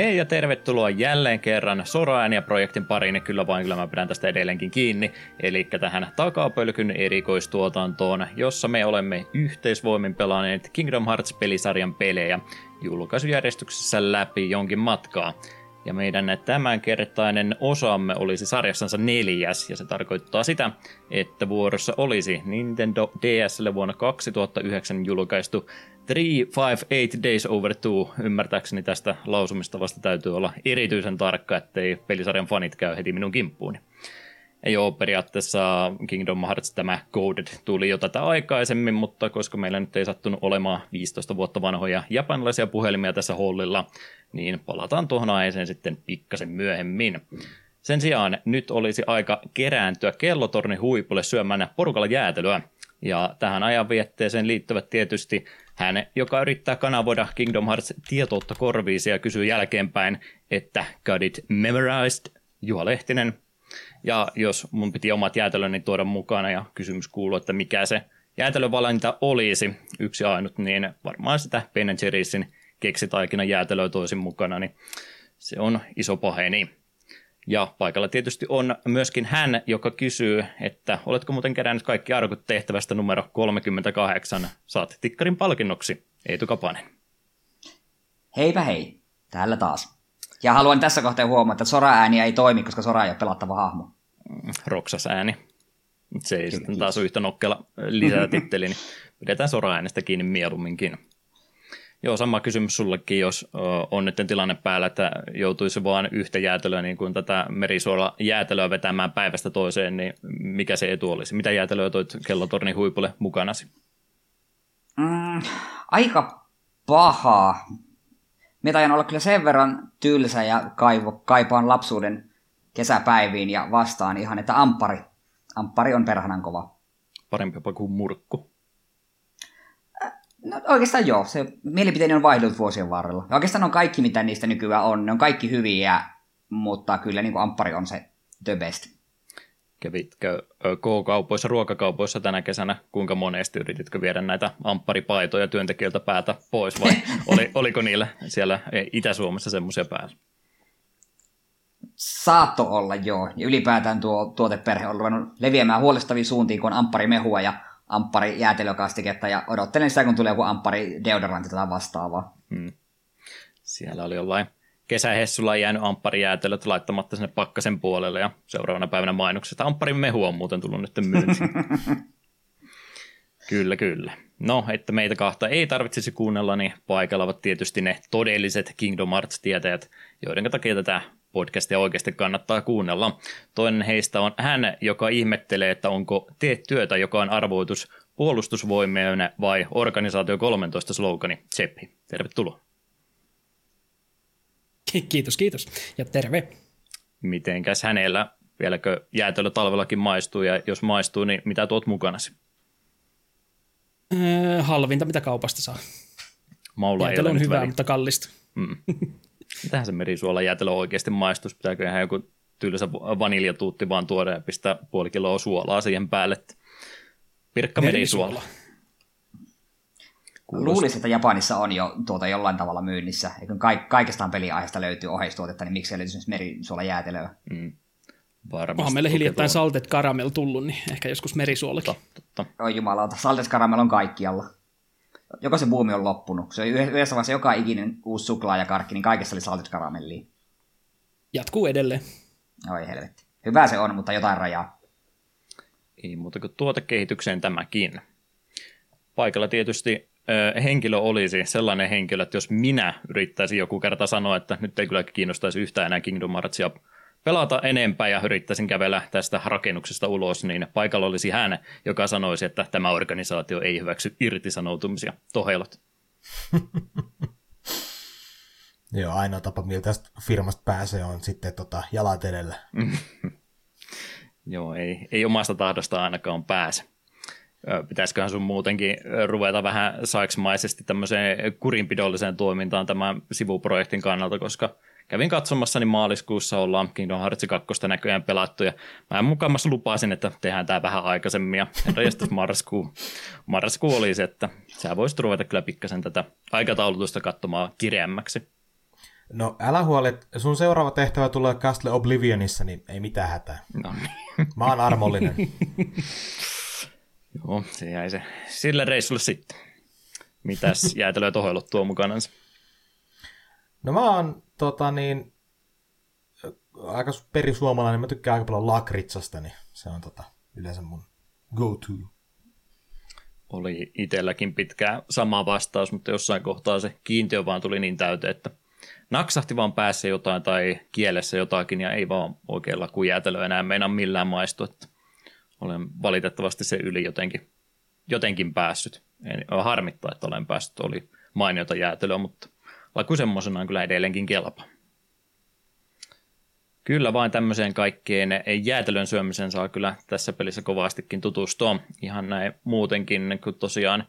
Hei ja tervetuloa jälleen kerran ja projektin pariin, kyllä vain kyllä mä pidän tästä edelleenkin kiinni, eli tähän takapölkyn erikoistuotantoon, jossa me olemme yhteisvoimin pelanneet Kingdom Hearts-pelisarjan pelejä julkaisujärjestyksessä läpi jonkin matkaa. Ja meidän tämänkertainen osamme olisi sarjassansa neljäs, ja se tarkoittaa sitä, että vuorossa olisi Nintendo DSlle vuonna 2009 julkaistu 358 Days Over 2. Ymmärtääkseni tästä lausumista vasta täytyy olla erityisen tarkka, ettei pelisarjan fanit käy heti minun kimppuuni. Ei ole periaatteessa Kingdom Hearts tämä Coded tuli jo tätä aikaisemmin, mutta koska meillä nyt ei sattunut olemaan 15 vuotta vanhoja japanilaisia puhelimia tässä hollilla, niin palataan tuohon aiheeseen sitten pikkasen myöhemmin. Sen sijaan nyt olisi aika kerääntyä kellotorni huipulle syömään porukalla jäätelyä. Ja tähän ajanvietteeseen liittyvät tietysti hän, joka yrittää kanavoida Kingdom Hearts tietoutta korviisi ja kysyy jälkeenpäin, että got it memorized, Juha Lehtinen. Ja jos mun piti omat jäätelöni tuoda mukana ja kysymys kuuluu, että mikä se jäätelövalinta olisi, yksi ainut, niin varmaan sitä Ben Jerry'sin keksitaikina jäätelöä toisin mukana, niin se on iso paheni. Ja paikalla tietysti on myöskin hän, joka kysyy, että oletko muuten kerännyt kaikki arkut tehtävästä numero 38. Saat tikkarin palkinnoksi, Eetu Kapanen. Heipä hei, täällä taas. Ja haluan tässä kohtaa huomata, että Sora-ääni ei toimi, koska Sora ei ole pelattava hahmo. Roksas ääni. Se ei sitten taas yhtä nokkela lisätitteli, niin pidetään Sora-äänestä kiinni mieluumminkin. Joo, sama kysymys sullekin, jos on nyt tilanne päällä, että joutuisi vain yhtä jäätelöä, niin kuin tätä merisuola jäätelöä vetämään päivästä toiseen, niin mikä se etu olisi? Mitä jäätelöä toit kellotornin huipulle mukanasi? Mm, aika pahaa. Mitä ajan olla kyllä sen verran tylsä ja kaivo, kaipaan lapsuuden kesäpäiviin ja vastaan ihan, että ampari. Ampari on perhanan kova. Parempi jopa kuin murkku. No oikeastaan joo, se mielipiteeni on vaihdellut vuosien varrella. Ja oikeastaan on kaikki, mitä niistä nykyään on, ne on kaikki hyviä, mutta kyllä niin kuin Ampari on se the best. Kävitkö K-kaupoissa, ruokakaupoissa tänä kesänä, kuinka monesti yrititkö viedä näitä ampparipaitoja työntekijöiltä päätä pois vai oli, oliko niillä siellä Itä-Suomessa semmoisia päällä? Saatto olla joo, ja ylipäätään tuo tuoteperhe on ruvennut leviämään huolestavia suuntiin, kun on ampparimehua ja amppari jäätelökastiketta ja odottelen sitä, kun tulee joku amppari deodorantti tai vastaavaa. Hmm. Siellä oli jollain kesähessulla jäänyt ampparijäätelöt laittamatta sinne pakkasen puolelle ja seuraavana päivänä mainokset. Ampparin mehu on muuten tullut nyt myyntiin. kyllä, kyllä. No, että meitä kahta ei tarvitsisi kuunnella, niin paikalla ovat tietysti ne todelliset Kingdom Hearts-tietäjät, joiden takia tätä podcastia oikeasti kannattaa kuunnella. Toinen heistä on hän, joka ihmettelee, että onko Tee työtä, joka on arvoitus puolustusvoimien vai organisaatio 13 slogani. Seppi, tervetuloa. Kiitos, kiitos. Ja terve. Mitenkäs hänellä, vieläkö jäätelö talvellakin maistuu, ja jos maistuu, niin mitä tuot mukanasi? Öö, halvinta, mitä kaupasta saa. Maula Jäätelö on hyvää, mutta kallista. Mm. Mitähän se merisuola jäätelö oikeasti maistus? Pitääkö ihan joku tylsä vaniljatuutti vaan tuoda ja pistää puoli kiloa suolaa siihen päälle? Pirkka merisuola. Luulisin, että Japanissa on jo tuota jollain tavalla myynnissä. Eikö ka- kaikestaan peliaiheesta löytyy oheistuotetta, niin miksi ei löytyisi merisuola jäätelöä? Mm. Varmasti. Onhan meille hiljattain saltet karamel tullut, niin ehkä joskus merisuolakin. Totta, totta. Oi jumalauta, saltet karamel on kaikkialla joko se buumi on loppunut. Se oli yhdessä vaiheessa joka ikinen uusi suklaa ja karkki, niin kaikessa oli salted karamellia. Jatkuu edelleen. Oi helvetti. Hyvä se on, mutta jotain rajaa. Ei muuta kuin tuotekehitykseen tämäkin. Paikalla tietysti henkilö olisi sellainen henkilö, että jos minä yrittäisin joku kerta sanoa, että nyt ei kyllä kiinnostaisi yhtään enää Kingdom Heartsia pelata enempää ja yrittäisin kävellä tästä rakennuksesta ulos, niin paikalla olisi hän, joka sanoisi, että tämä organisaatio ei hyväksy irtisanoutumisia. Tohelot. Joo, ainoa tapa, miltä tästä firmasta pääsee, on sitten tota, jalat edellä. Joo, ei, ei omasta tahdosta ainakaan pääse. Pitäisiköhän sun muutenkin ruveta vähän saiksmaisesti tämmöiseen kurinpidolliseen toimintaan tämän sivuprojektin kannalta, koska kävin katsomassa, niin maaliskuussa ollaan Kingdom Hearts 2 näköjään pelattu, ja mä mukamassa lupasin, että tehdään tämä vähän aikaisemmin, ja herranjestas marraskuu, marraskuu oli se, että sä voisit ruveta kyllä pikkasen tätä aikataulutusta katsomaan kireämmäksi. No älä huoli, sun seuraava tehtävä tulee Castle Oblivionissa, niin ei mitään hätää. No niin. Mä oon armollinen. Joo, se jäi se sille reissulle sitten. Mitäs jäätelöä toheilut tuo mukanansa? No mä oon tota niin, aika perisuomalainen, mä tykkään aika paljon lakritsasta, niin se on tota, yleensä mun go-to. Oli itselläkin pitkään sama vastaus, mutta jossain kohtaa se kiintiö vaan tuli niin täyteen, että naksahti vaan päässä jotain tai kielessä jotakin ja ei vaan oikealla lakujäätelö enää meinaa millään maistu, että olen valitettavasti se yli jotenkin, jotenkin päässyt. En, harmittaa, että olen päässyt, oli mainiota jäätelöä, mutta laku semmoisenaan kyllä edelleenkin kelpaa. Kyllä vain tämmöiseen kaikkeen jäätelön syömiseen saa kyllä tässä pelissä kovastikin tutustua. Ihan näin muutenkin, kun tosiaan,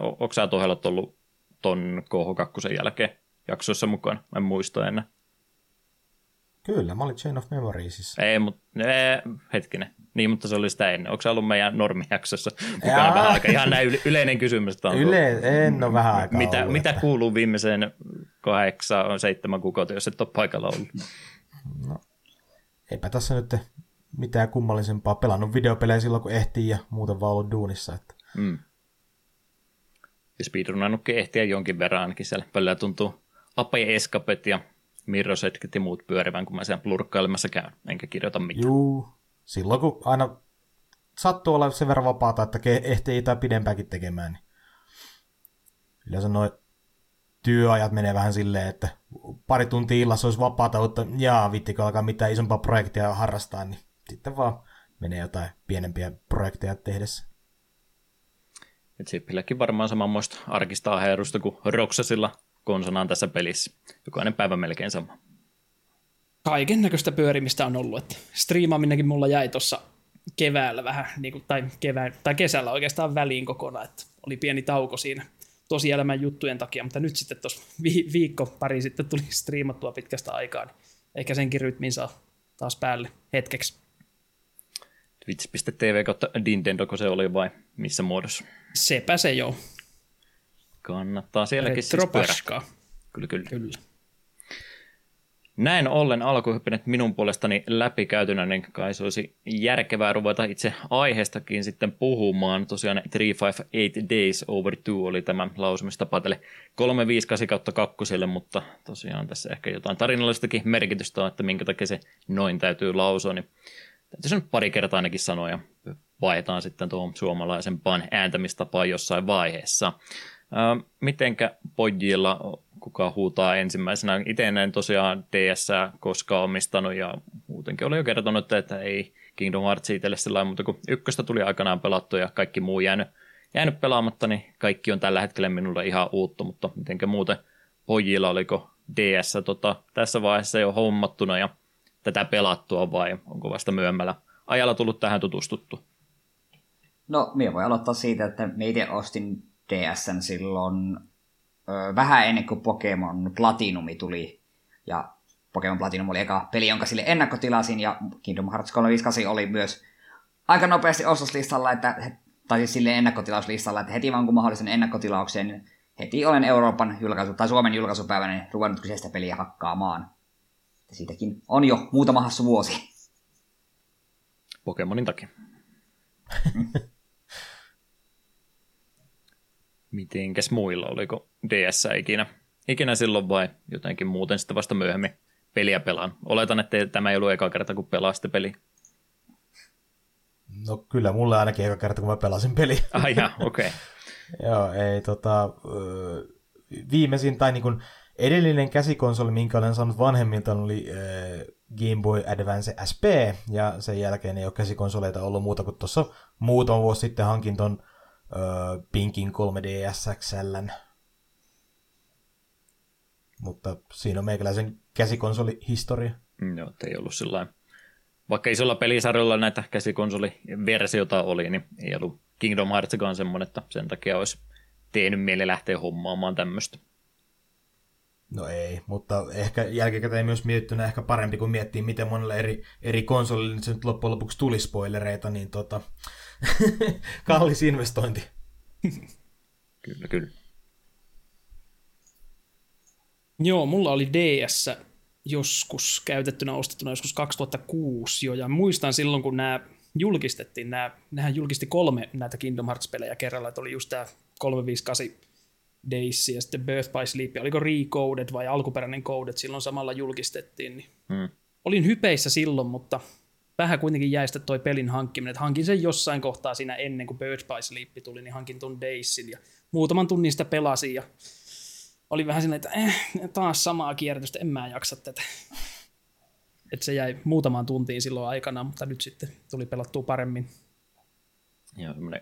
onko sä tohelot ollut ton KH2 jälkeen jaksoissa mukaan? Mä en muista enää. Kyllä, mä olin Chain of Memoriesissa. Ei, mutta hetkinen. Niin, mutta se oli sitä ennen. Onko se ollut meidän normijaksossa mukana vähän aika? Ihan näin yleinen kysymys. Yle, en ole vähän aikaa mitä, ollut, mitä että... kuuluu viimeiseen kahdeksan, seitsemän kuukautta, jos et ole paikalla ollut? No, eipä tässä nyt mitään kummallisempaa. Pelannut videopelejä silloin, kun ehtii ja muuten vaan ollut duunissa. Että... Mm. Ja speedrunannutkin ehtiä jonkin verran ainakin siellä. Välillä tuntuu Ape Escapet ja Mirrosetket ja muut pyörivän, kun mä sen plurkkailemassa käyn, enkä kirjoita mitään. Juu, silloin kun aina sattuu olla sen verran vapaata, että ehtii jotain pidempäänkin tekemään, niin yleensä noin työajat menee vähän silleen, että pari tuntia illassa olisi vapaata, mutta jaa, vittikö alkaa mitään isompaa projektia harrastaa, niin sitten vaan menee jotain pienempiä projekteja tehdessä. Et Sippilläkin varmaan samanmoista arkista aherusta kuin Roksasilla konsanaan tässä pelissä. Jokainen päivä melkein sama. Kaiken näköistä pyörimistä on ollut. Että striimaaminenkin mulla jäi tuossa keväällä vähän, niin kuin, tai, kevään, tai kesällä oikeastaan väliin kokonaan, että oli pieni tauko siinä tosielämän juttujen takia, mutta nyt sitten tuossa vi- viikko pari sitten tuli striimattua pitkästä aikaa, niin ehkä senkin rytmin saa taas päälle hetkeksi. Twitch.tv kautta Nintendo, kun se oli vai missä muodossa? Sepä se jo. Kannattaa sielläkin siis pyörähtää. Kyllä, kyllä. kyllä. Näin ollen alkuhyppinet minun puolestani läpikäytynä, niin kai se olisi järkevää ruveta itse aiheestakin sitten puhumaan. Tosiaan 358 Days Over 2 oli tämä lausumistapa tälle 358 kautta kakkoselle, mutta tosiaan tässä ehkä jotain tarinallistakin merkitystä on, että minkä takia se noin täytyy lausua, niin täytyy nyt pari kertaa ainakin sanoa ja vaihdetaan sitten tuohon suomalaisempaan ääntämistapaan jossain vaiheessa. mitenkä pojilla kuka huutaa ensimmäisenä. Itse en tosiaan DS koskaan omistanut ja muutenkin oli jo kertonut, että ei Kingdom Hearts itselle sellainen, mutta kun ykköstä tuli aikanaan pelattu ja kaikki muu jäänyt, jäänyt pelaamatta, niin kaikki on tällä hetkellä minulle ihan uutta, mutta mitenkä muuten pojilla oliko DS tota, tässä vaiheessa jo hommattuna ja tätä pelattua vai onko vasta myöhemmällä ajalla tullut tähän tutustuttu? No, minä voi aloittaa siitä, että me itse ostin DSn silloin vähän ennen kuin Pokemon Platinumi tuli. Ja Pokemon Platinum oli eka peli, jonka sille ennakkotilasin, ja Kingdom Hearts 358 oli myös aika nopeasti ostoslistalla, että, tai siis sille ennakkotilauslistalla, että heti vaan kun mahdollisen ennakkotilauksen, niin heti olen Euroopan julkaisu, tai Suomen julkaisupäivänä niin ruvennut kyseistä peliä hakkaamaan. Siitäkin on jo muutama hassu vuosi. Pokemonin takia. Mitenkäs muilla, oliko DS ikinä, ikinä silloin vai jotenkin muuten sitten vasta myöhemmin peliä pelaan? Oletan, että tämä ei ollut eka kerta, kun pelasitte peli. No kyllä, mulle ainakin eka kerta, kun mä pelasin peli. Ah, okei. Okay. Joo, ei tota, viimeisin tai niin kuin edellinen käsikonsoli, minkä olen saanut vanhemmilta, oli Game Boy Advance SP, ja sen jälkeen ei ole käsikonsoleita ollut muuta kuin tuossa muutama vuosi sitten hankin ton öö, Pinkin 3DS XL. Mutta siinä on meikäläisen käsikonsolihistoria. Mm, joo, ei ollut sillä Vaikka isolla pelisarjolla näitä käsikonsoliversiota oli, niin ei ollut Kingdom Heartsikaan semmoinen, että sen takia olisi tehnyt mieli lähteä hommaamaan tämmöistä. No ei, mutta ehkä jälkikäteen myös mietittynä ehkä parempi, kuin miettii, miten monelle eri, eri konsolille se nyt loppujen lopuksi tuli spoilereita, niin tota, kallis investointi. kyllä, kyllä. Joo, mulla oli DS joskus käytettynä ostettuna joskus 2006 jo, ja muistan silloin, kun nämä julkistettiin, nämä, nehän julkisti kolme näitä Kingdom Hearts-pelejä kerralla, että oli just tämä 358 Days ja sitten Birth by Sleep, oliko Recoded vai alkuperäinen Coded silloin samalla julkistettiin, niin hmm. olin hypeissä silloin, mutta vähän kuitenkin jäi sitten toi pelin hankkiminen, että hankin sen jossain kohtaa siinä ennen kuin Birth by Sleep tuli, niin hankin tuon Daysin ja muutaman tunnin sitä pelasin ja oli vähän silleen, että eh, taas samaa kierrätystä, en mä jaksa tätä. Että se jäi muutamaan tuntiin silloin aikana, mutta nyt sitten tuli pelattua paremmin. Joo, semmoinen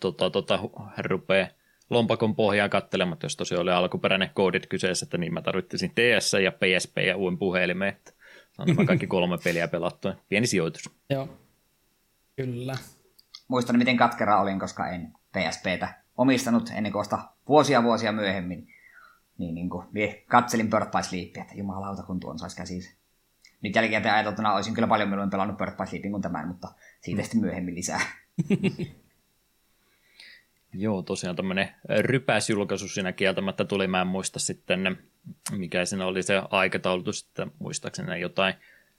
tota, tota, rupeaa lompakon pohjaa katselemaan, jos tosiaan oli alkuperäinen koodit kyseessä, että niin mä tarvitsin DS ja PSP ja uuden puhelimen, että on nämä kaikki kolme peliä pelattu. Pieni sijoitus. Joo, kyllä. Muistan, miten katkera olin, koska en PSPtä omistanut ennen kuin vuosia vuosia myöhemmin. Niin, niin kuin, katselin Bird by Sleepia, että jumalauta kun tuon saisi käsissä. Nyt jälkikäteen ajateltuna olisin kyllä paljon mieluummin pelannut Bird by Sleepin kuin tämän, mutta siitä mm. sitten myöhemmin lisää. Joo, tosiaan tämmöinen rypäsjulkaisu siinä kieltämättä tuli. Mä en muista sitten, mikä siinä oli se aikataulutus, että muistaakseni jotain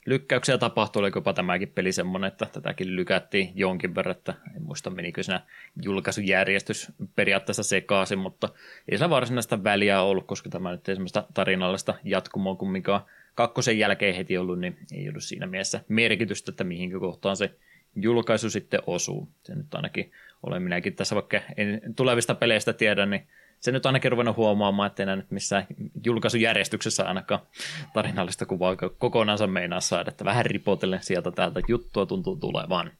lykkäyksiä tapahtui, oliko jopa tämäkin peli semmoinen, että tätäkin lykättiin jonkin verran, että en muista menikö siinä julkaisujärjestys periaatteessa sekaisin, mutta ei sillä varsinaista väliä ollut, koska tämä nyt ei semmoista tarinallista jatkumoa kumminkaan kakkosen jälkeen heti ollut, niin ei ollut siinä mielessä merkitystä, että mihinkä kohtaan se julkaisu sitten osuu. Se nyt ainakin olen minäkin tässä, vaikka en tulevista peleistä tiedä, niin se nyt ainakin ruvennut huomaamaan, että enää nyt missään julkaisujärjestyksessä ainakaan tarinallista kuvaa kokonaansa meinaa saada, että vähän ripotellen sieltä täältä juttua tuntuu tulevan.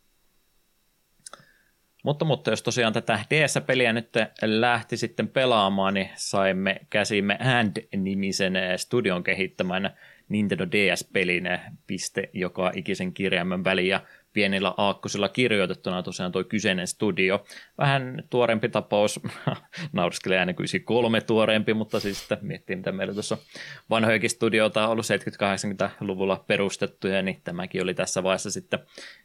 Mutta, mutta jos tosiaan tätä DS-peliä nyt lähti sitten pelaamaan, niin saimme käsimme Hand-nimisen studion kehittämään Nintendo DS-pelin piste joka ikisen kirjaimen väliin, pienillä aakkosilla kirjoitettuna tosiaan tuo kyseinen studio. Vähän tuorempi tapaus, nauriskelee aina kuin kolme tuoreempi, mutta siis sitten miettii, mitä meillä tuossa vanhojakin studioita on ollut 70-80-luvulla perustettuja, niin tämäkin oli tässä vaiheessa sitten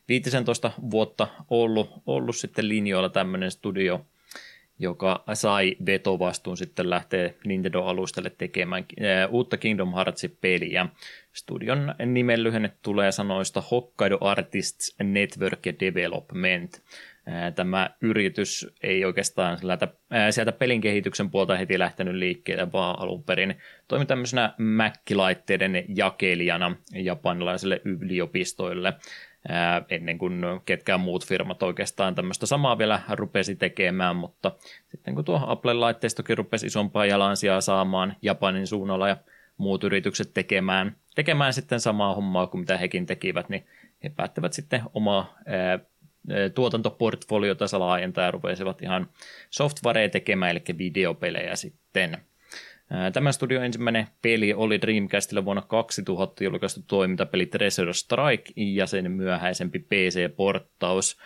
15 vuotta ollut, ollut sitten linjoilla tämmöinen studio, joka sai vetovastuun sitten lähteä Nintendo-alustalle tekemään äh, uutta Kingdom Hearts-peliä. Studion nimen lyhenne tulee sanoista Hokkaido Artists Network Development. Äh, tämä yritys ei oikeastaan sieltä, äh, sieltä pelin kehityksen puolta heti lähtenyt liikkeelle, vaan alun perin toimi tämmöisenä Mac-laitteiden jakelijana japanilaisille yliopistoille ennen kuin ketkään muut firmat oikeastaan tämmöistä samaa vielä rupesi tekemään, mutta sitten kun tuo Apple-laitteistokin rupesi isompaa jalansijaa saamaan Japanin suunnalla ja muut yritykset tekemään, tekemään sitten samaa hommaa kuin mitä hekin tekivät, niin he päättävät sitten omaa ää, tuotantoportfoliota laajentaa ja rupesivat ihan softwarea tekemään, eli videopelejä sitten – Tämä studio ensimmäinen peli oli Dreamcastilla vuonna 2000 julkaistu toimintapeli Treasure Strike ja sen myöhäisempi PC-porttaus.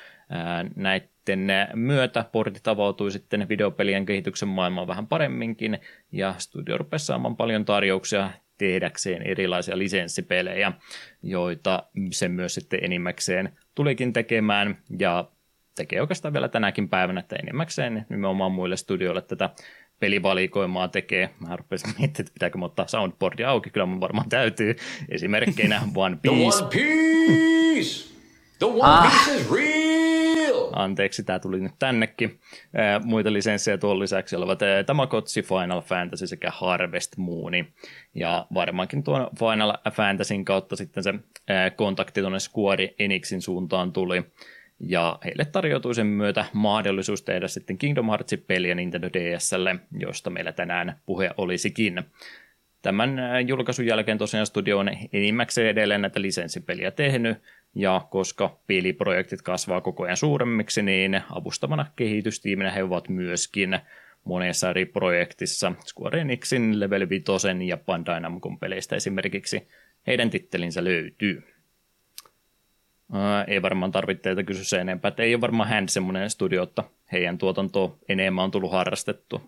Näiden myötä portit avautui sitten videopelien kehityksen maailmaan vähän paremminkin ja studio rupesi saamaan paljon tarjouksia tehdäkseen erilaisia lisenssipelejä, joita se myös sitten enimmäkseen tulikin tekemään ja tekee oikeastaan vielä tänäkin päivänä, että enimmäkseen nimenomaan muille studioille tätä pelivalikoimaa tekee. Mä rupesin miettimään, että pitääkö mä ottaa soundboardia auki, kyllä mun varmaan täytyy. Esimerkkeinä One Piece. The One Piece! The One ah. Piece is real! Anteeksi, tämä tuli nyt tännekin. Muita lisenssejä tuon lisäksi olivat Tamagotchi, Final Fantasy sekä Harvest Moon. Ja varmaankin tuon Final Fantasyn kautta sitten se kontakti tuonne Square Enixin suuntaan tuli ja heille tarjoutui sen myötä mahdollisuus tehdä sitten Kingdom Heartsin peliä Nintendo DSlle, josta meillä tänään puhe olisikin. Tämän äh, julkaisun jälkeen tosiaan studio on enimmäkseen edelleen näitä lisenssipeliä tehnyt, ja koska peliprojektit kasvaa koko ajan suuremmiksi, niin avustavana kehitystiiminä he ovat myöskin monessa eri projektissa. Square Enixin Level 5 ja Bandai Namcon peleistä esimerkiksi heidän tittelinsä löytyy. Ei varmaan tarvitse teiltä kysyä se enempää, että ei ole varmaan hän semmoinen studio, että heidän tuotantoa enemmän on tullut harrastettu.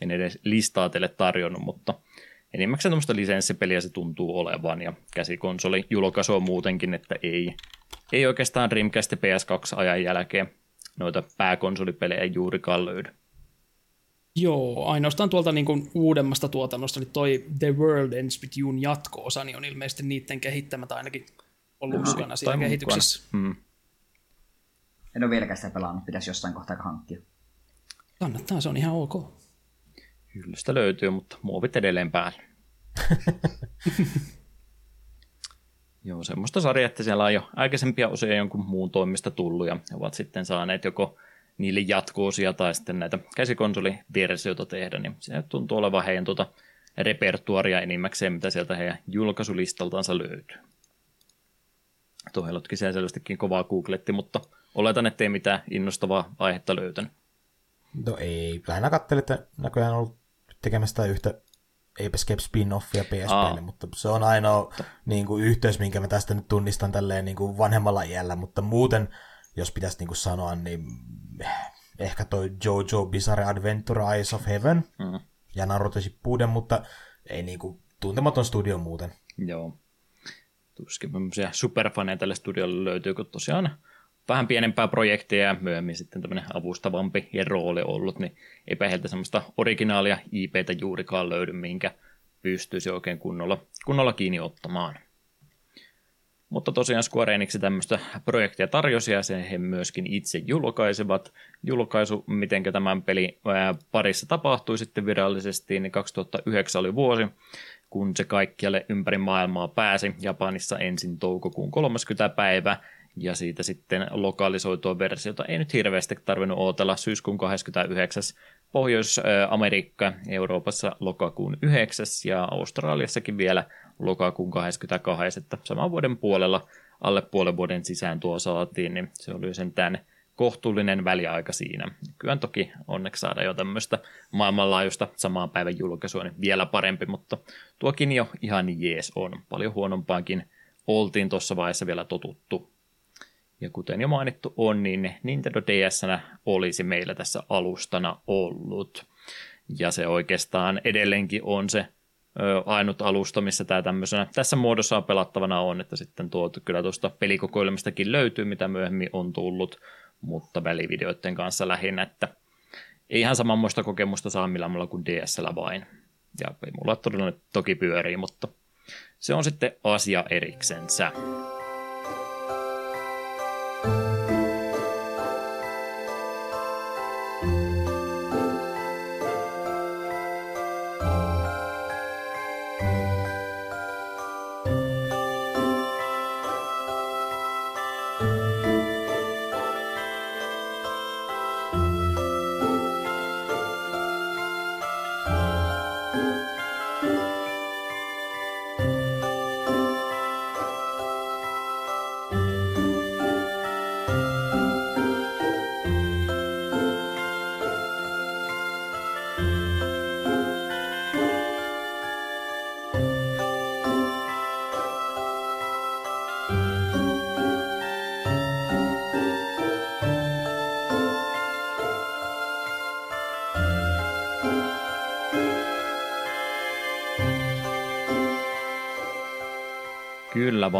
En edes listaa teille tarjonnut, mutta enimmäkseen tämmöistä lisenssipeliä se tuntuu olevan ja käsikonsoli julkaisua muutenkin, että ei, ei oikeastaan Dreamcast ja PS2 ajan jälkeen noita pääkonsolipelejä juurikaan löydy. Joo, ainoastaan tuolta niin kuin uudemmasta tuotannosta, niin toi The World Ends With Youn jatko-osa, niin on ilmeisesti niiden kehittämät ainakin ollut no, mukana siellä kehityksessä. Hmm. En ole vieläkään sitä pelannut, pitäisi jossain kohtaa hankkia. Kannattaa, se on ihan ok. Hyllystä löytyy, mutta muovit edelleen päällä. Joo, semmoista sarjaa, että siellä on jo aikaisempia osia jonkun muun toimista tullut ja ovat sitten saaneet joko niille jatkoosia tai sitten näitä käsikonsoliversioita tehdä, niin se tuntuu olevan heidän tuota repertuaria enimmäkseen, mitä sieltä heidän julkaisulistaltansa löytyy. Tuo Helotkin siellä selvästikin kovaa googletti, mutta oletan, ettei mitään innostavaa aihetta löytänyt. No ei, lähinnä katselin, että näköjään on ollut tekemästä yhtä Ape Escape spin-offia PSPlle, mutta se on ainoa niin kuin, yhteys, minkä mä tästä nyt tunnistan tälleen niin kuin vanhemmalla iällä, mutta muuten, jos pitäisi niin kuin sanoa, niin ehkä toi Jojo Bizarre Adventure Eyes of Heaven mm. ja Naruto Shippuden, mutta ei niin kuin, tuntematon studio muuten. Joo. Tuskin superfaneja tälle studiolle löytyy, kun tosiaan vähän pienempää projekteja ja myöhemmin sitten tämmöinen avustavampi ja rooli ollut, niin eipä heiltä semmoista originaalia IPtä juurikaan löydy, minkä pystyisi oikein kunnolla, kunnolla kiinni ottamaan. Mutta tosiaan Square Enix tämmöistä projektia tarjosi ja se he myöskin itse julkaisevat. Julkaisu, miten tämän pelin parissa tapahtui sitten virallisesti, niin 2009 oli vuosi, kun se kaikkialle ympäri maailmaa pääsi. Japanissa ensin toukokuun 30. päivä ja siitä sitten lokalisoitua versiota ei nyt hirveästi tarvinnut odotella syyskuun 29. Pohjois-Amerikka, Euroopassa lokakuun 9. ja Australiassakin vielä lokakuun 22. Että saman vuoden puolella alle puolen vuoden sisään tuo saatiin, niin se oli sen tämän kohtuullinen väliaika siinä. Kyllä toki onneksi saada jo tämmöistä maailmanlaajuista samaan päivän julkaisua, niin vielä parempi, mutta tuokin jo ihan jees on. Paljon huonompaankin oltiin tuossa vaiheessa vielä totuttu. Ja kuten jo mainittu on, niin Nintendo DS olisi meillä tässä alustana ollut. Ja se oikeastaan edelleenkin on se ö, ainut alusta, missä tämä tämmöisenä tässä muodossa pelattavana on, että sitten tuo, kyllä tuosta pelikokoelmistakin löytyy, mitä myöhemmin on tullut, mutta välivideoiden kanssa lähinnä, että ei ihan samanmoista kokemusta saa millään mulla kuin DSL vain. Ja ei mulla todella toki pyörii, mutta se on sitten asia eriksensä.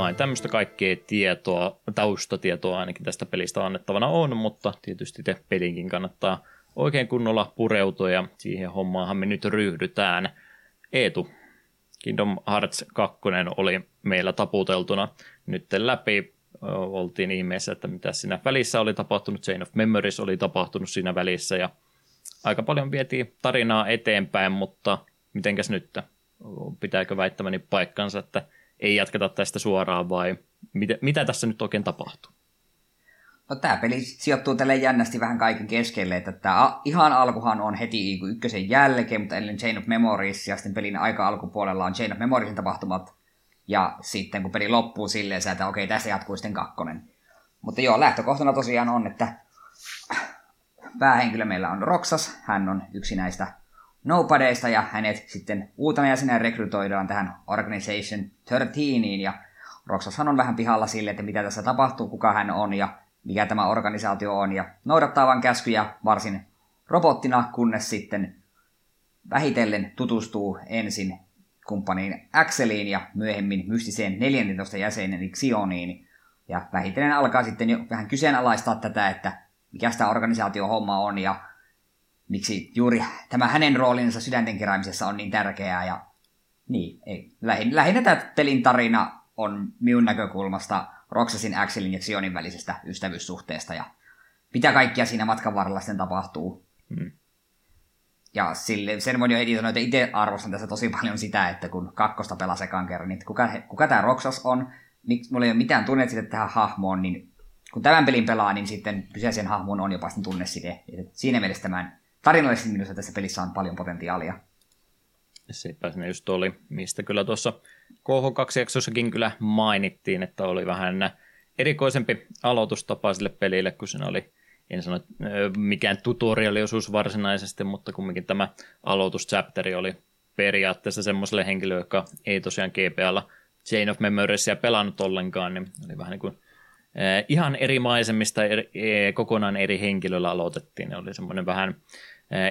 Vain. Tämmöistä kaikkea tietoa, taustatietoa ainakin tästä pelistä annettavana on, mutta tietysti te pelinkin kannattaa oikein kunnolla pureutua ja siihen hommaahan me nyt ryhdytään. Eetu, Kingdom Hearts 2 oli meillä taputeltuna nyt läpi. Oltiin ihmeessä, että mitä siinä välissä oli tapahtunut. Chain of Memories oli tapahtunut siinä välissä ja aika paljon vietiin tarinaa eteenpäin, mutta mitenkäs nyt? Pitääkö väittämäni paikkansa, että ei jatketa tästä suoraan vai mitä, mitä tässä nyt oikein tapahtuu? No tämä peli sijoittuu tälle jännästi vähän kaiken keskelle, että tämä ihan alkuhan on heti niinku ykkösen jälkeen, mutta ennen Chain of Memories ja sitten pelin aika alkupuolella on Chain of Memoriesin tapahtumat ja sitten kun peli loppuu silleen, että okei, tässä jatkuu sitten kakkonen. Mutta joo, lähtökohtana tosiaan on, että päähenkilö meillä on Roxas, hän on yksi näistä Nobodyista ja hänet sitten uutena jäsenä rekrytoidaan tähän Organization 13 ja Roxashan on vähän pihalla sille, että mitä tässä tapahtuu, kuka hän on ja mikä tämä organisaatio on ja noudattaa vain käskyjä varsin robottina, kunnes sitten vähitellen tutustuu ensin kumppaniin Axeliin ja myöhemmin mystiseen 14 jäsenen Xioniin. Ja vähitellen alkaa sitten jo vähän kyseenalaistaa tätä, että mikä sitä organisaatio homma on ja miksi juuri tämä hänen roolinsa sydänten keräämisessä on niin tärkeää. Ja niin, ei. Lähin, lähinnä tämä pelin tarina on minun näkökulmasta Roxasin, Axelin ja Xionin välisestä ystävyyssuhteesta ja mitä kaikkia siinä matkan varrella sitten tapahtuu. Hmm. Ja sille, sen voin jo heti sanoa, että itse arvostan tässä tosi paljon sitä, että kun kakkosta pelaa ekan kerran, niin kuka, kuka tämä Roxas on, niin mulla ei ole mitään tunnet sitten tähän hahmoon, niin kun tämän pelin pelaa, niin sitten kyseisen hahmon on jopa sitten tunneside. Siinä mielessä tämän tarinallisesti minusta tässä pelissä on paljon potentiaalia. Sepä ne just oli, mistä kyllä tuossa KH2-jaksossakin kyllä mainittiin, että oli vähän erikoisempi aloitustapa sille pelille, kun siinä oli, en sano mikään tutorialiosuus varsinaisesti, mutta kumminkin tämä aloituschapteri oli periaatteessa semmoiselle henkilölle, joka ei tosiaan GPAlla Chain of Memoriesia pelannut ollenkaan, niin oli vähän niin kuin ihan eri maisemista kokonaan eri henkilöllä aloitettiin. Ne oli semmoinen vähän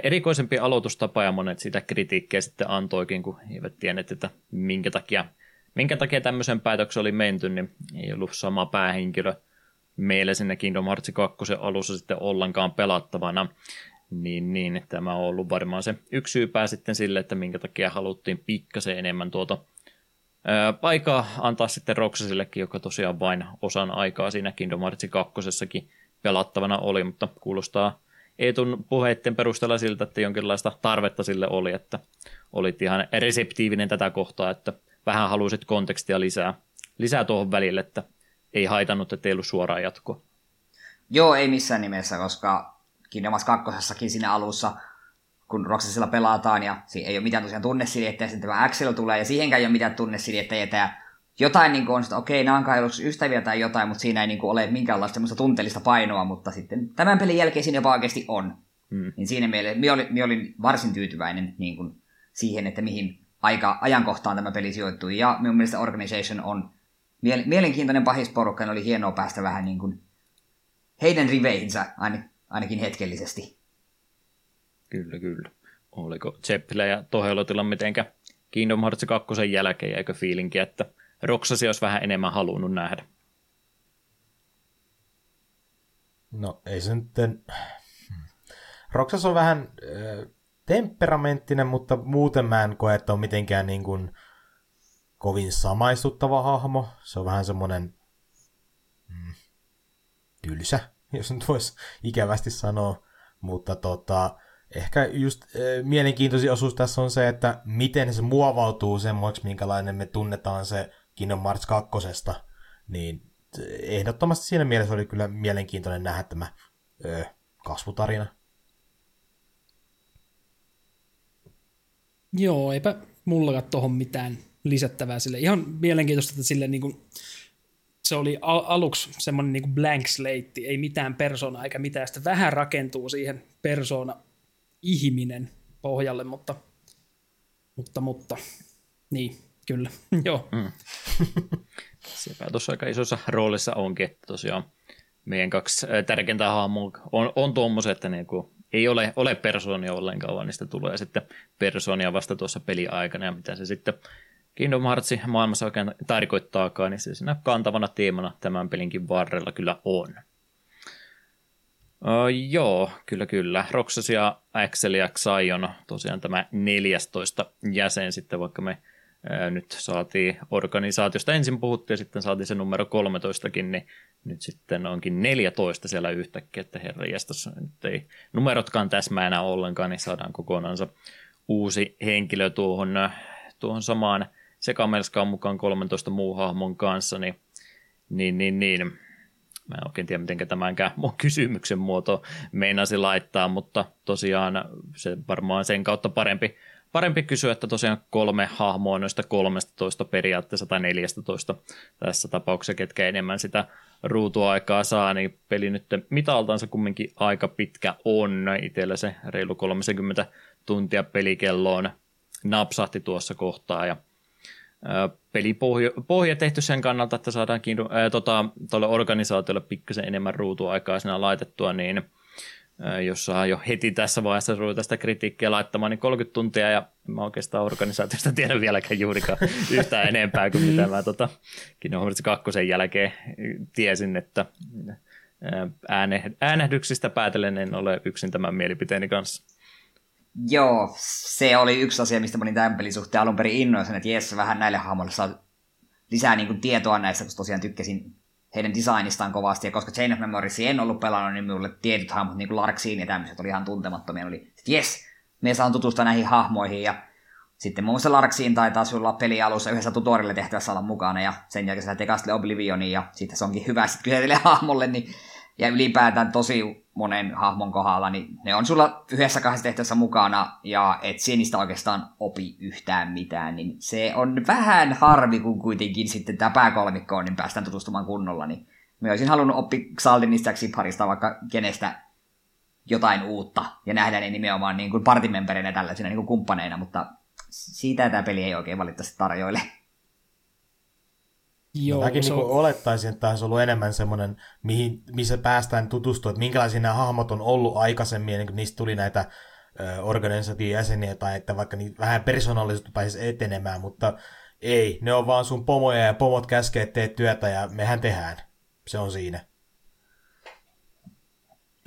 erikoisempi aloitustapa ja monet sitä kritiikkiä sitten antoikin, kun eivät tienneet, että minkä takia, minkä takia tämmöisen päätöksen oli menty, niin ei ollut sama päähenkilö meillä sinne Kingdom Hearts 2 alussa sitten ollenkaan pelattavana. Niin, niin, tämä on ollut varmaan se yksi syypää sitten sille, että minkä takia haluttiin pikkasen enemmän tuota aikaa antaa sitten Roxasillekin, joka tosiaan vain osan aikaa siinä Kingdom Hearts 2 pelattavana oli, mutta kuulostaa Eetun puheiden perusteella siltä, että jonkinlaista tarvetta sille oli, että olit ihan reseptiivinen tätä kohtaa, että vähän halusit kontekstia lisää, lisää tuohon välille, että ei haitannut, että ei ollut suoraan jatkoa. Joo, ei missään nimessä, koska Kingdom Hearts 2 siinä alussa kun Roxasilla pelataan ja ei ole mitään tosiaan ja sitten tämä Axel tulee ja siihenkään ei ole mitään tunnesidettä ja jotain niin kuin on, että okei, nämä on kai ystäviä tai jotain, mutta siinä ei niin kuin ole minkäänlaista semmoista tunteellista painoa, mutta sitten tämän pelin jälkeen siinä jopa oikeasti on. Hmm. Niin siinä mielessä minä olin, minä olin varsin tyytyväinen niin kuin siihen, että mihin aika ajankohtaan tämä peli sijoittui. Ja minun mielestä Organization on mielenkiintoinen pahisporukka, oli hienoa päästä vähän niin kuin heidän riveihinsä ainakin hetkellisesti. Kyllä, kyllä. Oliko Zeppelin ja Tohelotilla mitenkä Kingdom Hearts 2 jälkeen jäikö fiilinki, että Roksasi olisi vähän enemmän halunnut nähdä? No ei se nyt... Roksas on vähän äh, temperamenttinen, mutta muuten mä en koe, että on mitenkään niin kuin kovin samaistuttava hahmo. Se on vähän semmoinen mm, tylsä, jos nyt voisi ikävästi sanoa. Mutta tota, ehkä just äh, mielenkiintoisin osuus tässä on se, että miten se muovautuu semmoiksi, minkälainen me tunnetaan se Kingdom Hearts 2. Niin ehdottomasti siinä mielessä oli kyllä mielenkiintoinen nähdä tämä äh, kasvutarina. Joo, eipä mullakaan tuohon mitään lisättävää sille. Ihan mielenkiintoista, että sille niin kuin, se oli al- aluksi semmoinen niin kuin blank slate, ei mitään persona eikä mitään. Sitten vähän rakentuu siihen persona ihminen pohjalle, mutta, mutta, mutta, niin, kyllä, joo. Mm. Sepä tuossa aika isossa roolissa onkin, että tosiaan meidän kaksi tärkeintä hahmoa on, on tuommoiset, että niinku ei ole, ole persoonia ollenkaan, vaan niistä tulee sitten persoonia vasta tuossa peliaikana, ja mitä se sitten Kingdom Heartsin maailmassa oikein tarkoittaakaan, niin se siinä kantavana teemana tämän pelinkin varrella kyllä on. Uh, joo, kyllä kyllä. Roxas ja Axel ja Xion tosiaan tämä 14 jäsen sitten, vaikka me nyt saatiin organisaatiosta. Ensin puhuttiin ja sitten saatiin se numero 13kin, niin nyt sitten onkin 14 siellä yhtäkkiä, että herra jästössä nyt ei numerotkaan täsmää enää ollenkaan, niin saadaan kokonansa uusi henkilö tuohon, tuohon samaan sekamelskaan mukaan 13 muu hahmon kanssa, niin, niin, niin, niin. Mä en oikein tiedä, miten tämänkään mun kysymyksen muoto meinasi laittaa, mutta tosiaan se varmaan sen kautta parempi, parempi kysyä, että tosiaan kolme hahmoa noista 13 periaatteessa tai 14 tässä tapauksessa, ketkä enemmän sitä ruutuaikaa saa, niin peli nyt mitaltansa kumminkin aika pitkä on. Itsellä se reilu 30 tuntia pelikelloon napsahti tuossa kohtaa ja pelipohja pohja tehty sen kannalta, että saadaan ää, tota, tuolle organisaatiolle pikkasen enemmän ruutuaikaa siinä laitettua, niin jos saa jo heti tässä vaiheessa ruveta sitä kritiikkiä laittamaan, niin 30 tuntia, ja mä oikeastaan organisaatiosta tiedän vieläkään juurikaan yhtään enempää kuin mitä mä tota, Kingdom Hearts 2 jälkeen tiesin, että ääne, äänehdyksistä päätellen en ole yksin tämän mielipiteeni kanssa. Joo, se oli yksi asia, mistä mä olin tämän pelin suhteen alun perin innoissani, että jes, vähän näille hahmoille saa lisää niin kuin, tietoa näistä, koska tosiaan tykkäsin heidän designistaan kovasti, ja koska Chain of Memories en ollut pelannut, niin minulle tietyt hahmot, niin kuin Larksiin ja tämmöiset, oli ihan tuntemattomia. Oli, että jes, me saan tutustua näihin hahmoihin, ja sitten muun muassa Larksiin taitaa sulla peli alussa yhdessä tutorille tehtävässä olla mukana, ja sen jälkeen sä lähtee Castle Oblivioniin, ja sitten se onkin hyvä sitten kyseiselle hahmolle, niin ja ylipäätään tosi monen hahmon kohdalla, niin ne on sulla yhdessä kahdessa tehtävässä mukana, ja et niistä oikeastaan opi yhtään mitään, niin se on vähän harvi, kun kuitenkin sitten tämä pääkolmikko on, niin päästään tutustumaan kunnolla, niin mä olisin halunnut oppia Xaldinista ja Xipharista vaikka kenestä jotain uutta, ja nähdä ne nimenomaan niin kuin partimembereinä tällaisina niin kuin kumppaneina, mutta siitä tämä peli ei oikein valitettavasti tarjoile. Joo, mäkin se niin on... olettaisin, että tämä olisi ollut enemmän semmoinen, mihin, missä päästään tutustumaan, että minkälaisia nämä hahmot on ollut aikaisemmin, niin kuin niistä tuli näitä organisaation jäseniä, tai että vaikka niitä vähän persoonallisuutta pääsisi etenemään, mutta ei, ne on vaan sun pomoja ja pomot käskee, teet työtä ja mehän tehdään. Se on siinä.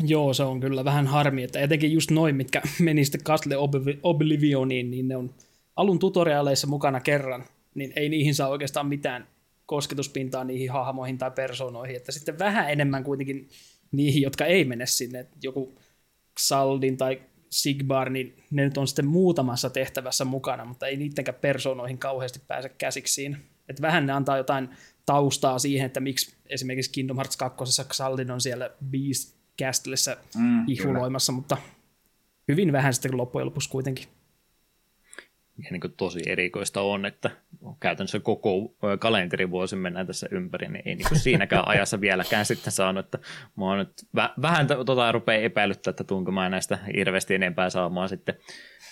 Joo, se on kyllä vähän harmi, että etenkin just noin, mitkä meni sitten Castle Oblivioniin, niin ne on alun tutoriaaleissa mukana kerran, niin ei niihin saa oikeastaan mitään kosketuspintaa niihin hahmoihin tai persoonoihin, että sitten vähän enemmän kuitenkin niihin, jotka ei mene sinne. Että joku Saldin tai Sigbar, niin ne nyt on sitten muutamassa tehtävässä mukana, mutta ei niidenkään persoonoihin kauheasti pääse käsiksi siinä. Että vähän ne antaa jotain taustaa siihen, että miksi esimerkiksi Kingdom Hearts 2. Xaldin on siellä Beast Castlessa mm, ihuloimassa, mutta hyvin vähän sitten loppujen lopuksi kuitenkin mikä niin tosi erikoista on, että käytännössä koko kalenterivuosi mennään tässä ympäri, niin ei niin siinäkään ajassa vieläkään sitten saanut, että mä nyt väh- vähän tota rupeaa epäilyttää, että tuunko mä näistä hirveästi enempää saamaan sitten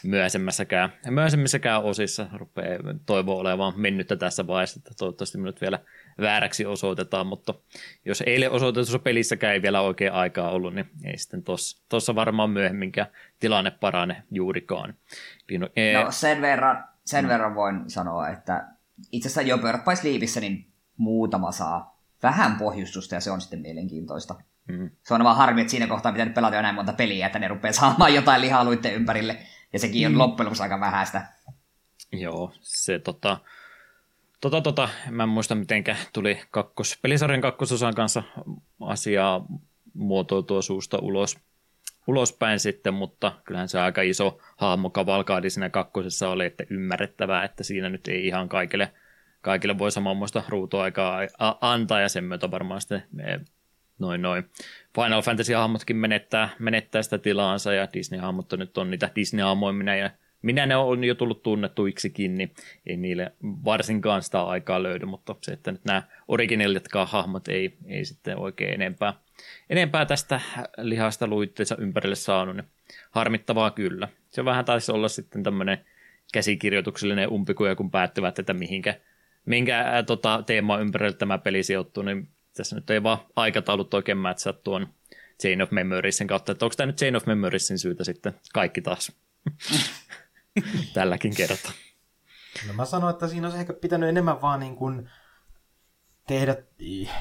myöhemmässäkään, myöhemmissäkään osissa. Rupeaa toivoa olevan mennyttä tässä vaiheessa, että toivottavasti minut vielä vääräksi osoitetaan, mutta jos eilen osoitetussa pelissäkään ei vielä oikein aikaa ollut, niin ei sitten tuossa varmaan myöhemminkään tilanne parane juurikaan. No, no sen verran, sen mm. verran voin sanoa, että itse asiassa jo Bird Sleepissä niin muutama saa vähän pohjustusta ja se on sitten mielenkiintoista. Mm. Se on vaan harmi, että siinä kohtaa pitää pelata jo näin monta peliä, että ne rupeaa saamaan jotain lihaa ympärille ja sekin on mm. loppujen lopuksi aika vähäistä. Joo, se tota, tota, tota, mä en muista mitenkä tuli kakkos, pelisarjan kakkososan kanssa asiaa muotoiltua suusta ulos, ulospäin sitten, mutta kyllähän se aika iso hahmo kavalkaadi siinä kakkosessa oli, että ymmärrettävää, että siinä nyt ei ihan kaikille, kaikille voi samanmoista ruutuaikaa antaa, ja sen myötä varmaan sitten noin noin. Final Fantasy-hahmotkin menettää, menettää sitä tilaansa, ja Disney-hahmot nyt on niitä Disney-hahmoja, ja minä ne on jo tullut tunnettuiksikin, niin ei niille varsinkaan sitä aikaa löydy, mutta se, että nyt nämä originellitkaan hahmot ei, ei sitten oikein enempää, enempää tästä lihasta luitteessa ympärille saanut, niin harmittavaa kyllä. Se vähän taisi olla sitten tämmöinen käsikirjoituksellinen umpikuja, kun päättyvät, että mihinkä, minkä ää, tota, teema ympärille tämä peli sijoittuu, niin tässä nyt ei vaan aikataulut oikein mätsää tuon Chain of Memoriesin kautta, että onko tämä nyt Chain of Memoriesin syytä sitten kaikki taas tälläkin kertaa. No mä sanoin, että siinä olisi ehkä pitänyt enemmän vaan niin kuin tehdä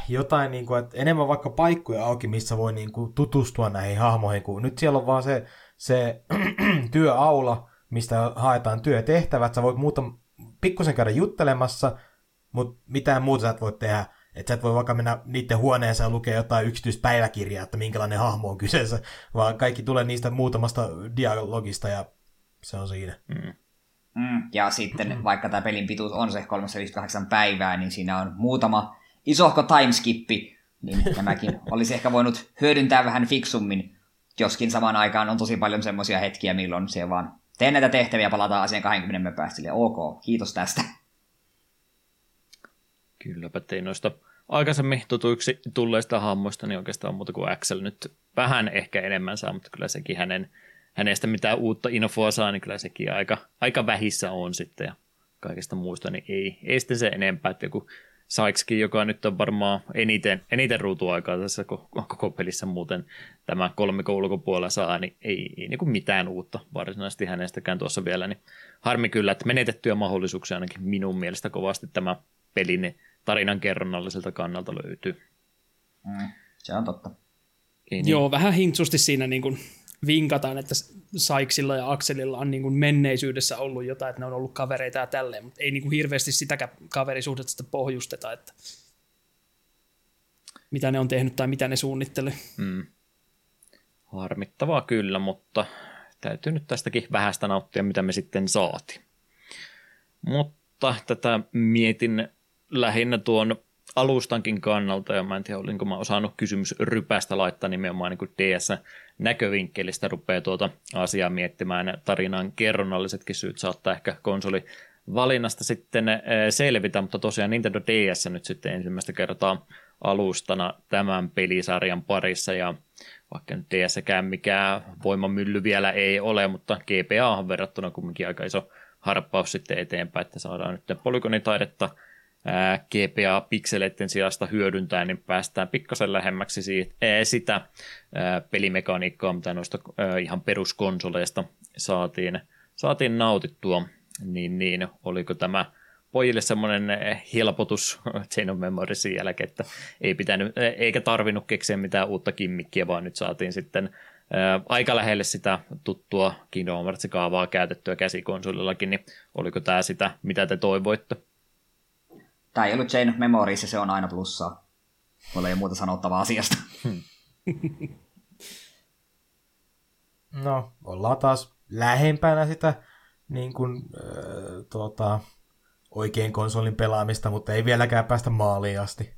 jotain, niin kuin, että enemmän vaikka paikkoja auki, missä voi niin kuin tutustua näihin hahmoihin, kun nyt siellä on vaan se, se työaula, mistä haetaan työtehtävät, sä voit muuta pikkusen käydä juttelemassa, mutta mitään muuta sä et voi tehdä. Että sä et voi vaikka mennä niiden huoneeseen ja lukea jotain yksityistä päiväkirjaa, että minkälainen hahmo on kyseessä, vaan kaikki tulee niistä muutamasta dialogista ja se on siinä. Mm. Mm, ja sitten mm. vaikka tämä pelin pituus on se 358 päivää, niin siinä on muutama isohko timeskippi, niin nämäkin olisi ehkä voinut hyödyntää vähän fiksummin, joskin samaan aikaan on tosi paljon semmoisia hetkiä, milloin se vaan tee näitä tehtäviä, palataan asian 20 päästä, eli ok, kiitos tästä. Kylläpä tein noista aikaisemmin tutuiksi tulleista hahmoista, niin oikeastaan muuta kuin Axel nyt vähän ehkä enemmän saa, mutta kyllä sekin hänen hänestä mitään uutta infoa saa, niin kyllä sekin aika, aika vähissä on sitten ja kaikesta muusta, niin ei, ei sitten se enempää, että joku Saikskin, joka nyt on varmaan eniten, eniten ruutuaikaa tässä koko, koko pelissä muuten tämä kolmikon ulkopuolella saa, niin ei, ei niin kuin mitään uutta varsinaisesti hänestäkään tuossa vielä, niin harmi kyllä, että menetettyjä mahdollisuuksia ainakin minun mielestä kovasti tämä pelin tarinan kerronnalliselta kannalta löytyy. Mm, se on totta. Ei niin. Joo, vähän hintsusti siinä niin kuin vinkataan, että Saiksilla ja Akselilla on niin kuin menneisyydessä ollut jotain, että ne on ollut kavereita ja tälleen, mutta ei niin kuin hirveästi sitäkään kaverisuhdetta pohjusteta, että mitä ne on tehnyt tai mitä ne suunnittelee. Mm. Harmittavaa kyllä, mutta täytyy nyt tästäkin vähästä nauttia, mitä me sitten saatiin. Mutta tätä mietin lähinnä tuon alustankin kannalta, ja mä en tiedä, olinko mä osannut kysymys rypästä laittaa nimenomaan niin DS-näkövinkkelistä rupeaa tuota asiaa miettimään. Tarinan kerronnallisetkin syyt saattaa ehkä konsoli valinnasta sitten eh, selvitä, mutta tosiaan Nintendo DS nyt sitten ensimmäistä kertaa alustana tämän pelisarjan parissa, ja vaikka nyt DSkään mikään voimamylly vielä ei ole, mutta GPA on verrattuna kumminkin aika iso harppaus sitten eteenpäin, että saadaan nyt polygonitaidetta GPA-pikseleiden sijasta hyödyntää, niin päästään pikkasen lähemmäksi siitä, ää, sitä ää, pelimekaniikkaa, mitä noista ää, ihan peruskonsoleista saatiin, saatiin nautittua, niin, niin oliko tämä pojille semmoinen helpotus Chain of Memoriesin jälkeen, että ei pitänyt, eikä tarvinnut keksiä mitään uutta kimmikkiä, vaan nyt saatiin sitten aika lähelle sitä tuttua Kingdom Hearts-kaavaa käytettyä käsikonsolillakin, niin oliko tämä sitä, mitä te toivoitte? Tämä ei ollut Chain of Memories ja se on aina plussaa. Mulla ei muuta sanottavaa asiasta. No, ollaan taas lähempänä sitä niin kuin, äh, tuota, oikein konsolin pelaamista, mutta ei vieläkään päästä maaliin asti.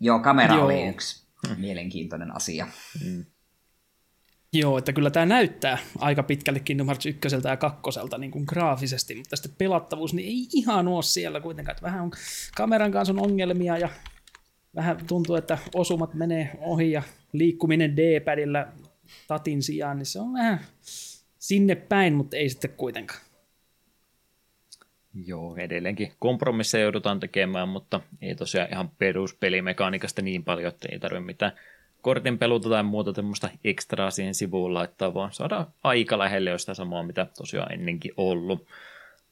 Joo, kamera Joo. oli yksi mielenkiintoinen asia. Mm. Joo, että kyllä tämä näyttää aika pitkälle Kingdom Hearts 1 ja 2 niin kuin graafisesti, mutta sitten pelattavuus niin ei ihan ole siellä kuitenkaan. Että vähän on, kameran kanssa on ongelmia ja vähän tuntuu, että osumat menee ohi ja liikkuminen D-padilla tatin sijaan, niin se on vähän sinne päin, mutta ei sitten kuitenkaan. Joo, edelleenkin kompromisseja joudutaan tekemään, mutta ei tosiaan ihan peruspelimekaniikasta niin paljon, että ei tarvitse mitään kortin peluta tai muuta tämmöistä ekstraa siihen sivuun laittaa, vaan saada aika lähelle jo sitä samaa, mitä tosiaan ennenkin ollut.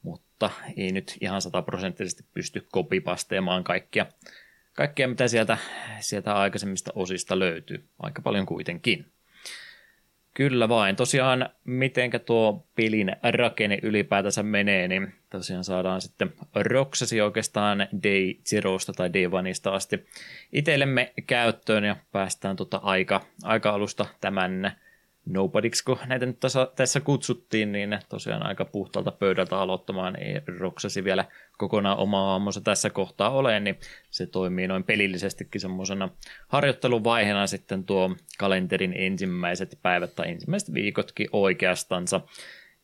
Mutta ei nyt ihan sataprosenttisesti pysty kopipasteemaan kaikkia, kaikkea, mitä sieltä, sieltä aikaisemmista osista löytyy. Aika paljon kuitenkin. Kyllä vain. Tosiaan, mitenkä tuo pelin rakenne ylipäätänsä menee, niin tosiaan saadaan sitten Roxasi oikeastaan Day Zerosta tai Day Oneista asti itsellemme käyttöön ja päästään tuota aika, aika-alusta tämän Nobodyksi, kun näitä nyt tässä, tässä kutsuttiin, niin tosiaan aika puhtaalta pöydältä aloittamaan. Ei Roksasi vielä kokonaan oma aamonsa tässä kohtaa ole, niin se toimii noin pelillisestikin semmoisena harjoitteluvaiheena sitten tuo kalenterin ensimmäiset päivät tai ensimmäiset viikotkin oikeastansa.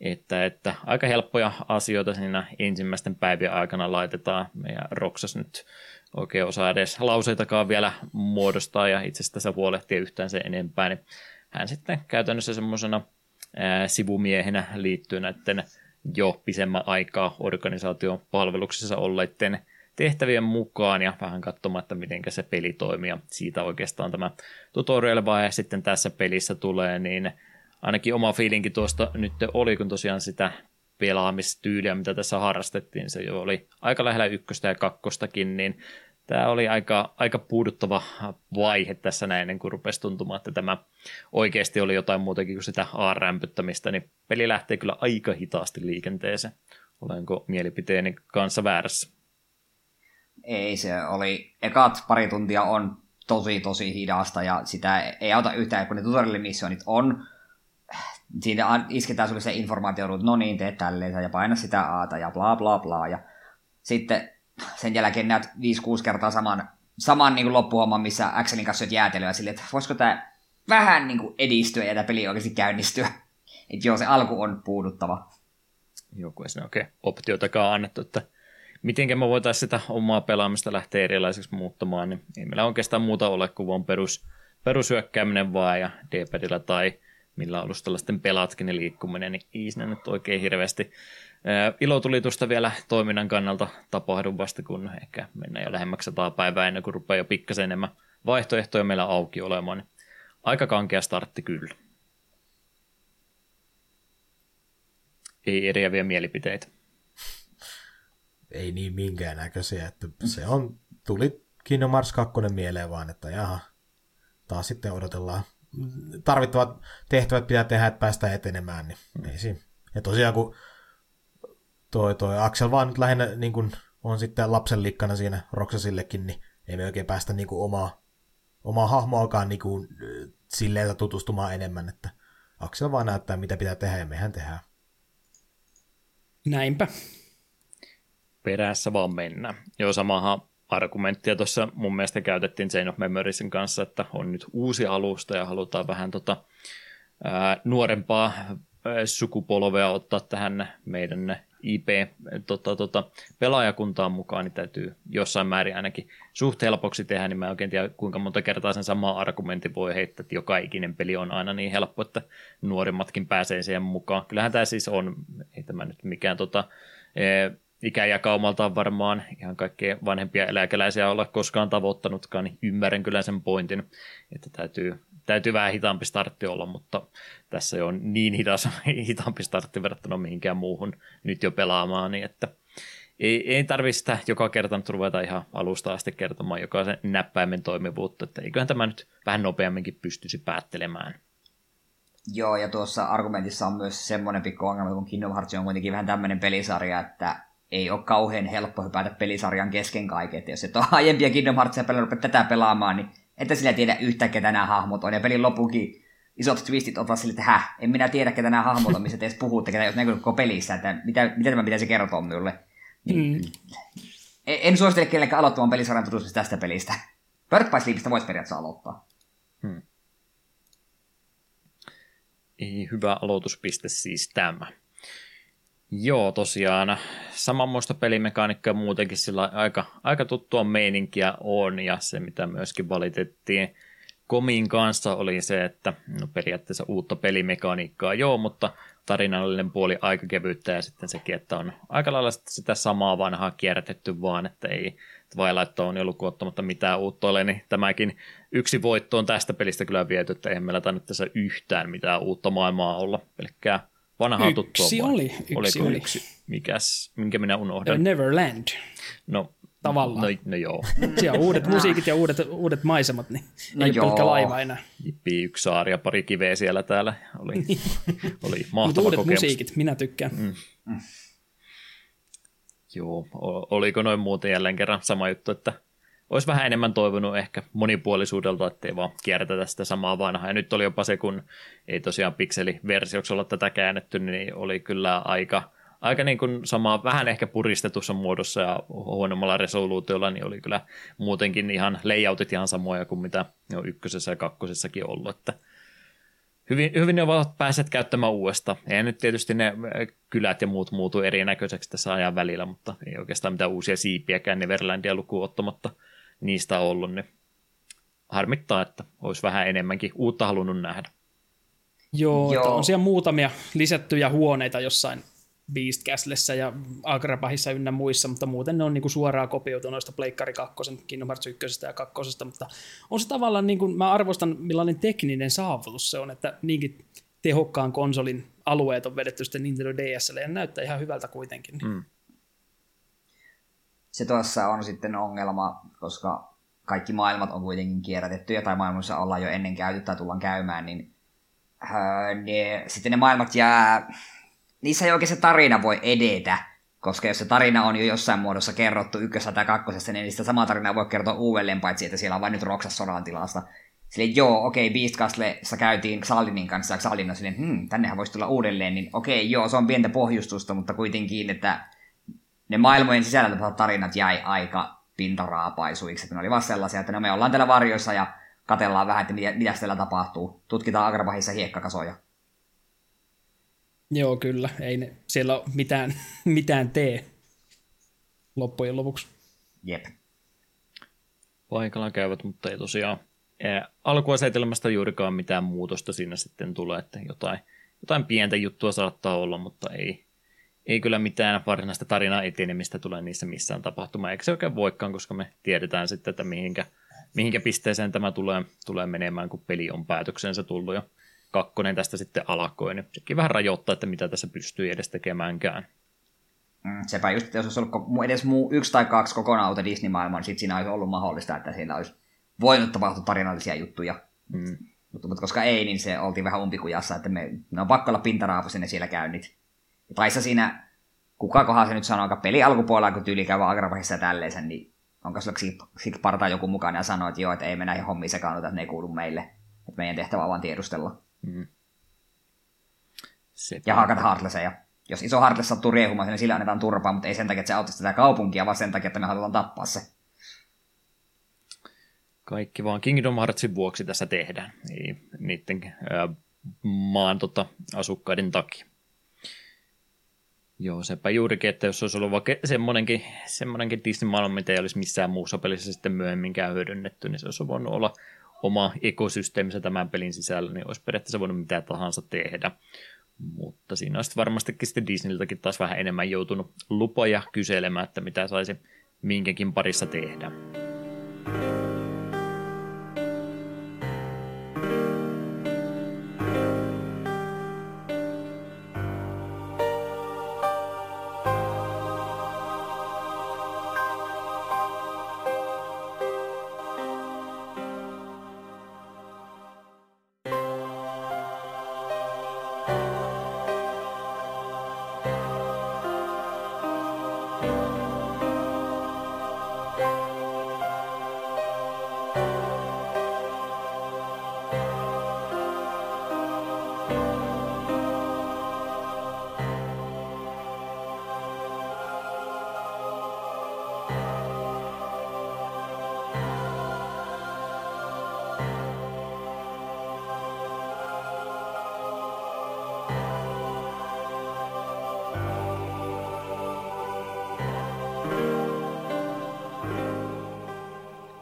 Että, että aika helppoja asioita siinä ensimmäisten päivien aikana laitetaan. Meidän Roksas nyt oikein osaa edes lauseitakaan vielä muodostaa ja itse asiassa huolehtia yhtään sen enempää, niin hän sitten käytännössä semmoisena sivumiehenä liittyy näiden jo pisemmän aikaa organisaation palveluksessa olleiden tehtävien mukaan ja vähän katsomaan, että miten se peli toimii. Ja siitä oikeastaan tämä tutorial-vaihe sitten tässä pelissä tulee, niin ainakin oma fiilinki tuosta nyt oli, kun tosiaan sitä pelaamistyyliä, mitä tässä harrastettiin, se jo oli aika lähellä ykköstä ja kakkostakin, niin tämä oli aika, aika puuduttava vaihe tässä näin, ennen kuin rupesi tuntumaan, että tämä oikeasti oli jotain muutakin kuin sitä A-rämpyttämistä, niin peli lähtee kyllä aika hitaasti liikenteeseen. Olenko mielipiteeni kanssa väärässä? Ei, se oli, ekat pari tuntia on tosi tosi hidasta ja sitä ei auta yhtään, kun ne tutorial-missionit on, siinä isketään sulle se informaatio, että no niin, teet tälleen ja paina sitä aata ja bla bla bla ja sitten sen jälkeen näet 5-6 kertaa saman, saman niin kuin loppuhomman, missä Axelin kanssa syöt jäätelyä silleen, että voisiko tämä vähän niin kuin edistyä ja tämä peli oikeasti käynnistyä. Että joo, se alku on puuduttava. Joku ei oikein optiotakaan annettu, että miten me voitaisiin sitä omaa pelaamista lähteä erilaiseksi muuttamaan, niin ei meillä oikeastaan muuta ole kuin vaan perus, perushyökkääminen vaan ja D-padilla tai millä alustalla sitten pelaatkin ne liikkuminen, niin ei siinä nyt oikein hirveästi ilotulitusta vielä toiminnan kannalta tapahdu vasta, kun ehkä mennään jo lähemmäksi sataa päivää ennen kuin rupeaa jo pikkasen enemmän vaihtoehtoja meillä auki olemaan. Aika kankea startti kyllä. Ei eriäviä mielipiteitä. Ei niin minkäännäköisiä, että se on, tuli Kingdom Hearts 2 mieleen vaan, että jaha, taas sitten odotellaan tarvittavat tehtävät pitää tehdä, että päästään etenemään. Niin ei siinä. Ja tosiaan kun toi, toi Axel vaan nyt lähinnä niin kun on sitten lapsen likkana siinä Roksasillekin, niin ei me oikein päästä niin kuin omaa, omaa hahmoakaan niin kuin, silleen tutustumaan enemmän, että Axel vaan näyttää, mitä pitää tehdä, ja mehän tehdään. Näinpä. Perässä vaan mennä. Joo, samahan argumenttia tuossa mun mielestä käytettiin Chain of Memoriesin kanssa, että on nyt uusi alusta ja halutaan vähän tota, ää, nuorempaa sukupolvea ottaa tähän meidän IP tota, tota, pelaajakuntaan mukaan, niin täytyy jossain määrin ainakin suht helpoksi tehdä, niin mä en oikein tiedä kuinka monta kertaa sen sama argumentti voi heittää, että joka ikinen peli on aina niin helppo, että nuorimmatkin pääsee siihen mukaan. Kyllähän tämä siis on, ei tämä nyt mikään tota, e, ikäjakaumaltaan varmaan ihan kaikkea vanhempia eläkeläisiä olla koskaan tavoittanutkaan, niin ymmärrän kyllä sen pointin, että täytyy, täytyy vähän hitaampi startti olla, mutta tässä on niin hidas, hitaampi startti verrattuna mihinkään muuhun nyt jo pelaamaan, niin että ei, ei tarvitse sitä joka kerta nyt ruveta ihan alusta asti kertomaan jokaisen näppäimen toimivuutta, että eiköhän tämä nyt vähän nopeamminkin pystyisi päättelemään. Joo, ja tuossa argumentissa on myös semmoinen pikku ongelma, kun Kingdom Hearts on kuitenkin vähän tämmöinen pelisarja, että ei ole kauhean helppo hypätä pelisarjan kesken kaiken. Että jos et ole aiempia Kingdom Heartsia pelannut tätä pelaamaan, niin ette sillä tiedä yhtä, ketä nämä hahmot on. Ja pelin lopukin isot twistit ottaa sille, että häh, en minä tiedä, ketä nämä hahmot on, missä te edes puhutte, ketä jos näkyy koko pelissä, että mitä, mitä tämä pitäisi kertoa minulle. Niin, mm. En, suosittele kellekään aloittamaan pelisarjan tutustumista tästä pelistä. Birth by Sleepistä voisi periaatteessa aloittaa. Hmm. Hyvä aloituspiste siis tämä. Joo, tosiaan. Samanmoista pelimekaanikkaa muutenkin sillä aika, aika tuttua meininkiä on, ja se mitä myöskin valitettiin Komin kanssa oli se, että no periaatteessa uutta pelimekaniikkaa joo, mutta tarinallinen puoli aika kevyttä ja sitten sekin, että on aika lailla sitä samaa vanhaa kierrätetty vaan, että ei Twilight on ollut ottamatta mitään uutta ole, niin tämäkin yksi voitto on tästä pelistä kyllä viety, että eihän meillä tainnut tässä yhtään mitään uutta maailmaa olla, pelkkää vanhaa tuttua. Yksi oli, yksi Oliko oli. yksi? Mikäs, minkä minä unohdan? Neverland. No, Tavallaan. No, no joo. Siellä on uudet musiikit ja uudet, uudet maisemat, niin No ei ole joo. pelkkä laiva enää. Jippi, yksi saari ja pari kiveä siellä täällä. Oli, oli Mutta mahtava uudet kokemus. musiikit, minä tykkään. Mm. Joo, o- oliko noin muuten jälleen kerran sama juttu, että olisi vähän enemmän toivonut ehkä monipuolisuudelta, ettei vaan kierrätetä sitä samaa vanhaa. Ja nyt oli jopa se, kun ei tosiaan pikseliversioksi olla tätä käännetty, niin oli kyllä aika, aika niin kuin sama, vähän ehkä puristetussa muodossa ja huonommalla resoluutiolla, niin oli kyllä muutenkin ihan layoutit ihan samoja kuin mitä on ykkösessä ja kakkosessakin ollut, että hyvin, hyvin ne ovat päässeet käyttämään uudestaan. Ei nyt tietysti ne äh, kylät ja muut muutu erinäköiseksi tässä ajan välillä, mutta ei oikeastaan mitään uusia siipiäkään Neverlandia lukuun ottamatta niistä ollut, niin harmittaa, että olisi vähän enemmänkin uutta halunnut nähdä. Joo, Joo. On siellä muutamia lisättyjä huoneita jossain Beast Castlessa ja Agrabahissa ynnä muissa, mutta muuten ne on niinku suoraan kopioitu noista Pleikkari 2, Kingdom Hearts 1 ja 2, mutta on se tavallaan, niin kuin, mä arvostan millainen tekninen saavutus se on, että niinkin tehokkaan konsolin alueet on vedetty sitten Nintendo DSlle ja näyttää ihan hyvältä kuitenkin. Mm. Se tuossa on sitten ongelma, koska kaikki maailmat on kuitenkin kierrätetty, tai maailmassa ollaan jo ennen käyty tai tullaan käymään, niin öö, ne, sitten ne maailmat jää... Niissä ei oikein se tarina voi edetä, koska jos se tarina on jo jossain muodossa kerrottu ykkössä tai kakkosessa, niin sitä samaa tarinaa voi kertoa uudelleen, paitsi että siellä on vain nyt Roksas sodan tilasta. Silleen, joo, okei, Beast Castlessa käytiin Xaldinin kanssa, ja Xaldin on silleen, hmm, tännehän voisi tulla uudelleen, niin okei, joo, se on pientä pohjustusta, mutta kuitenkin, että ne maailmojen sisällä tapahtuvat tarinat jäi aika pintaraapaisuiksi, että ne oli vaan sellaisia, että no me ollaan täällä varjoissa ja katellaan vähän, että mitä, mitä täällä tapahtuu. Tutkitaan Agrabahissa hiekkakasoja. Joo, kyllä. Ei ne siellä ole mitään, mitään tee loppujen lopuksi. Jep. Paikalla käyvät, mutta ei tosiaan ää, alkuasetelmasta juurikaan mitään muutosta siinä sitten tulee, että jotain, jotain pientä juttua saattaa olla, mutta ei, ei kyllä mitään varsinaista tarinaa etenemistä tule niissä missään tapahtumaan, eikä se oikein voikaan, koska me tiedetään sitten, että mihinkä, mihinkä pisteeseen tämä tulee, tulee menemään, kun peli on päätöksensä tullut ja kakkonen tästä sitten alkoi, niin sekin vähän rajoittaa, että mitä tässä pystyy edes tekemäänkään. Mm, sepä just, että jos olisi ollut edes muu yksi tai kaksi kokonaan uutta Disney-maailmaa, niin sit siinä olisi ollut mahdollista, että siellä olisi voinut tapahtua tarinallisia juttuja. Mm. Mutta, mutta koska ei, niin se oltiin vähän umpikujassa, että me, ne on pakko olla pintaraapuisen ne siellä käynnit. Ja taissa siinä, kuka kohan se nyt sanoo, peli alkupuolella, kun tyyli käy Agrabahissa ja tälleen niin onko sulla Sig Parta joku mukana ja sanoo, että joo, että ei me näihin hommiin sekaannuta, että ne ei kuulu meille. Että meidän tehtävä on vaan tiedustella. Mm. Ja haakata Heartlesseja. Jos iso Heartless sattuu riehumaan, niin sillä annetaan turpaa, mutta ei sen takia, että se auttaisi tätä kaupunkia, vaan sen takia, että me halutaan tappaa se. Kaikki vaan Kingdom Heartsin vuoksi tässä tehdään, niiden ää, maan tota, asukkaiden takia. Joo, sepä juurikin, että jos olisi ollut vaikka semmoinenkin, semmoinenkin Disney-maailma, mitä ei olisi missään muussa pelissä sitten myöhemminkään hyödynnetty, niin se olisi voinut olla oma ekosysteeminsä tämän pelin sisällä, niin olisi periaatteessa voinut mitä tahansa tehdä. Mutta siinä olisi varmastikin sitten Disneyltäkin taas vähän enemmän joutunut lupoja kyselemään, että mitä saisi minkäkin parissa tehdä.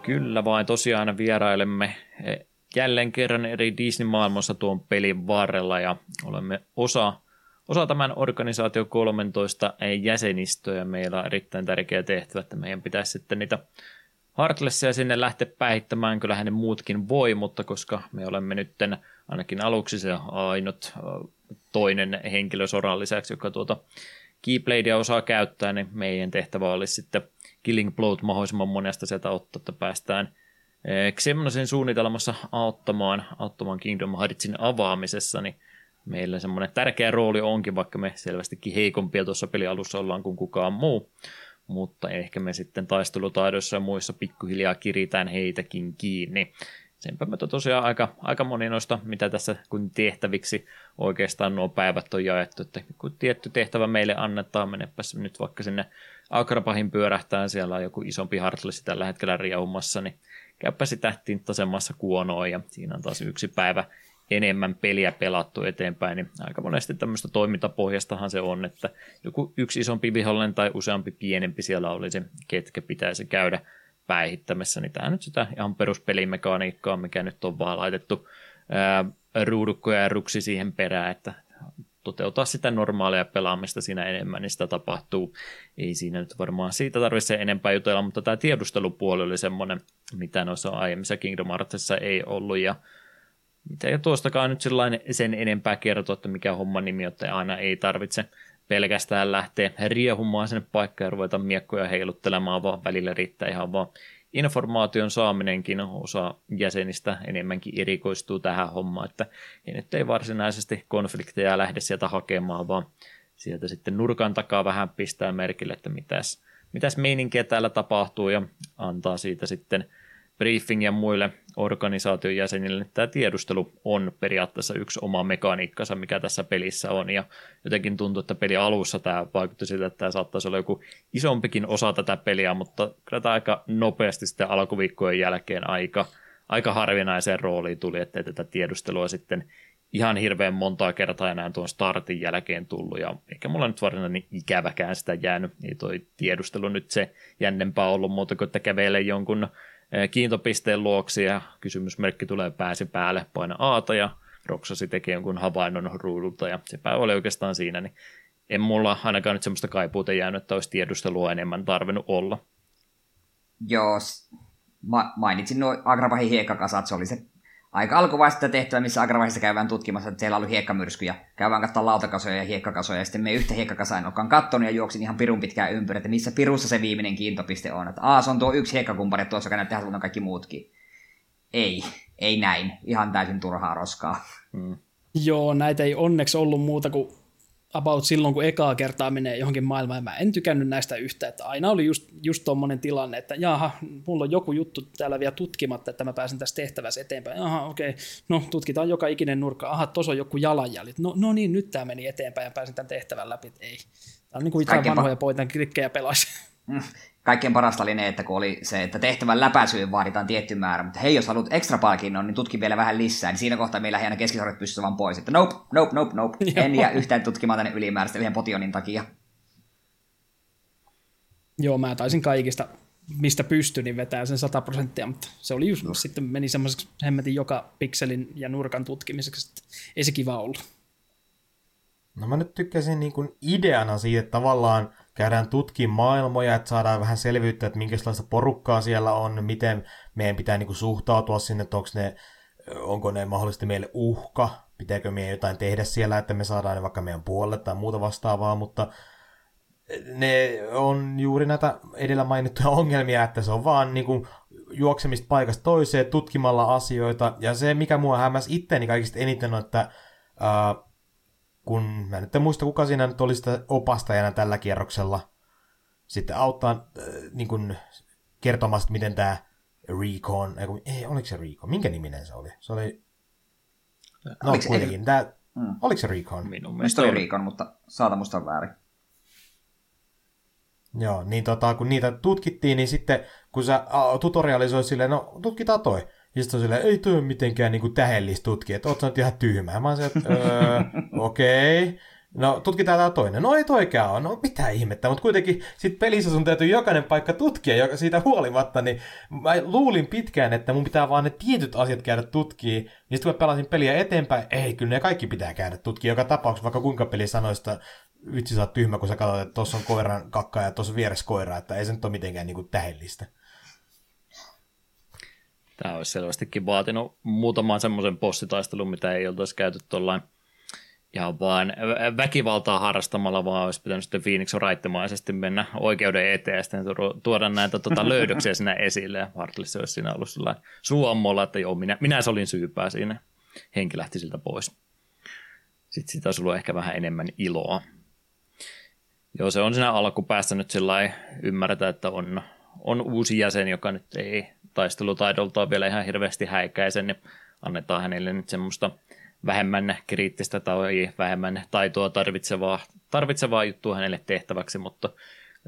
Kyllä vain, tosiaan vierailemme e, jälleen kerran eri Disney-maailmassa tuon pelin varrella ja olemme osa, osa tämän organisaatio 13 jäsenistöä. Ja meillä on erittäin tärkeä tehtävä, että meidän pitäisi sitten niitä Heartlessia sinne lähteä päihittämään, kyllähän ne muutkin voi, mutta koska me olemme nyt ainakin aluksi se ainut toinen henkilö soran lisäksi, joka tuota Keybladea osaa käyttää, niin meidän tehtävä olisi sitten Killing Bloat mahdollisimman monesta sieltä ottaa, että päästään Xemnosen suunnitelmassa auttamaan, auttamaan Kingdom Heartsin avaamisessa, niin meillä semmoinen tärkeä rooli onkin, vaikka me selvästikin heikompia tuossa pelialussa ollaan kuin kukaan muu, mutta ehkä me sitten taistelutaidoissa ja muissa pikkuhiljaa kiritään heitäkin kiinni. Senpä me tosiaan aika, aika moni noista, mitä tässä kun tehtäviksi oikeastaan nuo päivät on jaettu, että kun tietty tehtävä meille annetaan, menepäs nyt vaikka sinne Akrapahin pyörähtää, siellä on joku isompi Heartless tällä hetkellä riehumassa, niin käypä sitä tinttasemassa kuonoa ja siinä on taas yksi päivä enemmän peliä pelattu eteenpäin, niin aika monesti tämmöistä toimintapohjastahan se on, että joku yksi isompi vihollinen tai useampi pienempi siellä olisi, ketkä pitäisi käydä päihittämässä, niin tämä nyt sitä ihan peruspelimekaniikkaa, mikä nyt on vaan laitettu ää, ruudukkoja ja ruksi siihen perään, että toteuttaa sitä normaalia pelaamista siinä enemmän, niin sitä tapahtuu. Ei siinä nyt varmaan siitä tarvitse enempää jutella, mutta tämä tiedustelupuoli oli semmoinen, mitä noissa aiemmissa Kingdom Heartsissa ei ollut, ja mitä ja tuostakaan nyt sellainen sen enempää kertoa, että mikä homman nimi, että aina ei tarvitse pelkästään lähteä riehumaan sinne paikkaan ja ruveta miekkoja heiluttelemaan, vaan välillä riittää ihan vaan informaation saaminenkin. Osa jäsenistä enemmänkin erikoistuu tähän hommaan, että he nyt ei varsinaisesti konflikteja lähde sieltä hakemaan, vaan sieltä sitten nurkan takaa vähän pistää merkille, että mitäs, mitäs meininkiä täällä tapahtuu ja antaa siitä sitten briefingia muille organisaation jäsenille. Tämä tiedustelu on periaatteessa yksi oma mekaniikkansa, mikä tässä pelissä on, ja jotenkin tuntuu, että peli alussa tämä vaikutti siltä, että tämä saattaisi olla joku isompikin osa tätä peliä, mutta kyllä tämä aika nopeasti sitten alkuviikkojen jälkeen aika, aika harvinaiseen rooliin tuli, että tätä tiedustelua sitten ihan hirveän montaa kertaa enää tuon startin jälkeen tullut, ja eikä mulla nyt varsinainen ikäväkään sitä jäänyt, ei toi tiedustelu nyt se jännempää ollut muuta kuin, että kävelee jonkun kiintopisteen luoksi ja kysymysmerkki tulee pääsi päälle, paina Aata ja Roksasi tekee jonkun havainnon ruudulta ja sepä oli oikeastaan siinä, niin en mulla ainakaan nyt semmoista kaipuuta jäänyt, että olisi tiedustelua enemmän tarvinnut olla. Joo, ma- mainitsin nuo Agravahin hiekkakasat, se oli se aika alkuvaiheessa tehtävä, missä agravaiheessa käydään tutkimassa, että siellä oli hiekkamyrskyjä. Käydään katsomaan lautakasoja ja hiekkakasoja, ja sitten me yhtä hiekkakasaa en olekaan kattonut ja juoksin ihan pirun pitkään ympäri, että missä pirussa se viimeinen kiintopiste on. Että aa, se on tuo yksi hiekkakumpari tuossa, joka näyttää on kaikki muutkin. Ei. ei näin, ihan täysin turhaa roskaa. Joo, näitä ei onneksi ollut muuta kuin about silloin, kun ekaa kertaa menee johonkin maailmaan. Mä en tykännyt näistä yhtä, että aina oli just, just tuommoinen tilanne, että jaha, mulla on joku juttu täällä vielä tutkimatta, että mä pääsen tässä tehtävässä eteenpäin. Aha, okei, okay. no tutkitaan joka ikinen nurkka. Aha, tuossa on joku jalanjäljet. No, no niin, nyt tämä meni eteenpäin ja pääsin tämän tehtävän läpi. Ei. Tämä on niin kuin Kaikkein vanhoja poitan klikkejä pelasi. Mm. Kaikkein parasta oli ne, että kun oli se, että tehtävän läpäisyyn vaaditaan tietty määrä, mutta hei, jos haluat ekstra palkinnon, niin tutki vielä vähän lisää, niin siinä kohtaa meillä aina keskisormet pystyssä vaan pois, että nope, nope, nope, nope, en jää yhtään tutkimaan tänne ylimääräistä yhden potionin takia. Joo, mä taisin kaikista, mistä pystyin, niin vetää sen 100 prosenttia, mutta se oli just, sitten meni semmoiseksi hemmetin joka pikselin ja nurkan tutkimiseksi, että ei se kiva ollut. No mä nyt tykkäsin niin kuin ideana siitä, että tavallaan käydään tutkimaan maailmoja, että saadaan vähän selvyyttä, että minkälaista porukkaa siellä on, miten meidän pitää niin kuin suhtautua sinne, että onko ne, onko ne mahdollisesti meille uhka, pitääkö meidän jotain tehdä siellä, että me saadaan ne vaikka meidän puolelle tai muuta vastaavaa, mutta ne on juuri näitä edellä mainittuja ongelmia, että se on vaan niin kuin juoksemista paikasta toiseen tutkimalla asioita, ja se mikä mua hämmäsi itteeni kaikista eniten on, että ää, kun mä nyt en muista kuka siinä nyt oli sitä opastajana tällä kierroksella, sitten auttaa äh, niin kuin, kertomasta, miten tämä Recon, ei, kun- ei, oliko se Recon, minkä niminen se oli? Se oli, no Oliko se- kuitenkin, tää, Mm. oliko se Recon? Minun Mistä mielestä oli. Riikon, mutta saata musta on väärin. Joo, niin tota, kun niitä tutkittiin, niin sitten kun sä tutorialisoit silleen, no tutkitaan toi. Ja sitten on silleen, ei toi ole mitenkään niinku tähellistä tutkia, että oot sä nyt ihan tyhmää. Mä oon se, että öö, okei. Okay. No tutkitaan tää toinen. No ei toikään ole. No mitä ihmettä, mutta kuitenkin sit pelissä sun täytyy jokainen paikka tutkia joka siitä huolimatta, niin mä luulin pitkään, että mun pitää vaan ne tietyt asiat käydä tutkii. Niin sitten kun mä pelasin peliä eteenpäin, ei, kyllä ne kaikki pitää käydä tutkii joka tapauksessa, vaikka kuinka peli sanoista vitsi sä oot tyhmä, kun sä katsot, että tuossa on koiran kakka ja tuossa vieressä koira, että ei se nyt ole mitenkään niinku tähdellistä. Tämä olisi selvästikin vaatinut muutaman semmoisen bossitaistelun, mitä ei oltaisi käyty tuollain ihan vaan vä- väkivaltaa harrastamalla, vaan olisi pitänyt sitten Phoenix raittamaisesti mennä oikeuden eteen ja sitten tuoda- näitä tota, löydöksiä sinä esille. Ja Hartlissa olisi siinä ollut sellainen suommolla, että joo, minä, minä se olin syypää siinä. Henki lähti siltä pois. Sitten siitä olisi ollut ehkä vähän enemmän iloa. Joo, se on siinä alkupäässä nyt sillä ymmärretä, että on, on uusi jäsen, joka nyt ei taistelutaidoltaan vielä ihan hirveästi häikäisen, niin annetaan hänelle nyt semmoista vähemmän kriittistä tai vähemmän taitoa tarvitsevaa, tarvitsevaa juttua hänelle tehtäväksi, mutta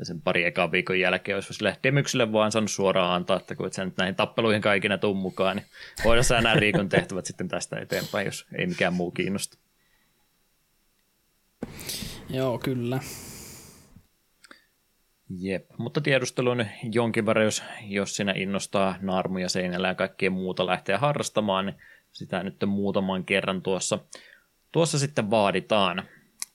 sen pari ekaa viikon jälkeen olisi sille Demykselle vaan saanut suoraan antaa, että kun et sä nyt näihin tappeluihin kaikina tuu mukaan, niin voidaan sä nämä Riikon tehtävät sitten tästä eteenpäin, jos ei mikään muu kiinnosta. Joo, kyllä. Jep, mutta tiedustelun jonkin verran, jos, jos sinä innostaa naarmuja seinällä ja kaikkea muuta lähteä harrastamaan, niin sitä nyt muutaman kerran tuossa, tuossa sitten vaaditaan.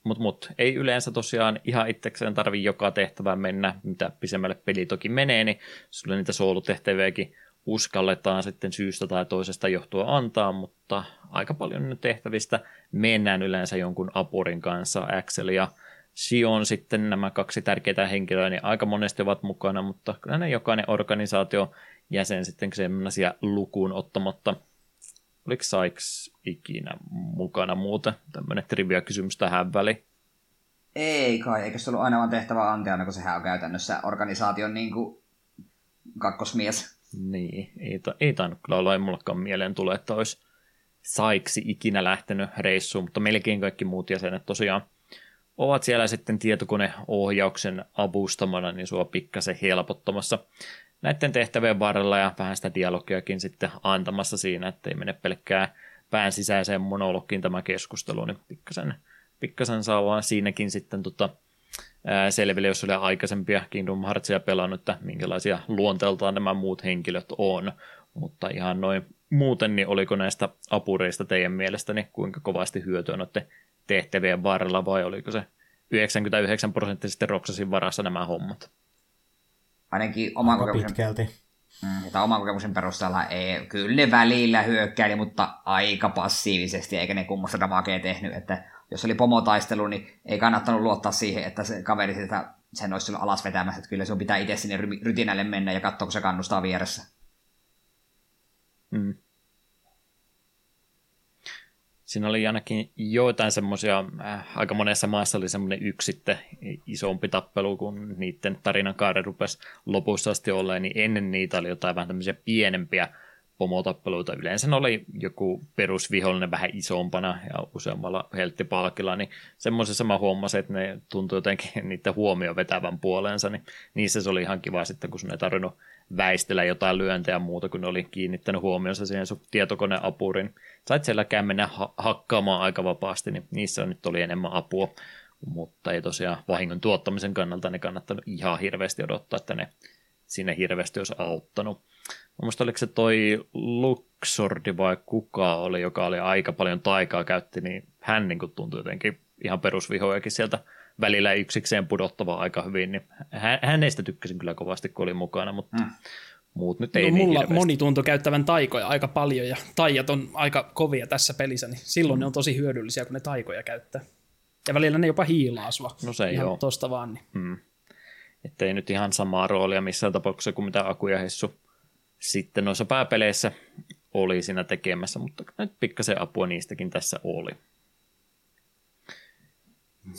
Mutta mut, ei yleensä tosiaan ihan itsekseen tarvi joka tehtävään mennä, mitä pisemmälle peli toki menee, niin sulle niitä soolutehtäviäkin uskalletaan sitten syystä tai toisesta johtua antaa, mutta aika paljon tehtävistä mennään yleensä jonkun apurin kanssa, Axel ja Sion sitten nämä kaksi tärkeää henkilöä, niin aika monesti ovat mukana, mutta kyllä ne jokainen organisaatio jäsen sitten sellaisia lukuun ottamatta. Oliko Sykes ikinä mukana muuta? Tämmöinen trivia-kysymys tähän väliin. Ei kai, eikö se ollut aina vaan tehtävä antajana, kun sehän on käytännössä organisaation niin kuin kakkosmies. Niin, ei, ta- ei tainnut kyllä olla, ei mullakaan mieleen tule, että olisi Saiksi ikinä lähtenyt reissuun, mutta melkein kaikki muut jäsenet tosiaan ovat siellä sitten tietokoneohjauksen avustamana, niin sua pikkasen helpottamassa näiden tehtävien varrella ja vähän sitä dialogiakin sitten antamassa siinä, että ei mene pelkkää pään sisäiseen monologiin tämä keskustelu, niin pikkasen, pikkasen saa vaan siinäkin sitten tota, selville, jos oli aikaisempia Kingdom Heartsia pelannut, että minkälaisia luonteeltaan nämä muut henkilöt on, mutta ihan noin muuten, niin oliko näistä apureista teidän mielestäni kuinka kovasti hyötyä noiden tehtävien varrella vai oliko se 99 prosenttisesti Roxasin varassa nämä hommat? Ainakin oman Aika kokemuksen, pitkälti. mm, tai oman kokemuksen perusteella ei, kyllä ne välillä hyökkäili, mutta aika passiivisesti, eikä ne kummosta damakea tehnyt, että jos oli pomotaistelu, niin ei kannattanut luottaa siihen, että se kaveri sitä, sen olisi alas vetämässä, että kyllä sun pitää itse sinne ry- rytinälle mennä ja katsoa, kun se kannustaa vieressä. Mm. Siinä oli ainakin joitain semmoisia, äh, aika monessa maassa oli semmoinen yksi sitten isompi tappelu, kun niiden tarinan kaari rupesi lopussa asti olleen, niin ennen niitä oli jotain vähän tämmöisiä pienempiä pomotappeluita. Yleensä ne oli joku perusvihollinen vähän isompana ja useammalla helttipalkilla, niin semmoisessa mä huomasin, että ne tuntui jotenkin niiden huomio vetävän puoleensa, niin niissä se oli ihan kiva sitten, kun sun ei tarvinnut väistellä jotain lyöntejä muuta, kun oli kiinnittänyt huomionsa siihen sun tietokoneapurin. Sait sielläkään mennä ha- hakkaamaan aika vapaasti, niin niissä nyt oli enemmän apua, mutta ei tosiaan vahingon tuottamisen kannalta ne kannattanut ihan hirveästi odottaa, että ne sinne hirveästi olisi auttanut. Mielestäni oliko se toi Luxordi vai kuka oli, joka oli aika paljon taikaa käytti, niin hän niin tuntui jotenkin ihan perusvihojakin sieltä välillä yksikseen pudottava aika hyvin, niin hänestä tykkäsin kyllä kovasti, kun oli mukana, mutta mm. muut nyt ei no, niin mulla hirveästi. moni tuntui käyttävän taikoja aika paljon, ja taijat on aika kovia tässä pelissä, niin silloin mm. ne on tosi hyödyllisiä, kun ne taikoja käyttää. Ja välillä ne jopa hiilaa sua. No se ihan joo. tosta vaan. Niin. Mm. Että ei nyt ihan samaa roolia missään tapauksessa kuin mitä Aku ja Hessu sitten noissa pääpeleissä oli siinä tekemässä, mutta nyt pikkasen apua niistäkin tässä oli.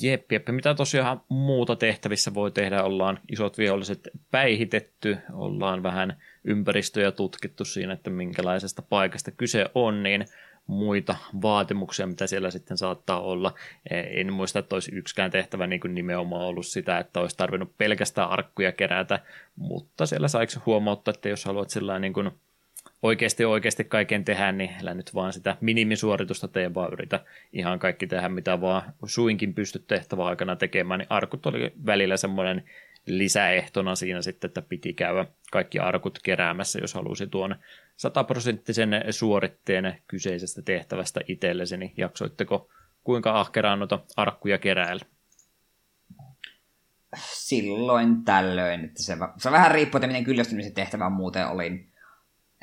Jep, jep. Mitä tosiaan muuta tehtävissä voi tehdä? Ollaan isot viholliset päihitetty, ollaan vähän ympäristöjä tutkittu siinä, että minkälaisesta paikasta kyse on, niin muita vaatimuksia, mitä siellä sitten saattaa olla. En muista, että olisi yksikään tehtävä niin kuin nimenomaan ollut sitä, että olisi tarvinnut pelkästään arkkuja kerätä, mutta siellä saiko huomauttaa, että jos haluat sillä niin oikeasti oikeasti kaiken tehdä, niin älä nyt vaan sitä minimisuoritusta tee, vaan yritä ihan kaikki tehdä, mitä vaan suinkin pystyt tehtävän aikana tekemään, niin arkut oli välillä semmoinen lisäehtona siinä sitten, että piti käydä kaikki arkut keräämässä, jos halusi tuon sataprosenttisen suoritteen kyseisestä tehtävästä itsellesi, niin jaksoitteko kuinka ahkeraan noita arkkuja keräällä? Silloin tällöin. Että se, se vähän riippuu, että miten kyllästymisen tehtävä muuten olin.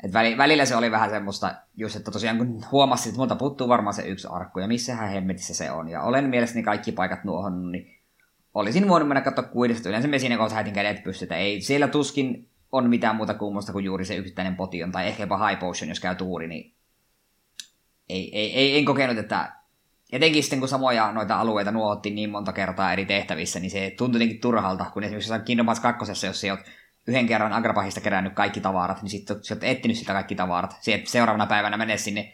Et välillä se oli vähän semmoista, just että tosiaan kun huomasin, että multa puuttuu varmaan se yksi arkku, ja missähän hemmetissä se on. Ja olen mielestäni kaikki paikat nuohon, niin olisin voinut mennä katsoa kuidesta. Yleensä me siinä kohtaa häitin kädet pystytä. Ei siellä tuskin on mitään muuta kuumosta kuin juuri se yksittäinen potion, tai ehkä jopa high potion, jos käy tuuri, niin ei, ei, ei, en kokenut, että etenkin sitten kun samoja noita alueita nuohottiin niin monta kertaa eri tehtävissä, niin se tuntui jotenkin turhalta, kun esimerkiksi Kingdom Hearts 2, jos sä oot yhden kerran Agrapahista kerännyt kaikki tavarat, niin sitten sä oot etsinyt sitä kaikki tavarat. Sieltä seuraavana päivänä menee sinne